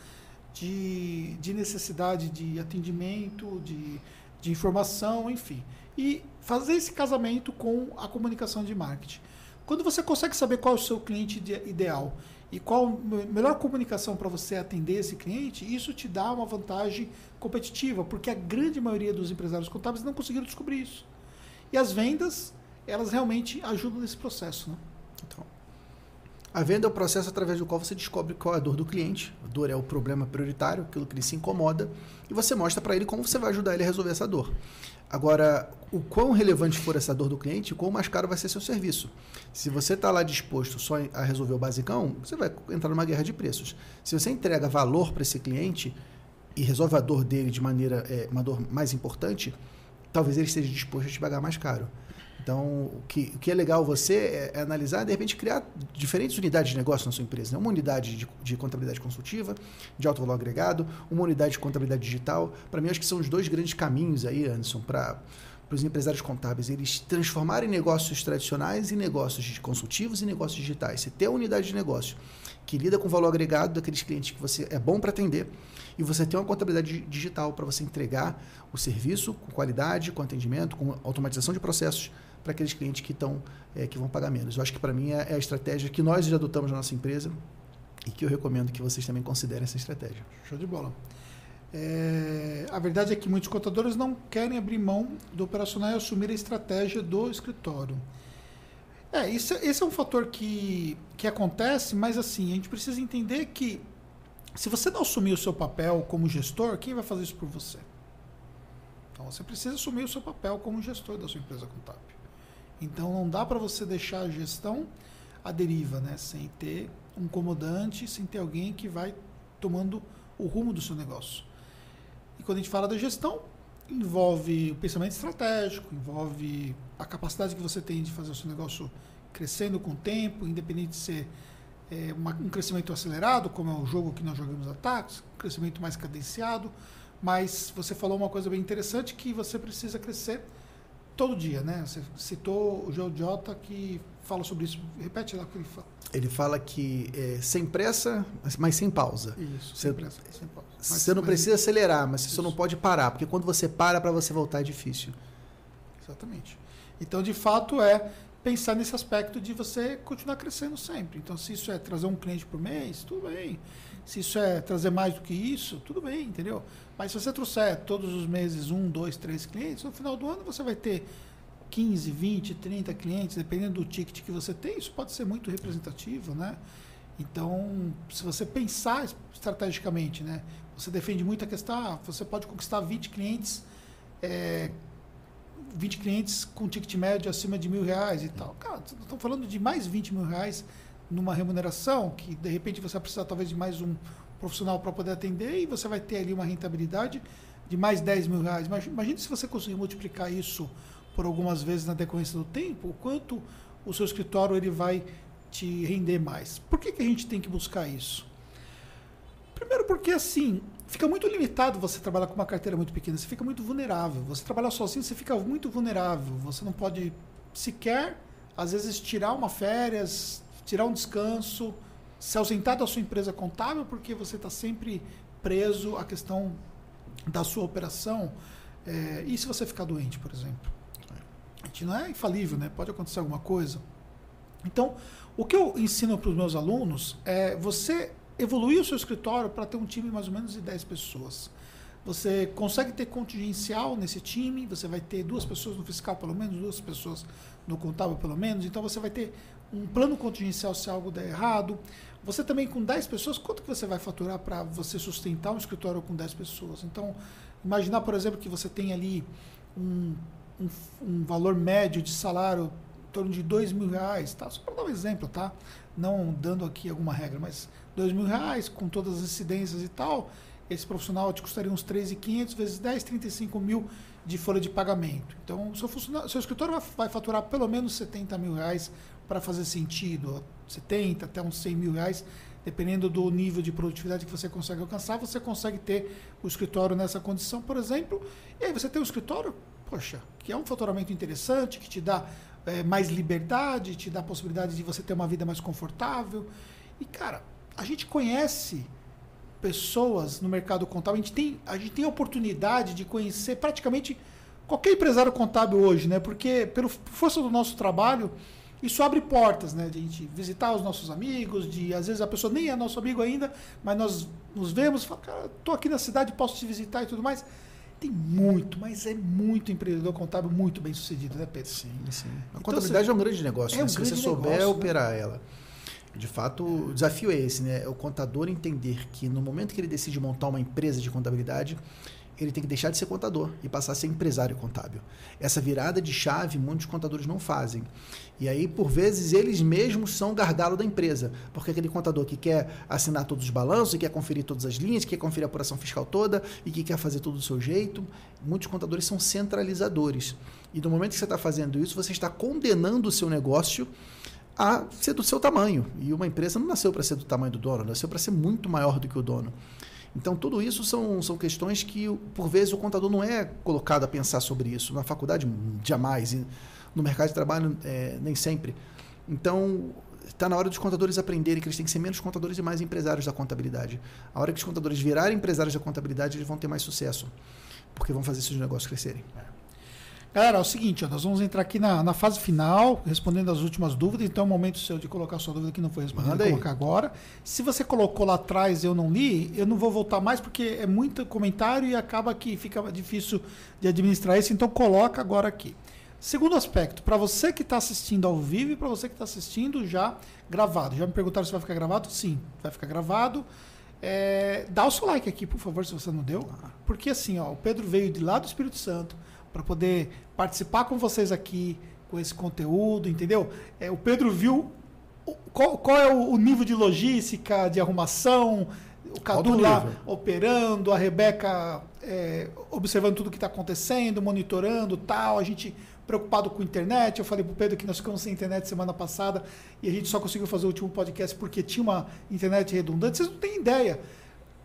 de, de necessidade de atendimento, de, de informação, enfim. E fazer esse casamento com a comunicação de marketing. Quando você consegue saber qual é o seu cliente ideal e qual a melhor comunicação para você atender esse cliente, isso te dá uma vantagem competitiva, porque a grande maioria dos empresários contábeis não conseguiram descobrir isso. E as vendas, elas realmente ajudam nesse processo. Né? Então, a venda é o processo através do qual você descobre qual é a dor do cliente. A dor é o problema prioritário, aquilo que ele se incomoda, e você mostra para ele como você vai ajudar ele a resolver essa dor. Agora, o quão relevante for essa dor do cliente, quão mais caro vai ser seu serviço. Se você está lá disposto só a resolver o basicão, você vai entrar numa guerra de preços. Se você entrega valor para esse cliente e resolve a dor dele de maneira é, uma dor mais importante, talvez ele esteja disposto a te pagar mais caro. Então, o que, o que é legal você é, é, analisar, de repente, criar diferentes unidades de negócio na sua empresa. Né? Uma unidade de, de, contabilidade consultiva, de alto valor agregado, uma unidade de contabilidade digital. Para mim, acho que são os dois grandes caminhos aí, Anderson, para os empresários contábeis, eles transformarem negócios tradicionais em negócios consultivos e negócios digitais. Você ter a unidade de negócio que lida com o valor agregado daqueles clientes que você é bom para atender e você ter uma contabilidade digital para você entregar o serviço com qualidade, com atendimento, com automatização de processos para aqueles clientes que, estão, é, que vão pagar menos. Eu acho que para mim é, é a estratégia que nós já adotamos na nossa empresa e que eu recomendo que vocês também considerem essa estratégia. Show de bola. É, a verdade é que muitos contadores não querem abrir mão do operacional e assumir a estratégia do escritório. É, isso, esse é um fator que, que acontece, mas assim, a gente precisa entender que se você não assumir o seu papel como gestor, quem vai fazer isso por você? Então você precisa assumir o seu papel como gestor da sua empresa contábil. Então não dá para você deixar a gestão à deriva, né? sem ter um comandante, sem ter alguém que vai tomando o rumo do seu negócio. E quando a gente fala da gestão, envolve o pensamento estratégico, envolve a capacidade que você tem de fazer o seu negócio crescendo com o tempo, independente de ser é, uma, um crescimento acelerado, como é o jogo que nós jogamos ataques, um crescimento mais cadenciado. Mas você falou uma coisa bem interessante que você precisa crescer todo dia, né? Você citou o Joe Jota que fala sobre isso. Repete lá o que ele fala. Ele fala que é, sem pressa, mas sem pausa. Isso, você, sem pressa, sem pausa. Mas, você não mas, precisa acelerar, mas isso. você não pode parar, porque quando você para para você voltar é difícil. Exatamente. Então, de fato, é pensar nesse aspecto de você continuar crescendo sempre. Então, se isso é trazer um cliente por mês, tudo bem. Se isso é trazer mais do que isso, tudo bem, entendeu? Mas se você trouxer todos os meses um, dois, três clientes, no final do ano você vai ter 15, 20, 30 clientes, dependendo do ticket que você tem, isso pode ser muito representativo, né? Então, se você pensar estrategicamente, né? Você defende muito a questão, ah, você pode conquistar 20 clientes, é, 20 clientes com ticket médio acima de mil reais e tal. Cara, estamos falando de mais 20 mil reais numa remuneração que, de repente, você vai precisar talvez de mais um profissional para poder atender e você vai ter ali uma rentabilidade de mais 10 mil reais. Imagina se você conseguir multiplicar isso por algumas vezes na decorrência do tempo, o quanto o seu escritório ele vai te render mais. Por que, que a gente tem que buscar isso? Primeiro porque assim, fica muito limitado você trabalhar com uma carteira muito pequena, você fica muito vulnerável. Você trabalhar sozinho, você fica muito vulnerável. Você não pode sequer, às vezes, tirar uma férias, tirar um descanso, se ausentar da sua empresa contábil porque você está sempre preso à questão da sua operação. É, e se você ficar doente, por exemplo? A gente não é infalível, né? Pode acontecer alguma coisa. Então, o que eu ensino para os meus alunos é você evoluir o seu escritório para ter um time mais ou menos de 10 pessoas. Você consegue ter contingencial nesse time, você vai ter duas pessoas no fiscal, pelo menos, duas pessoas no contábil, pelo menos. Então você vai ter um plano contingencial se algo der errado. Você também, com 10 pessoas, quanto que você vai faturar para você sustentar um escritório com 10 pessoas? Então, imaginar, por exemplo, que você tem ali um, um, um valor médio de salário em torno de 2 mil reais, tá? Só para dar um exemplo, tá? Não dando aqui alguma regra, mas 2 mil reais com todas as incidências e tal esse profissional te custaria uns 3.500 vezes 10, 35 mil de folha de pagamento. Então, seu, seu escritório vai, vai, faturar pelo menos 70 mil reais para fazer sentido, 70 até uns 100 mil reais, dependendo do nível de produtividade que você consegue alcançar, você consegue ter o escritório nessa condição, por exemplo, e aí você tem o escritório, poxa, que é um faturamento interessante, que te dá é, mais liberdade, te dá a possibilidade de você ter uma vida mais confortável. E, cara, a gente conhece pessoas no mercado contábil, a gente tem a, gente tem a oportunidade de conhecer praticamente qualquer empresário contábil hoje, né? Porque, pelo força do nosso trabalho, isso abre portas, né? De a gente visitar os nossos amigos, de às vezes a pessoa nem é nosso amigo ainda, mas nós nos vemos, fala, cara, tô aqui na cidade, posso te visitar e tudo mais. Tem muito, mas é muito empreendedor contábil muito bem sucedido, né, Pedro? Sim, sim. A então, contabilidade é um grande negócio, é né? um Se você souber negócio, né? operar né? ela. De fato, o desafio é esse, né? É o contador entender que no momento que ele decide montar uma empresa de contabilidade, ele tem que deixar de ser contador e passar a ser empresário contábil. Essa virada de chave muitos contadores não fazem. E aí, por vezes, eles mesmos são o gargalo da empresa. Porque aquele contador que quer assinar todos os balanços, que quer conferir todas as linhas, que quer conferir a apuração fiscal toda e que quer fazer tudo do seu jeito, muitos contadores são centralizadores. E no momento que você está fazendo isso, você está condenando o seu negócio a ser do seu tamanho. E uma empresa não nasceu para ser do tamanho do dono, nasceu para ser muito maior do que o dono. Então, tudo isso são, são questões que, por vezes, o contador não é colocado a pensar sobre isso. Na faculdade, jamais. E no mercado de trabalho, é, nem sempre. Então, está na hora dos contadores aprenderem que eles têm que ser menos contadores e mais empresários da contabilidade. A hora que os contadores virarem empresários da contabilidade, eles vão ter mais sucesso, porque vão fazer esses negócios crescerem. Galera, é o seguinte, ó, nós vamos entrar aqui na, na, fase final, respondendo as últimas dúvidas. Então é o momento seu de colocar sua dúvida que não foi respondida, colocar agora. Se você colocou lá atrás e eu não li, eu não vou voltar mais porque é muito comentário e acaba que fica difícil de administrar isso. Então coloca agora aqui. Segundo aspecto, para você que está assistindo ao vivo e para você que está assistindo já gravado. Já me perguntaram se vai ficar gravado? Sim, vai ficar gravado. É, dá o seu like aqui, por favor, se você não deu. Porque assim, ó, o Pedro veio de lá do Espírito Santo para poder participar com vocês aqui com esse conteúdo, entendeu? É, o Pedro viu qual, qual é o, nível de logística, de arrumação, o Cadu lá operando, a Rebeca é, observando tudo que está acontecendo, monitorando tal, a gente preocupado com internet. Eu falei para o Pedro que nós ficamos sem internet semana passada e a gente só conseguiu fazer o último podcast porque tinha uma internet redundante. Vocês não têm ideia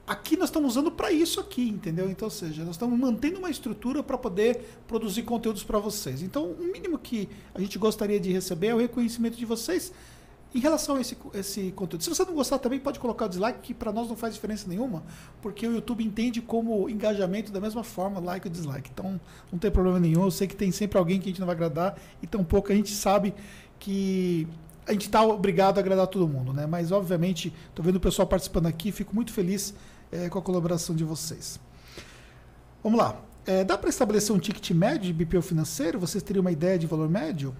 aqui nós estamos usando para isso aqui, entendeu? Então, ou seja, nós estamos mantendo uma estrutura para poder produzir conteúdos para vocês. Então, o mínimo que a gente gostaria de receber é o reconhecimento de vocês em relação a esse, esse conteúdo. Se você não gostar também, pode colocar o dislike, que para nós não faz diferença nenhuma, porque o YouTube entende como engajamento da mesma forma, like ou dislike. Então, não tem problema nenhum. Eu sei que tem sempre alguém que a gente não vai agradar, e tampouco a gente sabe que a gente está obrigado a agradar todo mundo, né? Mas, obviamente, estou vendo o pessoal participando aqui, fico muito feliz é, com a colaboração de vocês. Vamos lá. É, dá para estabelecer um ticket médio de BPO financeiro? Vocês teriam uma ideia de valor médio?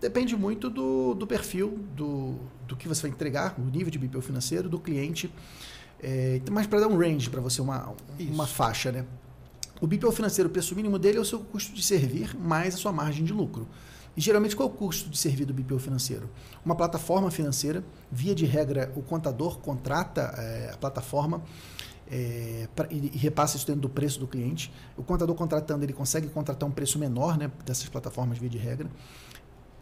Depende muito do, do perfil, do, do que você vai entregar, o nível de BPO financeiro, do cliente. É, mas para dar um range para você, uma, uma faixa, né? O BPO financeiro, o preço mínimo dele é o seu custo de servir mais a sua margem de lucro. E geralmente qual é o custo de servir do BPO financeiro? Uma plataforma financeira, via de regra, o contador contrata é, a plataforma é, pra, e, repassa isso dentro do preço do cliente. O contador contratando, ele consegue contratar um preço menor né, dessas plataformas via de regra.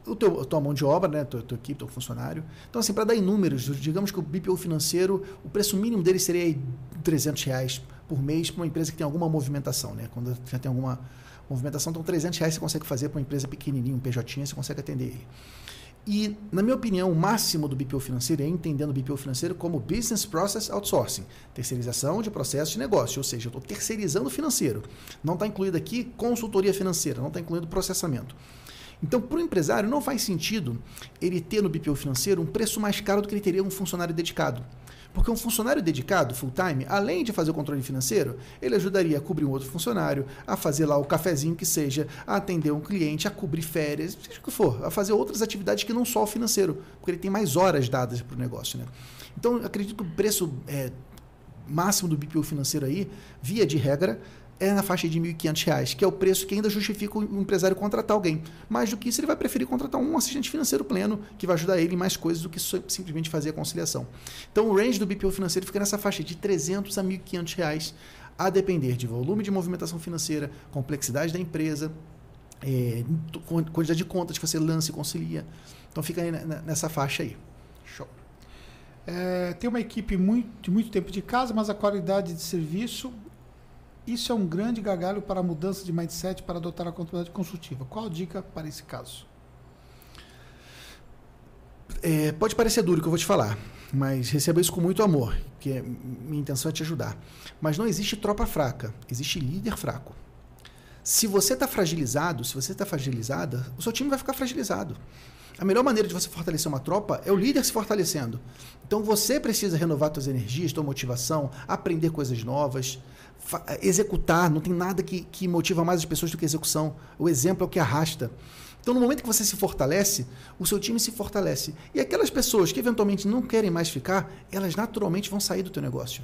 O teu, a tua mão de obra, né, tua, tua equipe, teu funcionário. Então, assim, para dar em números, digamos que o BPO financeiro, o preço mínimo dele seria aí 300 reais por mês para uma empresa que tem alguma movimentação, né? Quando já tem alguma movimentação, então 300 reais você consegue fazer para uma empresa pequenininha, um PJ, você consegue atender ele. E, na minha opinião, o máximo do BPO financeiro é entendendo o BPO financeiro como Business Process Outsourcing, terceirização de processo de negócio, ou seja, eu estou terceirizando o financeiro. Não está incluído aqui consultoria financeira, não está incluído processamento. Então, para o empresário, não faz sentido ele ter no BPO financeiro um preço mais caro do que ele teria um funcionário dedicado. Porque um funcionário dedicado, full time, além de fazer o controle financeiro, ele ajudaria a cobrir um outro funcionário, a fazer lá o cafezinho que seja, a atender um cliente, a cobrir férias, seja o que for, a fazer outras atividades que não só o financeiro, porque ele tem mais horas dadas para o negócio. Né? Então, acredito que o preço é, máximo do BPO financeiro aí, via de regra, é na faixa de R$ 1.500, que é o preço que ainda justifica o empresário contratar alguém. Mais do que isso, ele vai preferir contratar um assistente financeiro pleno, que vai ajudar ele em mais coisas do que simplesmente fazer a conciliação. Então, o range do BPO financeiro fica nessa faixa de R$ 300 a R$ 1.500, a depender de volume de movimentação financeira, complexidade da empresa, é, quantidade de contas que você lança e concilia. Então, fica nessa faixa aí. Show. É, tem uma equipe muito, de muito tempo de casa, mas a qualidade de serviço isso é um grande gargalo para a mudança de mindset para adotar a contabilidade consultiva. Qual a dica para esse caso? É, pode parecer duro o que eu vou te falar, mas receba isso com muito amor, que é, minha intenção é te ajudar. Mas não existe tropa fraca, existe líder fraco. Se você está fragilizado, se você está fragilizada, o seu time vai ficar fragilizado. A melhor maneira de você fortalecer uma tropa é o líder se fortalecendo. Então você precisa renovar suas energias, sua motivação, aprender coisas novas executar, não tem nada que, que motiva mais as pessoas do que a execução. O exemplo é o que arrasta. Então, no momento que você se fortalece, o seu time se fortalece. E aquelas pessoas que eventualmente não querem mais ficar, elas naturalmente vão sair do teu negócio.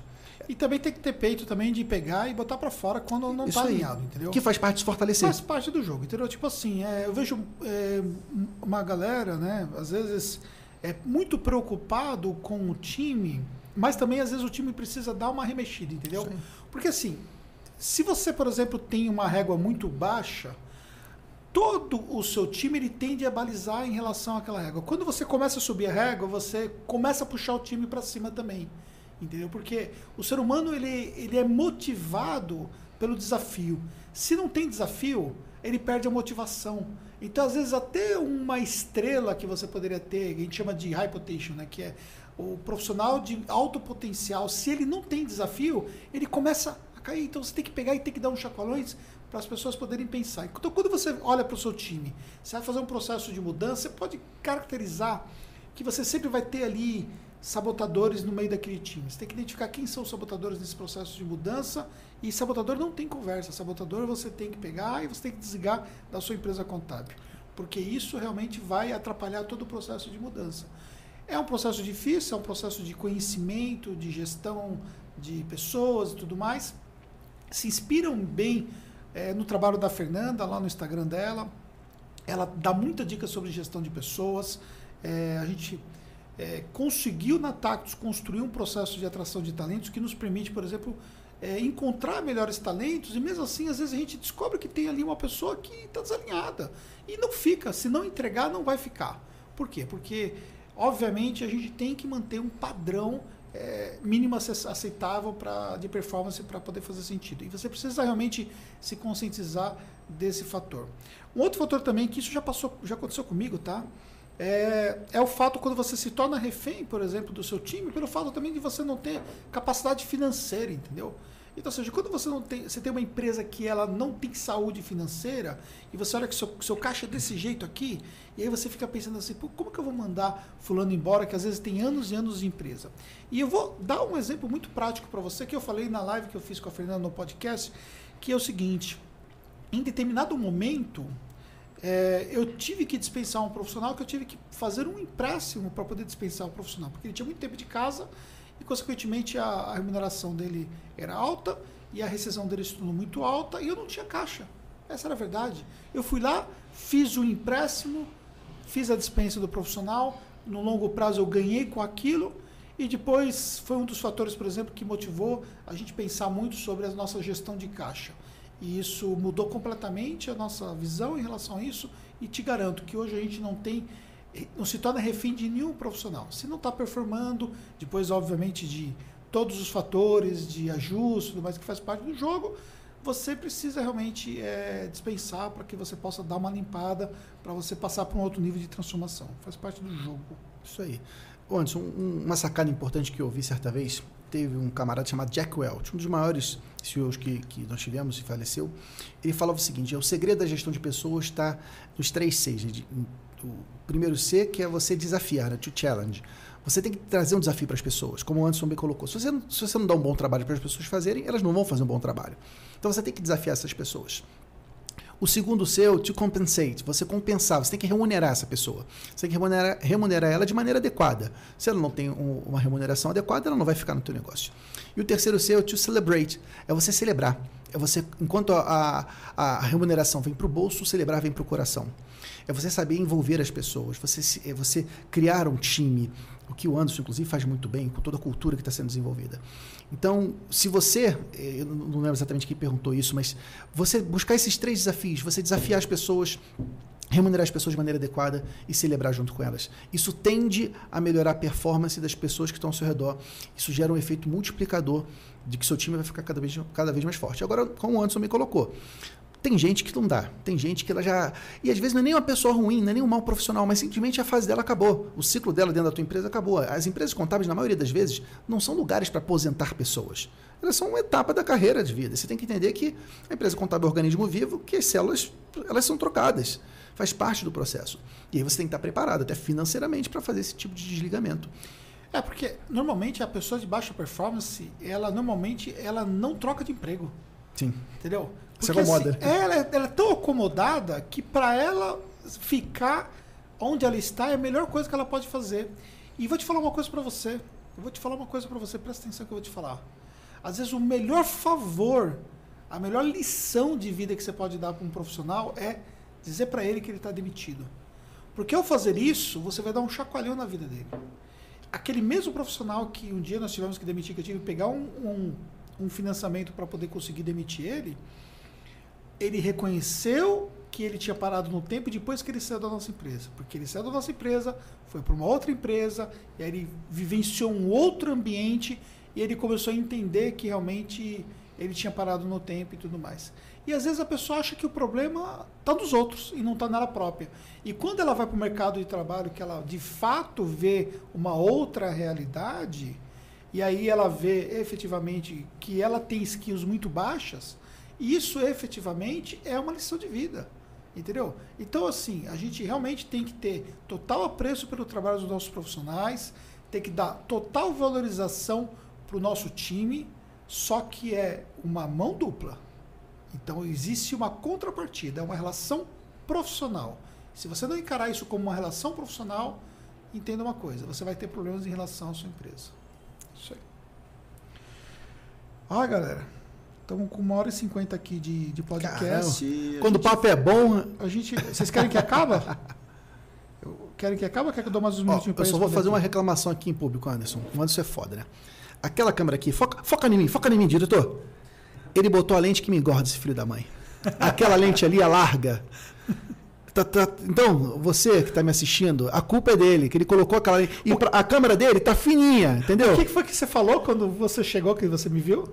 E também tem que ter peito também de pegar e botar para fora quando não está alinhado, entendeu? Que faz parte de fortalecer. Faz parte do jogo, entendeu? Tipo assim, é, eu vejo é, uma galera, né, às vezes é muito preocupado com o time, mas também às vezes o time precisa dar uma remexida, entendeu? Sim. Porque assim, se você, por exemplo, tem uma régua muito baixa, todo o seu time ele tende a balizar em relação àquela régua. Quando você começa a subir a régua, você começa a puxar o time para cima também. Entendeu? Porque o ser humano ele, ele é motivado pelo desafio. Se não tem desafio, ele perde a motivação. Então, às vezes, até uma estrela que você poderia ter, a gente chama de high potential, né? que é o profissional de alto potencial, se ele não tem desafio, ele começa a cair. Então você tem que pegar e tem que dar uns chacoalhões para as pessoas poderem pensar. Então quando você olha para o seu time, você vai fazer um processo de mudança, você pode caracterizar que você sempre vai ter ali sabotadores no meio daquele time. Você tem que identificar quem são os sabotadores nesse processo de mudança. E sabotador não tem conversa. Sabotador você tem que pegar e você tem que desligar da sua empresa contábil. Porque isso realmente vai atrapalhar todo o processo de mudança. É um processo difícil, é um processo de conhecimento, de gestão de pessoas e tudo mais. Se inspiram bem é, no trabalho da Fernanda, lá no Instagram dela. Ela dá muita dica sobre gestão de pessoas. É, a gente é, conseguiu na Tactus construir um processo de atração de talentos que nos permite, por exemplo, é, encontrar melhores talentos e mesmo assim, às vezes a gente descobre que tem ali uma pessoa que está desalinhada e não fica. Se não entregar, não vai ficar. Por quê? Porque Obviamente, a gente tem que manter um padrão é, mínimo aceitável pra, de performance para poder fazer sentido. E você precisa realmente se conscientizar desse fator. Um outro fator também, que isso já passou, já aconteceu comigo, tá? É, é, o fato quando você se torna refém, por exemplo, do seu time, pelo fato também de você não ter capacidade financeira, entendeu? Então, ou seja, quando você não tem, você tem uma empresa que ela não tem saúde financeira e você olha que seu, seu caixa é desse jeito aqui, e aí você fica pensando assim, como que eu vou mandar fulano embora que às vezes tem anos e anos de empresa? E eu vou dar um exemplo muito prático para você que eu falei na live que eu fiz com a Fernanda no podcast, que é o seguinte: em determinado momento é, eu tive que dispensar um profissional, que eu tive que fazer um empréstimo para poder dispensar o um profissional, porque ele tinha muito tempo de casa e, consequentemente, a, a remuneração dele era alta e a rescisão dele se tornou muito alta e eu não tinha caixa. Essa era a verdade. Eu fui lá, fiz o empréstimo, fiz a dispensa do profissional, no longo prazo eu ganhei com aquilo e depois foi um dos fatores, por exemplo, que motivou a gente pensar muito sobre a nossa gestão de caixa. E isso mudou completamente a nossa visão em relação a isso e te garanto que hoje a gente não tem não se torna refém de nenhum profissional. Se não está performando, depois, obviamente, de todos os fatores de ajuste, tudo mais que faz parte do jogo, você precisa realmente é, dispensar para que você possa dar uma limpada, para você passar para um outro nível de transformação. Faz parte do jogo. Isso aí. Ô Anderson, um, uma sacada importante que eu ouvi certa vez teve um camarada chamado Jack Welch, um dos maiores CEOs que, que nós tivemos e faleceu. Ele falava o seguinte: o segredo da gestão de pessoas está nos três. O primeiro C, que é você desafiar, né? to challenge. Você tem que trazer um desafio para as pessoas, como o Anderson bem colocou. Se você, não, se você não dá um bom trabalho para as pessoas fazerem, elas não vão fazer um bom trabalho. Então você tem que desafiar essas pessoas. O segundo seu, to compensate, você compensar, você tem que remunerar essa pessoa. Você tem que remunerar, remunerar ela de maneira adequada. Se ela não tem um, uma remuneração adequada, ela não vai ficar no teu negócio. E o terceiro seu, to celebrate, é você celebrar. É você, enquanto a, a, a remuneração vem para o bolso, celebrar vem para o coração. É você saber envolver as pessoas, você, é você criar um time, o que o Anderson, inclusive, faz muito bem, com toda a cultura que está sendo desenvolvida. Então, se você, eh, eu não lembro exatamente quem perguntou isso, mas você buscar esses três desafios, você desafiar as pessoas, remunerar as pessoas de maneira adequada e celebrar junto com elas. Isso tende a melhorar a performance das pessoas que estão ao seu redor. Isso gera um efeito multiplicador de que seu time vai ficar cada vez, cada vez mais forte. Agora, como o Anderson me colocou, tem gente que não dá. Tem gente que ela já. E às vezes não é nem uma pessoa ruim, não é nem um mau profissional, mas simplesmente a fase dela acabou. O ciclo dela dentro da tua empresa acabou. As empresas contábeis, na maioria das vezes, não são lugares para aposentar pessoas. Elas são uma etapa da carreira de vida. Você tem que entender que a empresa contábil é um organismo vivo, que as células elas são trocadas. Faz parte do processo. E aí você tem que estar preparado, até financeiramente, para fazer esse tipo de desligamento. É, porque normalmente a pessoa de baixa performance, ela normalmente ela não troca de emprego. Sim. Entendeu? Se acomoda. Assim, ela, é, ela é tão acomodada que para ela ficar onde ela está é a melhor coisa que ela pode fazer. E vou te falar uma coisa para você. Eu vou te falar uma coisa para você, presta atenção que eu vou te falar. Às vezes o melhor favor, a melhor lição de vida que você pode dar para um profissional é dizer para ele que ele está demitido. Porque ao fazer isso, você vai dar um chacoalhão na vida dele. Aquele mesmo profissional que um dia nós tivemos que demitir, que eu tive que pegar um, um, um financiamento para poder conseguir demitir ele, ele reconheceu que ele tinha parado no tempo depois que ele saiu da nossa empresa. Porque ele saiu da nossa empresa, foi para uma outra empresa, e aí ele vivenciou um outro ambiente e ele começou a entender que realmente ele tinha parado no tempo e tudo mais. E às vezes a pessoa acha que o problema está dos outros e não está nela própria. E quando ela vai para o mercado de trabalho, que ela de fato vê uma outra realidade, e aí ela vê efetivamente que ela tem skills muito baixas, isso efetivamente é uma lição de vida. Entendeu? Então, assim, a gente realmente tem que ter total apreço pelo trabalho dos nossos profissionais, tem que dar total valorização para o nosso time, só que é uma mão dupla. Então, existe uma contrapartida, é uma relação profissional. Se você não encarar isso como uma relação profissional, entenda uma coisa: você vai ter problemas em relação à sua empresa. Isso aí. Ah, galera. Estamos com uma hora e cinquenta aqui de, de podcast. Quando gente, o papo é bom. A gente, vocês querem que acabe? querem que acabe ou quer que eu dou mais uns minutinhos para Eu só vou fazer aqui? uma reclamação aqui em público, Anderson. O Anderson é foda, né? Aquela câmera aqui, foca, foca em mim, foca em mim, diretor. Ele botou a lente que me engorda, esse filho da mãe. Aquela lente ali, a larga. Tá, tá, então, você que está me assistindo, a culpa é dele, que ele colocou aquela. E a câmera dele tá fininha, entendeu? O que, que foi que você falou quando você chegou, que você me viu?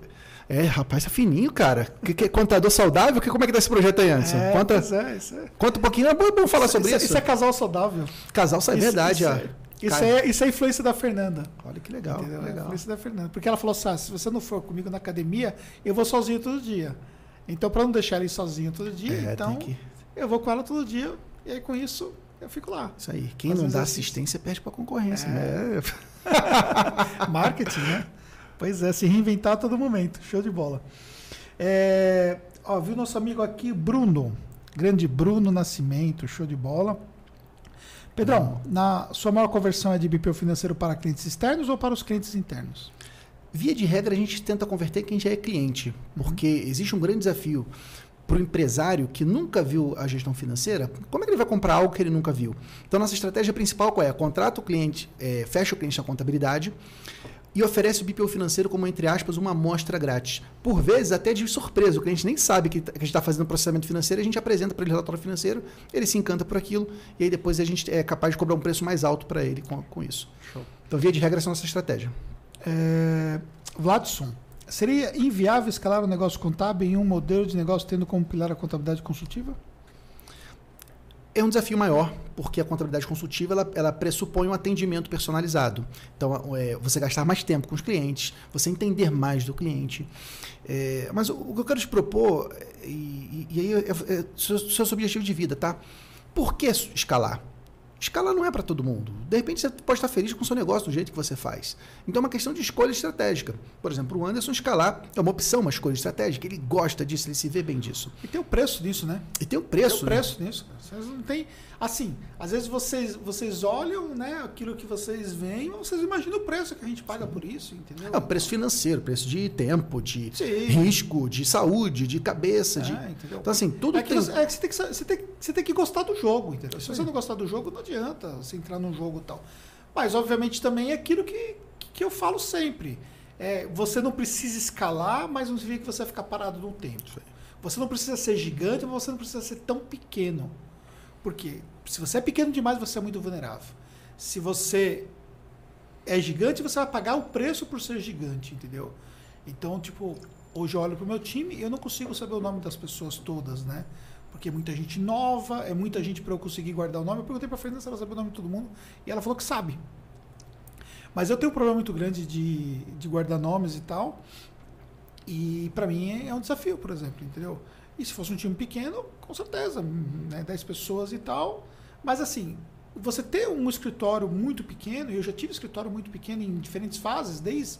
É, rapaz, é fininho, cara. Que, que, contador saudável? Que, como é que dá esse projeto aí, Anderson? É, conta, é, isso é. conta um pouquinho, é bom, bom falar isso, sobre isso. Isso é casal saudável. Casal saudável, é verdade, isso, ó. É, isso, é, isso é influência da Fernanda. Olha que legal, Entendeu? legal. É influência da Fernanda. Porque ela falou assim: ah, se você não for comigo na academia, eu vou sozinho todo dia. Então, para não deixar ele sozinho todo dia, é, então que... eu vou com ela todo dia. E aí, com isso, eu fico lá. Isso aí. Quem não dá assistência perde para concorrência. É. Né? Marketing, né? Pois é, se reinventar a todo momento. Show de bola. É, ó, viu nosso amigo aqui, Bruno. Grande Bruno Nascimento, show de bola. Pedrão, na sua maior conversão é de BPO financeiro para clientes externos ou para os clientes internos? Via de regra, a gente tenta converter quem já é cliente, porque existe um grande desafio para o empresário que nunca viu a gestão financeira. Como é que ele vai comprar algo que ele nunca viu? Então, nossa estratégia principal qual é? Contrata o cliente, é, fecha o cliente na contabilidade, e oferece o BPO financeiro como, entre aspas, uma amostra grátis. Por vezes, até de surpresa, o cliente nem sabe que, a gente está fazendo processamento financeiro, a gente apresenta para ele o relatório financeiro, ele se encanta por aquilo, e aí depois a gente é capaz de cobrar um preço mais alto para ele com, com isso. Show. Então, via de regra, essa é a nossa estratégia. É, Vladson, seria inviável escalar o um negócio contábil em um modelo de negócio tendo como pilar a contabilidade consultiva? É um desafio maior, porque a contabilidade consultiva ela, ela pressupõe um atendimento personalizado. Então, é, você gastar mais tempo com os clientes, você entender mais do cliente. É, mas o, o, que eu quero te propor, e, e aí é, é, é seu, seu objetivo de vida, tá? Por que escalar? Escalar não é para todo mundo. De repente você pode estar feliz com o seu negócio do jeito que você faz. Então é uma questão de escolha estratégica. Por exemplo, o Anderson escalar é uma opção, uma escolha estratégica. Ele gosta disso, ele se vê bem disso. E tem o preço disso, né? E tem o preço. Tem o preço né? nisso. Vocês não tem. Assim, às vezes vocês, vocês olham né, aquilo que vocês veem, vocês imaginam o preço que a gente paga por isso, entendeu? É o preço financeiro, preço de tempo, de Sim. risco, de saúde, de cabeça. É, de... Então, assim, tudo é que, tem... É que você tem que, você tem, você tem que gostar do jogo, entendeu? Se você não gostar do jogo, não adianta você entrar num jogo e tal. Mas, obviamente, também é aquilo que, que eu falo sempre. É, você não precisa escalar, mas não significa que você vai ficar parado no tempo. Você não precisa ser gigante, mas você não precisa ser tão pequeno. Porque se você é pequeno demais, você é muito vulnerável. Se você é gigante, você vai pagar o preço por ser gigante, entendeu? Então, tipo, hoje eu olho pro meu time e eu não consigo saber o nome das pessoas todas, né? Porque é muita gente nova, é muita gente para eu conseguir guardar o nome. Eu perguntei pra Fernanda se ela sabe o nome de todo mundo e ela falou que sabe. Mas eu tenho um problema muito grande de, de guardar nomes e tal. E para mim é um desafio, por exemplo, entendeu? E se fosse um time pequeno, com certeza, né, 10 pessoas e tal. Mas assim, você ter um escritório muito pequeno, e eu já tive escritório muito pequeno em diferentes fases, desde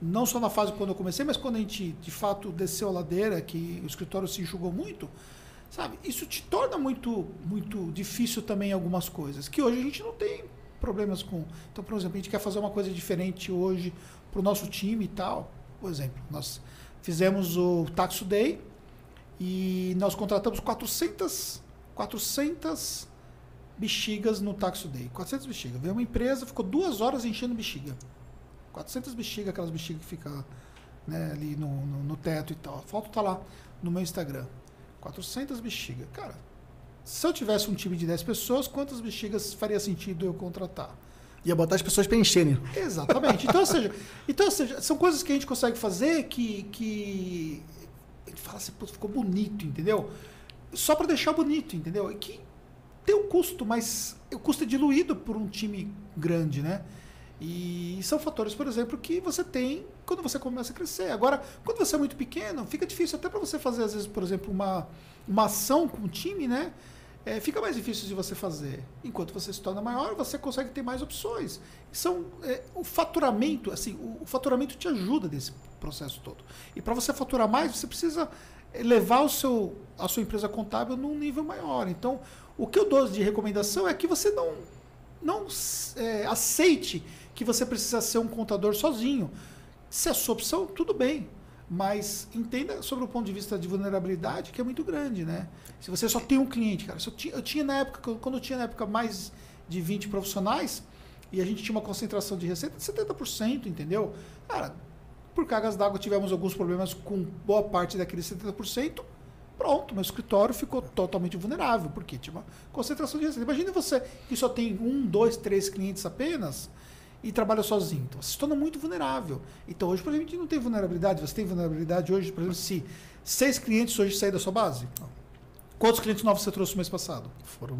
não só na fase quando eu comecei, mas quando a gente de fato desceu a ladeira, que o escritório se enxugou muito, sabe? Isso te torna muito muito difícil também algumas coisas, que hoje a gente não tem problemas com. Então, por exemplo, a gente quer fazer uma coisa diferente hoje para o nosso time e tal. Por exemplo, nós fizemos o Taxo Day, e nós contratamos 400, 400 bexigas no Taxo Day. 400 bexigas. Veio uma empresa, ficou duas horas enchendo bexiga. 400 bexigas, aquelas bexigas que ficam né, ali no, no, no, teto e tal. A foto tá lá no meu Instagram. 400 bexigas. Cara, se eu tivesse um time de 10 pessoas, quantas bexigas faria sentido eu contratar? Ia botar as pessoas para encherem. Exatamente. Então, ou seja, então, ou seja, são coisas que a gente consegue fazer que, que ele fala assim, pô, ficou bonito, entendeu? Só para deixar bonito, entendeu? E que tem um custo, mas o custo é diluído por um time grande, né? E são fatores, por exemplo, que você tem quando você começa a crescer. Agora, quando você é muito pequeno, fica difícil até para você fazer, às vezes, por exemplo, uma, uma ação com o time, né? É, fica mais difícil de você fazer. Enquanto você se torna maior, você consegue ter mais opções. São é, o faturamento, assim, o, o, faturamento te ajuda nesse processo todo. E para você faturar mais, você precisa levar o seu, a sua empresa contábil num nível maior. Então, o que eu dou de recomendação é que você não, não é, aceite que você precisa ser um contador sozinho. Se é a sua opção, tudo bem. Mas entenda sobre o ponto de vista de vulnerabilidade, que é muito grande, né? Se você só tem um cliente, cara. Eu tinha, eu tinha na época, quando eu tinha na época mais de 20 profissionais, e a gente tinha uma concentração de receita de 70%, entendeu? Cara, por cargas d'água tivemos alguns problemas com boa parte daqueles 70%. Pronto, meu escritório ficou totalmente vulnerável, porque tinha uma concentração de receita. Imagine você que só tem um, dois, três clientes apenas e trabalha sozinho. Então, você se torna muito vulnerável. Então, hoje, por exemplo, a gente não tem vulnerabilidade. Você tem vulnerabilidade hoje, por exemplo, se seis clientes hoje saírem da sua base? Não. Quantos clientes novos você trouxe no mês passado? Foram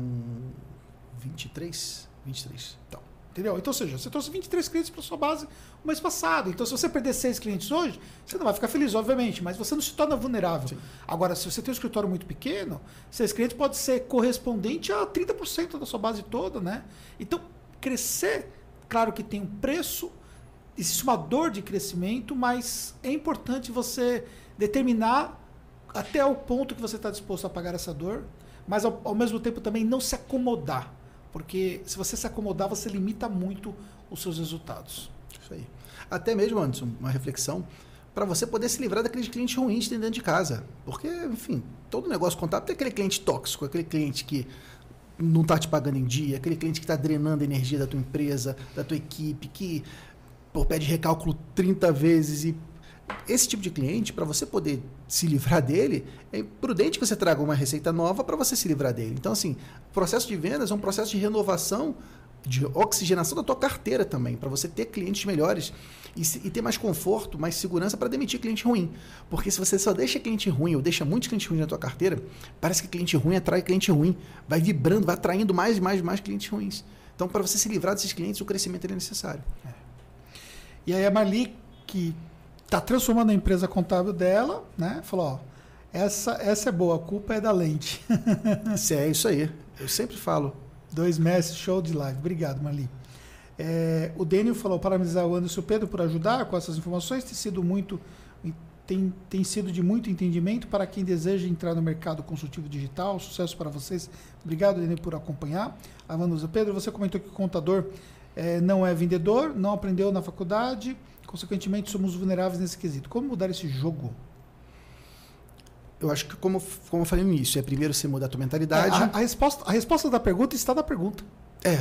23. 23. Então, entendeu? Então, ou seja, você trouxe 23 clientes para sua base no mês passado. Então, se você perder seis clientes hoje, você não vai ficar feliz, obviamente, mas você não se torna vulnerável. Sim. Agora, se você tem um escritório muito pequeno, seis clientes pode ser correspondente a 30% da sua base toda, né? Então, crescer Claro que tem um preço, existe uma dor de crescimento, mas é importante você determinar até o ponto que você está disposto a pagar essa dor, mas ao, ao, mesmo tempo também não se acomodar, porque se você se acomodar, você limita muito os seus resultados. Isso aí. Até mesmo, Anderson, uma reflexão, para você poder se livrar daqueles clientes ruins dentro de casa. Porque, enfim, todo negócio contábil tem aquele cliente tóxico, aquele cliente que não está te pagando em dia, aquele cliente que está drenando a energia da tua empresa, da tua equipe, que pede recálculo 30 vezes e esse tipo de cliente, para você poder se livrar dele, é prudente que você traga uma receita nova para você se livrar dele. Então, assim, o processo de vendas é um processo de renovação de oxigenação da tua carteira também, para você ter clientes melhores e, se, e, ter mais conforto, mais segurança para demitir cliente ruim. Porque se você só deixa cliente ruim ou deixa muitos clientes ruins na tua carteira, parece que cliente ruim atrai cliente ruim, vai vibrando, vai atraindo mais e mais e mais clientes ruins. Então, para você se livrar desses clientes, o crescimento é necessário. É. E aí a Marli, que está transformando a empresa contábil dela, né, falou, ó, essa, essa é boa, a culpa é da lente. é isso aí. Eu sempre falo. Dois meses, show de live. Obrigado, Marli. É, o Daniel falou, parabenizar o Anderson Pedro por ajudar com essas informações. Tem sido muito tem, tem sido de muito entendimento para quem deseja entrar no mercado consultivo digital. Sucesso para vocês. Obrigado, Daniel, por acompanhar. A Vanusa Pedro, você comentou que o contador é, não é vendedor, não aprendeu na faculdade, consequentemente somos vulneráveis nesse quesito. Como mudar esse jogo? Eu acho que, como, como eu falei no início, é primeiro você mudar a tua mentalidade. É, a, a, resposta, a resposta da pergunta está na pergunta. É.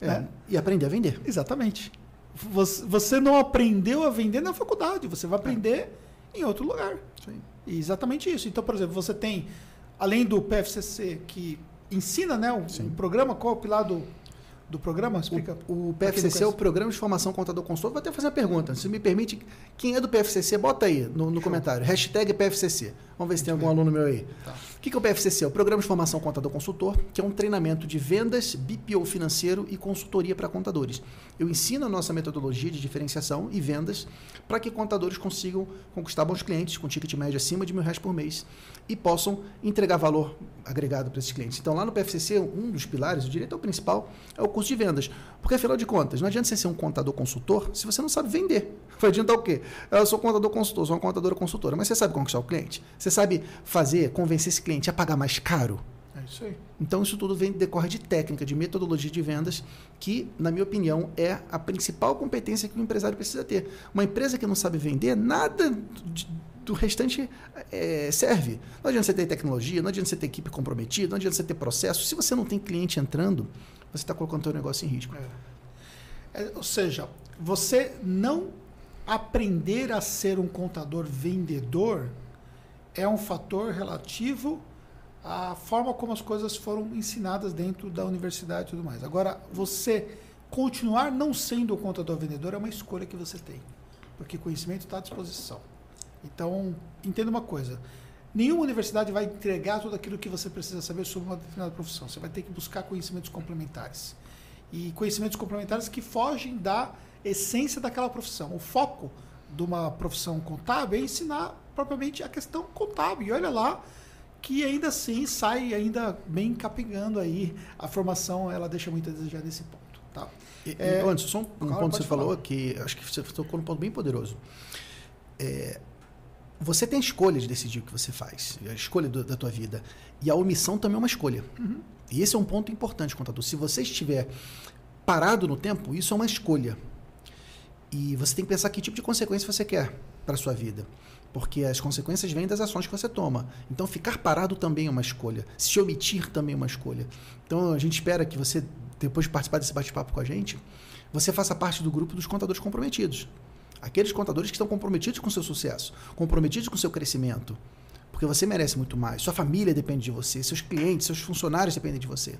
é. é. E aprender a vender. Exatamente. Você, você não aprendeu a vender na faculdade, você vai aprender é. em outro lugar. Sim. E exatamente isso. Então, por exemplo, você tem, além do PFCC, que ensina né, o, o programa, qual é o pilar do do programa? Explica. O, o PFCC é o Programa de Formação Contador Consultor. Vou até fazer uma pergunta. Se me permite, quem é do PFCC, bota aí no, no comentário. Hashtag PFCC. Vamos ver se tem algum aluno meu aí. Tá. O que é o PFCC? É o Programa de Formação Contador Consultor, que é um treinamento de vendas, BPO financeiro e consultoria para contadores. Eu ensino a nossa metodologia de diferenciação e vendas para que contadores consigam conquistar bons clientes com ticket médio acima de mil reais por mês e possam entregar valor agregado para esses clientes. Então, lá no PFCC, um dos pilares, o direito principal, é o custo de vendas. Porque, afinal de contas, não adianta você ser um contador consultor se você não sabe vender. Vai adiantar o quê? Eu sou contador consultor, sou uma contadora consultora, mas você sabe conquistar o cliente? Você sabe fazer, convencer esse cliente a pagar mais caro? É isso aí. Então, isso tudo vem, decorre de técnica, de metodologia de vendas, que, na minha opinião, é a principal competência que o empresário precisa ter. Uma empresa que não sabe vender, nada de, do restante é, serve. Não adianta você ter tecnologia, não adianta você ter equipe comprometida, não adianta você ter processo. Se você não tem cliente entrando, você está colocando o seu negócio em risco. É. É, ou seja, você não aprender a ser um contador vendedor é um fator relativo à forma como as coisas foram ensinadas dentro da universidade e tudo mais. Agora, você continuar não sendo um contador vendedor é uma escolha que você tem, porque conhecimento está à disposição. Então, entenda uma coisa. Nenhuma universidade vai entregar tudo aquilo que você precisa saber sobre uma determinada profissão. Você vai ter que buscar conhecimentos complementares. E conhecimentos complementares que fogem da essência daquela profissão. O foco de uma profissão contábil é ensinar propriamente a questão contábil. E olha lá que ainda assim sai ainda bem capengando aí. A formação ela deixa muito a desejar nesse ponto. Tá? E, é, antes, só um, um ponto que você falar. falou que acho que você tocou num ponto bem poderoso. É, você tem a escolha de decidir o que você faz, a escolha do, da tua vida. E a omissão também é uma escolha. Uhum. E esse é um ponto importante, contador. Se você estiver parado no tempo, isso é uma escolha. E você tem que pensar que tipo de consequência você quer para sua vida. Porque as consequências vêm das ações que você toma. Então, ficar parado também é uma escolha. Se omitir também é uma escolha. Então, a gente espera que você, depois de participar desse bate-papo com a gente, você faça parte do grupo dos contadores comprometidos. Aqueles contadores que estão comprometidos com o seu sucesso, comprometidos com o seu crescimento. Porque você merece muito mais. Sua família depende de você, seus clientes, seus funcionários dependem de você.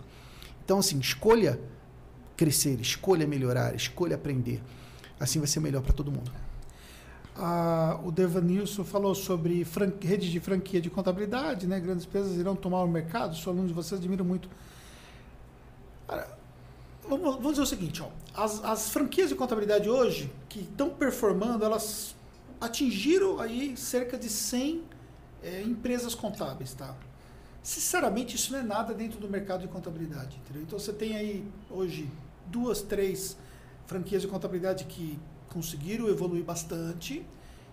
Então, assim, escolha crescer, escolha melhorar, escolha aprender. Assim vai ser melhor para todo mundo. Ah, o Devanilson falou sobre redes de franquia de contabilidade, né? Grandes empresas irão tomar o mercado. Sou aluno de vocês, admiro muito. Cara, vamos, vamos dizer o seguinte, ó. As, as franquias de contabilidade hoje, que estão performando, elas atingiram aí cerca de 100 é, empresas contábeis, tá? Sinceramente, isso não é nada dentro do mercado de contabilidade, entendeu? Então, você tem aí, hoje, duas, três franquias de contabilidade que conseguiram evoluir bastante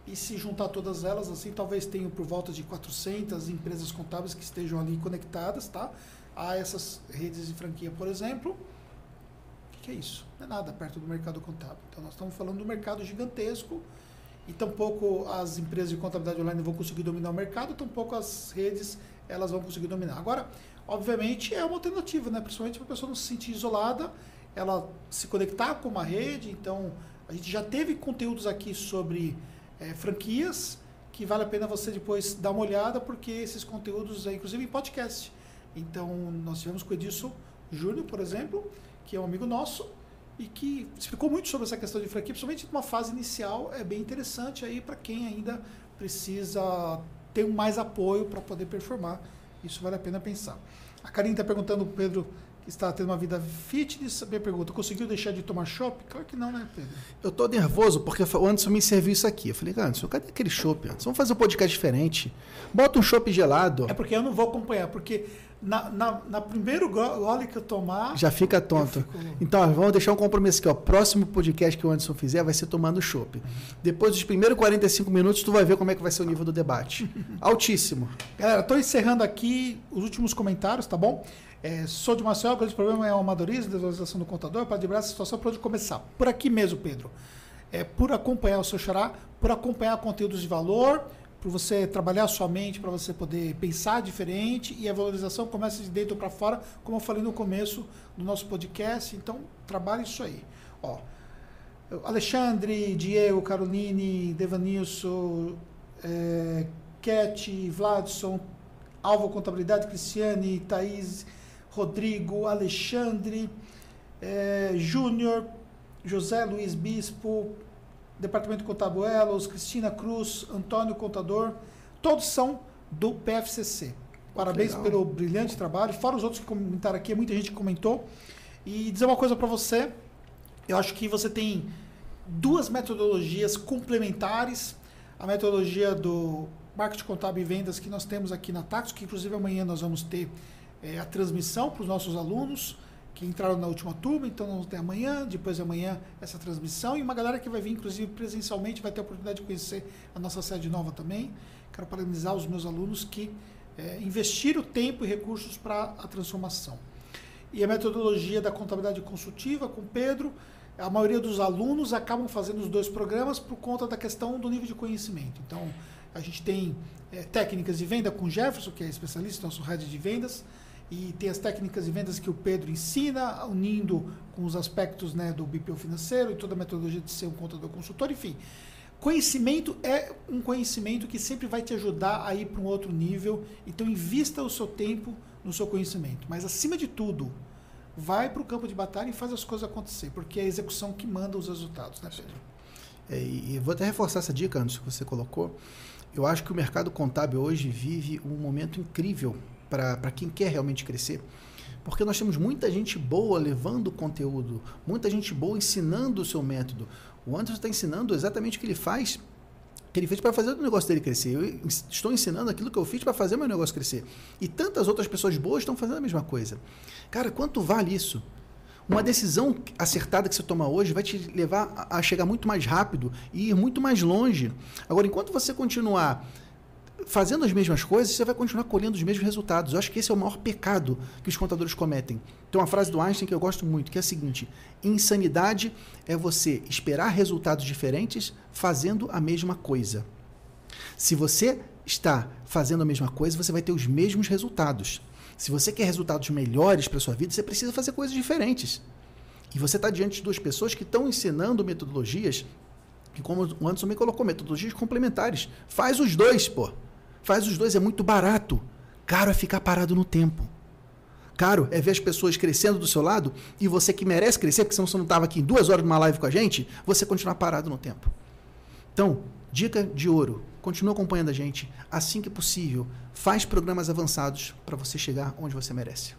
e se juntar todas elas, assim, talvez tenham por volta de 400 empresas contábeis que estejam ali conectadas, tá? A essas redes de franquia, por exemplo que é isso? Não é nada perto do mercado contábil. Então, nós estamos falando de um mercado gigantesco e tampouco as empresas de contabilidade online vão conseguir dominar o mercado, tampouco as redes elas vão conseguir dominar. Agora, obviamente, é uma alternativa, né? principalmente para a pessoa não se sentir isolada, ela se conectar com uma rede. Então, a gente já teve conteúdos aqui sobre é, franquias, que vale a pena você depois dar uma olhada, porque esses conteúdos, é, inclusive em podcast. Então, nós tivemos com o Edilson Júnior, por exemplo, que é um amigo nosso e que explicou muito sobre essa questão de franquia, principalmente numa fase inicial, é bem interessante aí para quem ainda precisa ter mais apoio para poder performar. Isso vale a pena pensar. A Karine está perguntando, Pedro, está tendo uma vida fitness. Minha pergunta, conseguiu deixar de tomar chopp? Claro que não, né, Pedro? Eu tô nervoso porque o Anderson me serviu isso aqui. Eu falei, Anderson, cadê aquele chopp? Vamos fazer um podcast diferente. Bota um chopp gelado. É porque eu não vou acompanhar, porque na, na, na primeiro gole que eu tomar. Já fica tonto. Fico... Então, vamos deixar um compromisso aqui. Ó. Próximo podcast que o Anderson fizer vai ser tomando chopp. Uhum. Depois dos primeiros 45 minutos, tu vai ver como é que vai ser o nível do debate. Altíssimo. Galera, estou encerrando aqui os últimos comentários, tá bom? É, sou de Maceió, o grande problema é o amadorismo, desvalorização do contador, para livrar essa situação por onde começar. Por aqui mesmo, Pedro. É, por acompanhar o seu xará, por acompanhar conteúdos de valor, por você trabalhar a sua mente, para você poder pensar diferente e a valorização começa de dentro para fora, como eu falei no começo do nosso podcast. Então, trabalhe isso aí. Ó, Alexandre, Diego, Caroline, Devanilson, é, Cat, Vladson, Alvo Contabilidade, Cristiane, Thaís, Rodrigo, Alexandre, é, Júnior, José Luiz Bispo, Departamento Contábil Elos, Cristina Cruz, Antônio Contador, todos são do PFCC. Parabéns pelo brilhante trabalho. Fora os outros que comentaram aqui, muita gente comentou. E dizer uma coisa para você, eu acho que você tem duas metodologias complementares. A metodologia do marketing contábil e vendas que nós temos aqui na Taxo, que inclusive amanhã nós vamos ter é, a transmissão para os nossos alunos que entraram na última turma, então vamos ter amanhã, depois de amanhã essa transmissão e uma galera que vai vir inclusive presencialmente vai ter a oportunidade de conhecer a nossa sede nova também. Quero parabenizar os meus alunos que é, investiram tempo e recursos para a transformação. E a metodologia da contabilidade consultiva com Pedro, a maioria dos alunos acabam fazendo os dois programas por conta da questão do nível de conhecimento. Então, a gente tem é, técnicas de venda com Jefferson, que é especialista, nosso head de vendas, e tem as técnicas de vendas que o Pedro ensina, unindo com os aspectos né, do BPO financeiro e toda a metodologia de ser um contador consultor, enfim. Conhecimento é um conhecimento que sempre vai te ajudar a ir para um outro nível, então invista o seu tempo no seu conhecimento. Mas acima de tudo, vai para o campo de batalha e faz as coisas acontecer, porque é a execução que manda os resultados, né, Pedro? É, e vou até reforçar essa dica antes que você colocou. Eu acho que o mercado contábil hoje vive um momento incrível para quem quer realmente crescer. Porque nós temos muita gente boa levando conteúdo, muita gente boa ensinando o seu método. O Anderson está ensinando exatamente o que ele faz, que ele fez para fazer o negócio dele crescer. Eu estou ensinando aquilo que eu fiz para fazer o meu negócio crescer. E tantas outras pessoas boas estão fazendo a mesma coisa. Cara, quanto vale isso? Uma decisão acertada que você toma hoje vai te levar a chegar muito mais rápido e ir muito mais longe. Agora, enquanto você continuar fazendo as mesmas coisas, você vai continuar colhendo os mesmos resultados. Eu acho que esse é o maior pecado que os contadores cometem. Tem uma frase do Einstein que eu gosto muito, que é a seguinte: insanidade é você esperar resultados diferentes fazendo a mesma coisa. Se você está fazendo a mesma coisa, você vai ter os mesmos resultados. Se você quer resultados melhores para sua vida, você precisa fazer coisas diferentes. E você está diante de duas pessoas que estão ensinando metodologias que, como o Anderson me colocou, metodologias complementares. Faz os dois, pô. Faz os dois, é muito barato. Caro é ficar parado no tempo. Caro é ver as pessoas crescendo do seu lado e você que merece crescer, porque senão você não estava aqui em duas horas numa live com a gente, você continuar parado no tempo. Então, dica de ouro: continua acompanhando a gente. Assim que possível, faz programas avançados para você chegar onde você merece.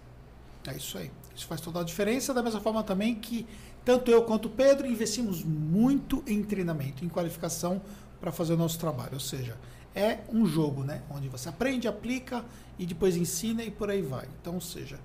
É isso aí. Isso faz toda a diferença. Da mesma forma também que tanto eu quanto o Pedro investimos muito em treinamento, em qualificação para fazer o nosso trabalho. Ou seja, é um jogo, né? Onde você aprende, aplica e depois ensina e por aí vai. Então, ou seja,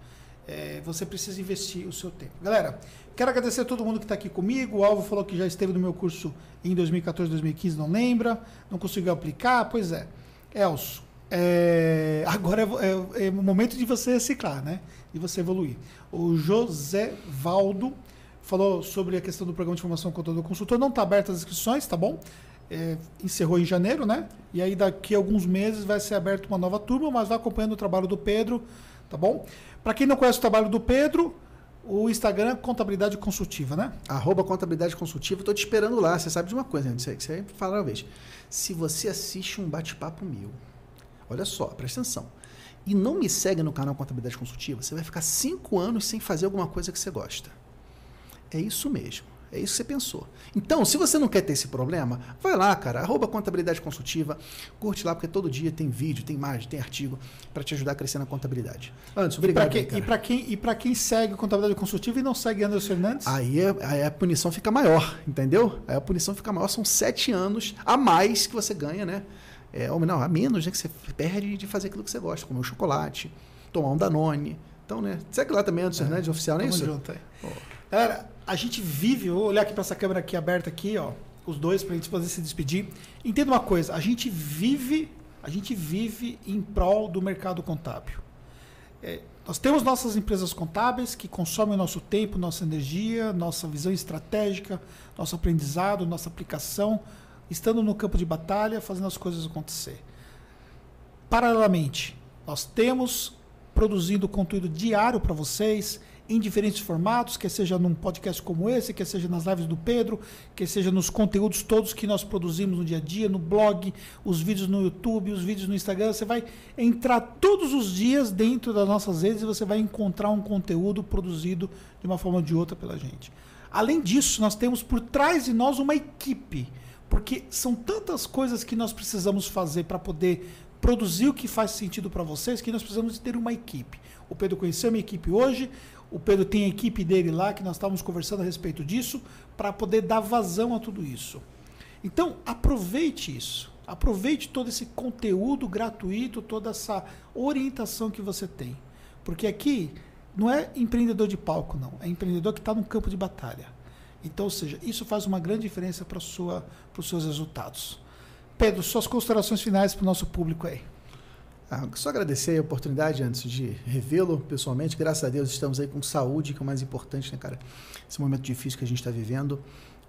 é, você precisa investir o seu tempo. Galera, quero agradecer a todo mundo que está aqui comigo. O Alvo falou que já esteve no meu curso em 2014, 2015, não lembra, não conseguiu aplicar. Pois é. Elcio, é, agora é, é, é, o momento de você reciclar, né? De você evoluir. O José Valdo falou sobre a questão do programa de formação contador consultor. Não está aberto as inscrições, tá bom? É, encerrou em janeiro, né? E aí daqui a alguns meses vai ser aberta uma nova turma, mas vai acompanhando o trabalho do Pedro, tá bom? Para quem não conhece o trabalho do Pedro, o Instagram é Contabilidade Consultiva, né? Arroba Contabilidade Consultiva, estou te esperando lá. Você sabe de uma coisa, né? Você aí fala uma vez. Se você assiste um bate-papo meu, olha só, presta atenção, e não me segue no canal Contabilidade Consultiva, você vai ficar cinco anos sem fazer alguma coisa que você gosta. É isso mesmo. É isso que você pensou. Então, se você não quer ter esse problema, vai lá, cara, arroba contabilidade consultiva, curte lá, porque todo dia tem vídeo, tem imagem, tem artigo para te ajudar a crescer na contabilidade. Anderson, obrigado. E para quem, e quem, quem segue contabilidade consultiva e não segue Anderson Fernandes? Aí, é, aí a punição fica maior, entendeu? Aí a punição fica maior, são sete anos a mais que você ganha, né? É, ou não, a menos né, que você perde de fazer aquilo que você gosta, comer um chocolate, tomar um Danone. Então, né? Segue lá também, Anderson é, Fernandes, oficial, não é isso? Junto aí. Oh. Galera, a gente vive, vou olhar aqui para essa câmera aqui aberta aqui, ó, os dois para a gente poder se despedir. Entenda uma coisa, a gente vive, a gente vive em prol do mercado contábil. É, nós temos nossas empresas contábeis que consomem nosso tempo, nossa energia, nossa visão estratégica, nosso aprendizado, nossa aplicação, estando no campo de batalha, fazendo as coisas acontecer. Paralelamente, nós temos produzindo conteúdo diário para vocês, em diferentes formatos, quer seja num podcast como esse, quer seja nas lives do Pedro, quer seja nos conteúdos todos que nós produzimos no dia a dia, no blog, os vídeos no YouTube, os vídeos no Instagram. Você vai entrar todos os dias dentro das nossas redes e você vai encontrar um conteúdo produzido de uma forma ou de outra pela gente. Além disso, nós temos por trás de nós uma equipe, porque são tantas coisas que nós precisamos fazer para poder produzir o que faz sentido para vocês que nós precisamos ter uma equipe. O Pedro conheceu a minha equipe hoje, o Pedro tem a equipe dele lá, que nós estávamos conversando a respeito disso, para poder dar vazão a tudo isso. Então, aproveite isso. Aproveite todo esse conteúdo gratuito, toda essa orientação que você tem. Porque aqui não é empreendedor de palco, não. É empreendedor que está no campo de batalha. Então, ou seja, isso faz uma grande diferença para os seus resultados. Pedro, suas considerações finais para o nosso público aí. Ah, só agradecer a oportunidade antes de revê-lo pessoalmente. Graças a Deus estamos aí com saúde, que é o mais importante, né, cara? Esse momento difícil que a gente está vivendo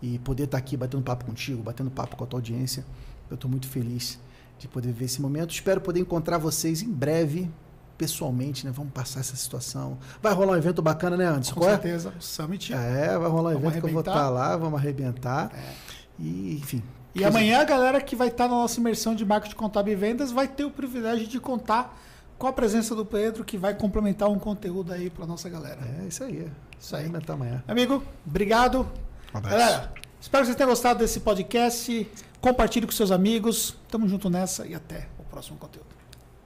e poder estar tá aqui batendo papo contigo, batendo papo com a tua audiência. Eu estou muito feliz de poder ver esse momento. Espero poder encontrar vocês em breve, pessoalmente, né? Vamos passar essa situação. Vai rolar um evento bacana, né, Anderson? Com Qual certeza, é? o Summit. É, vai rolar um evento arrebentar. que eu vou estar tá lá, vamos arrebentar. É. E, enfim, e amanhã a galera que vai estar na nossa imersão de marketing contábil e vendas vai ter o privilégio de contar com a presença do Pedro, que vai complementar um conteúdo aí para nossa galera. É isso aí. Isso aí. Vai amanhã. Amigo, obrigado. Um abraço. Galera, espero que vocês tenham gostado desse podcast. Compartilhe com seus amigos. Tamo junto nessa e até o próximo conteúdo.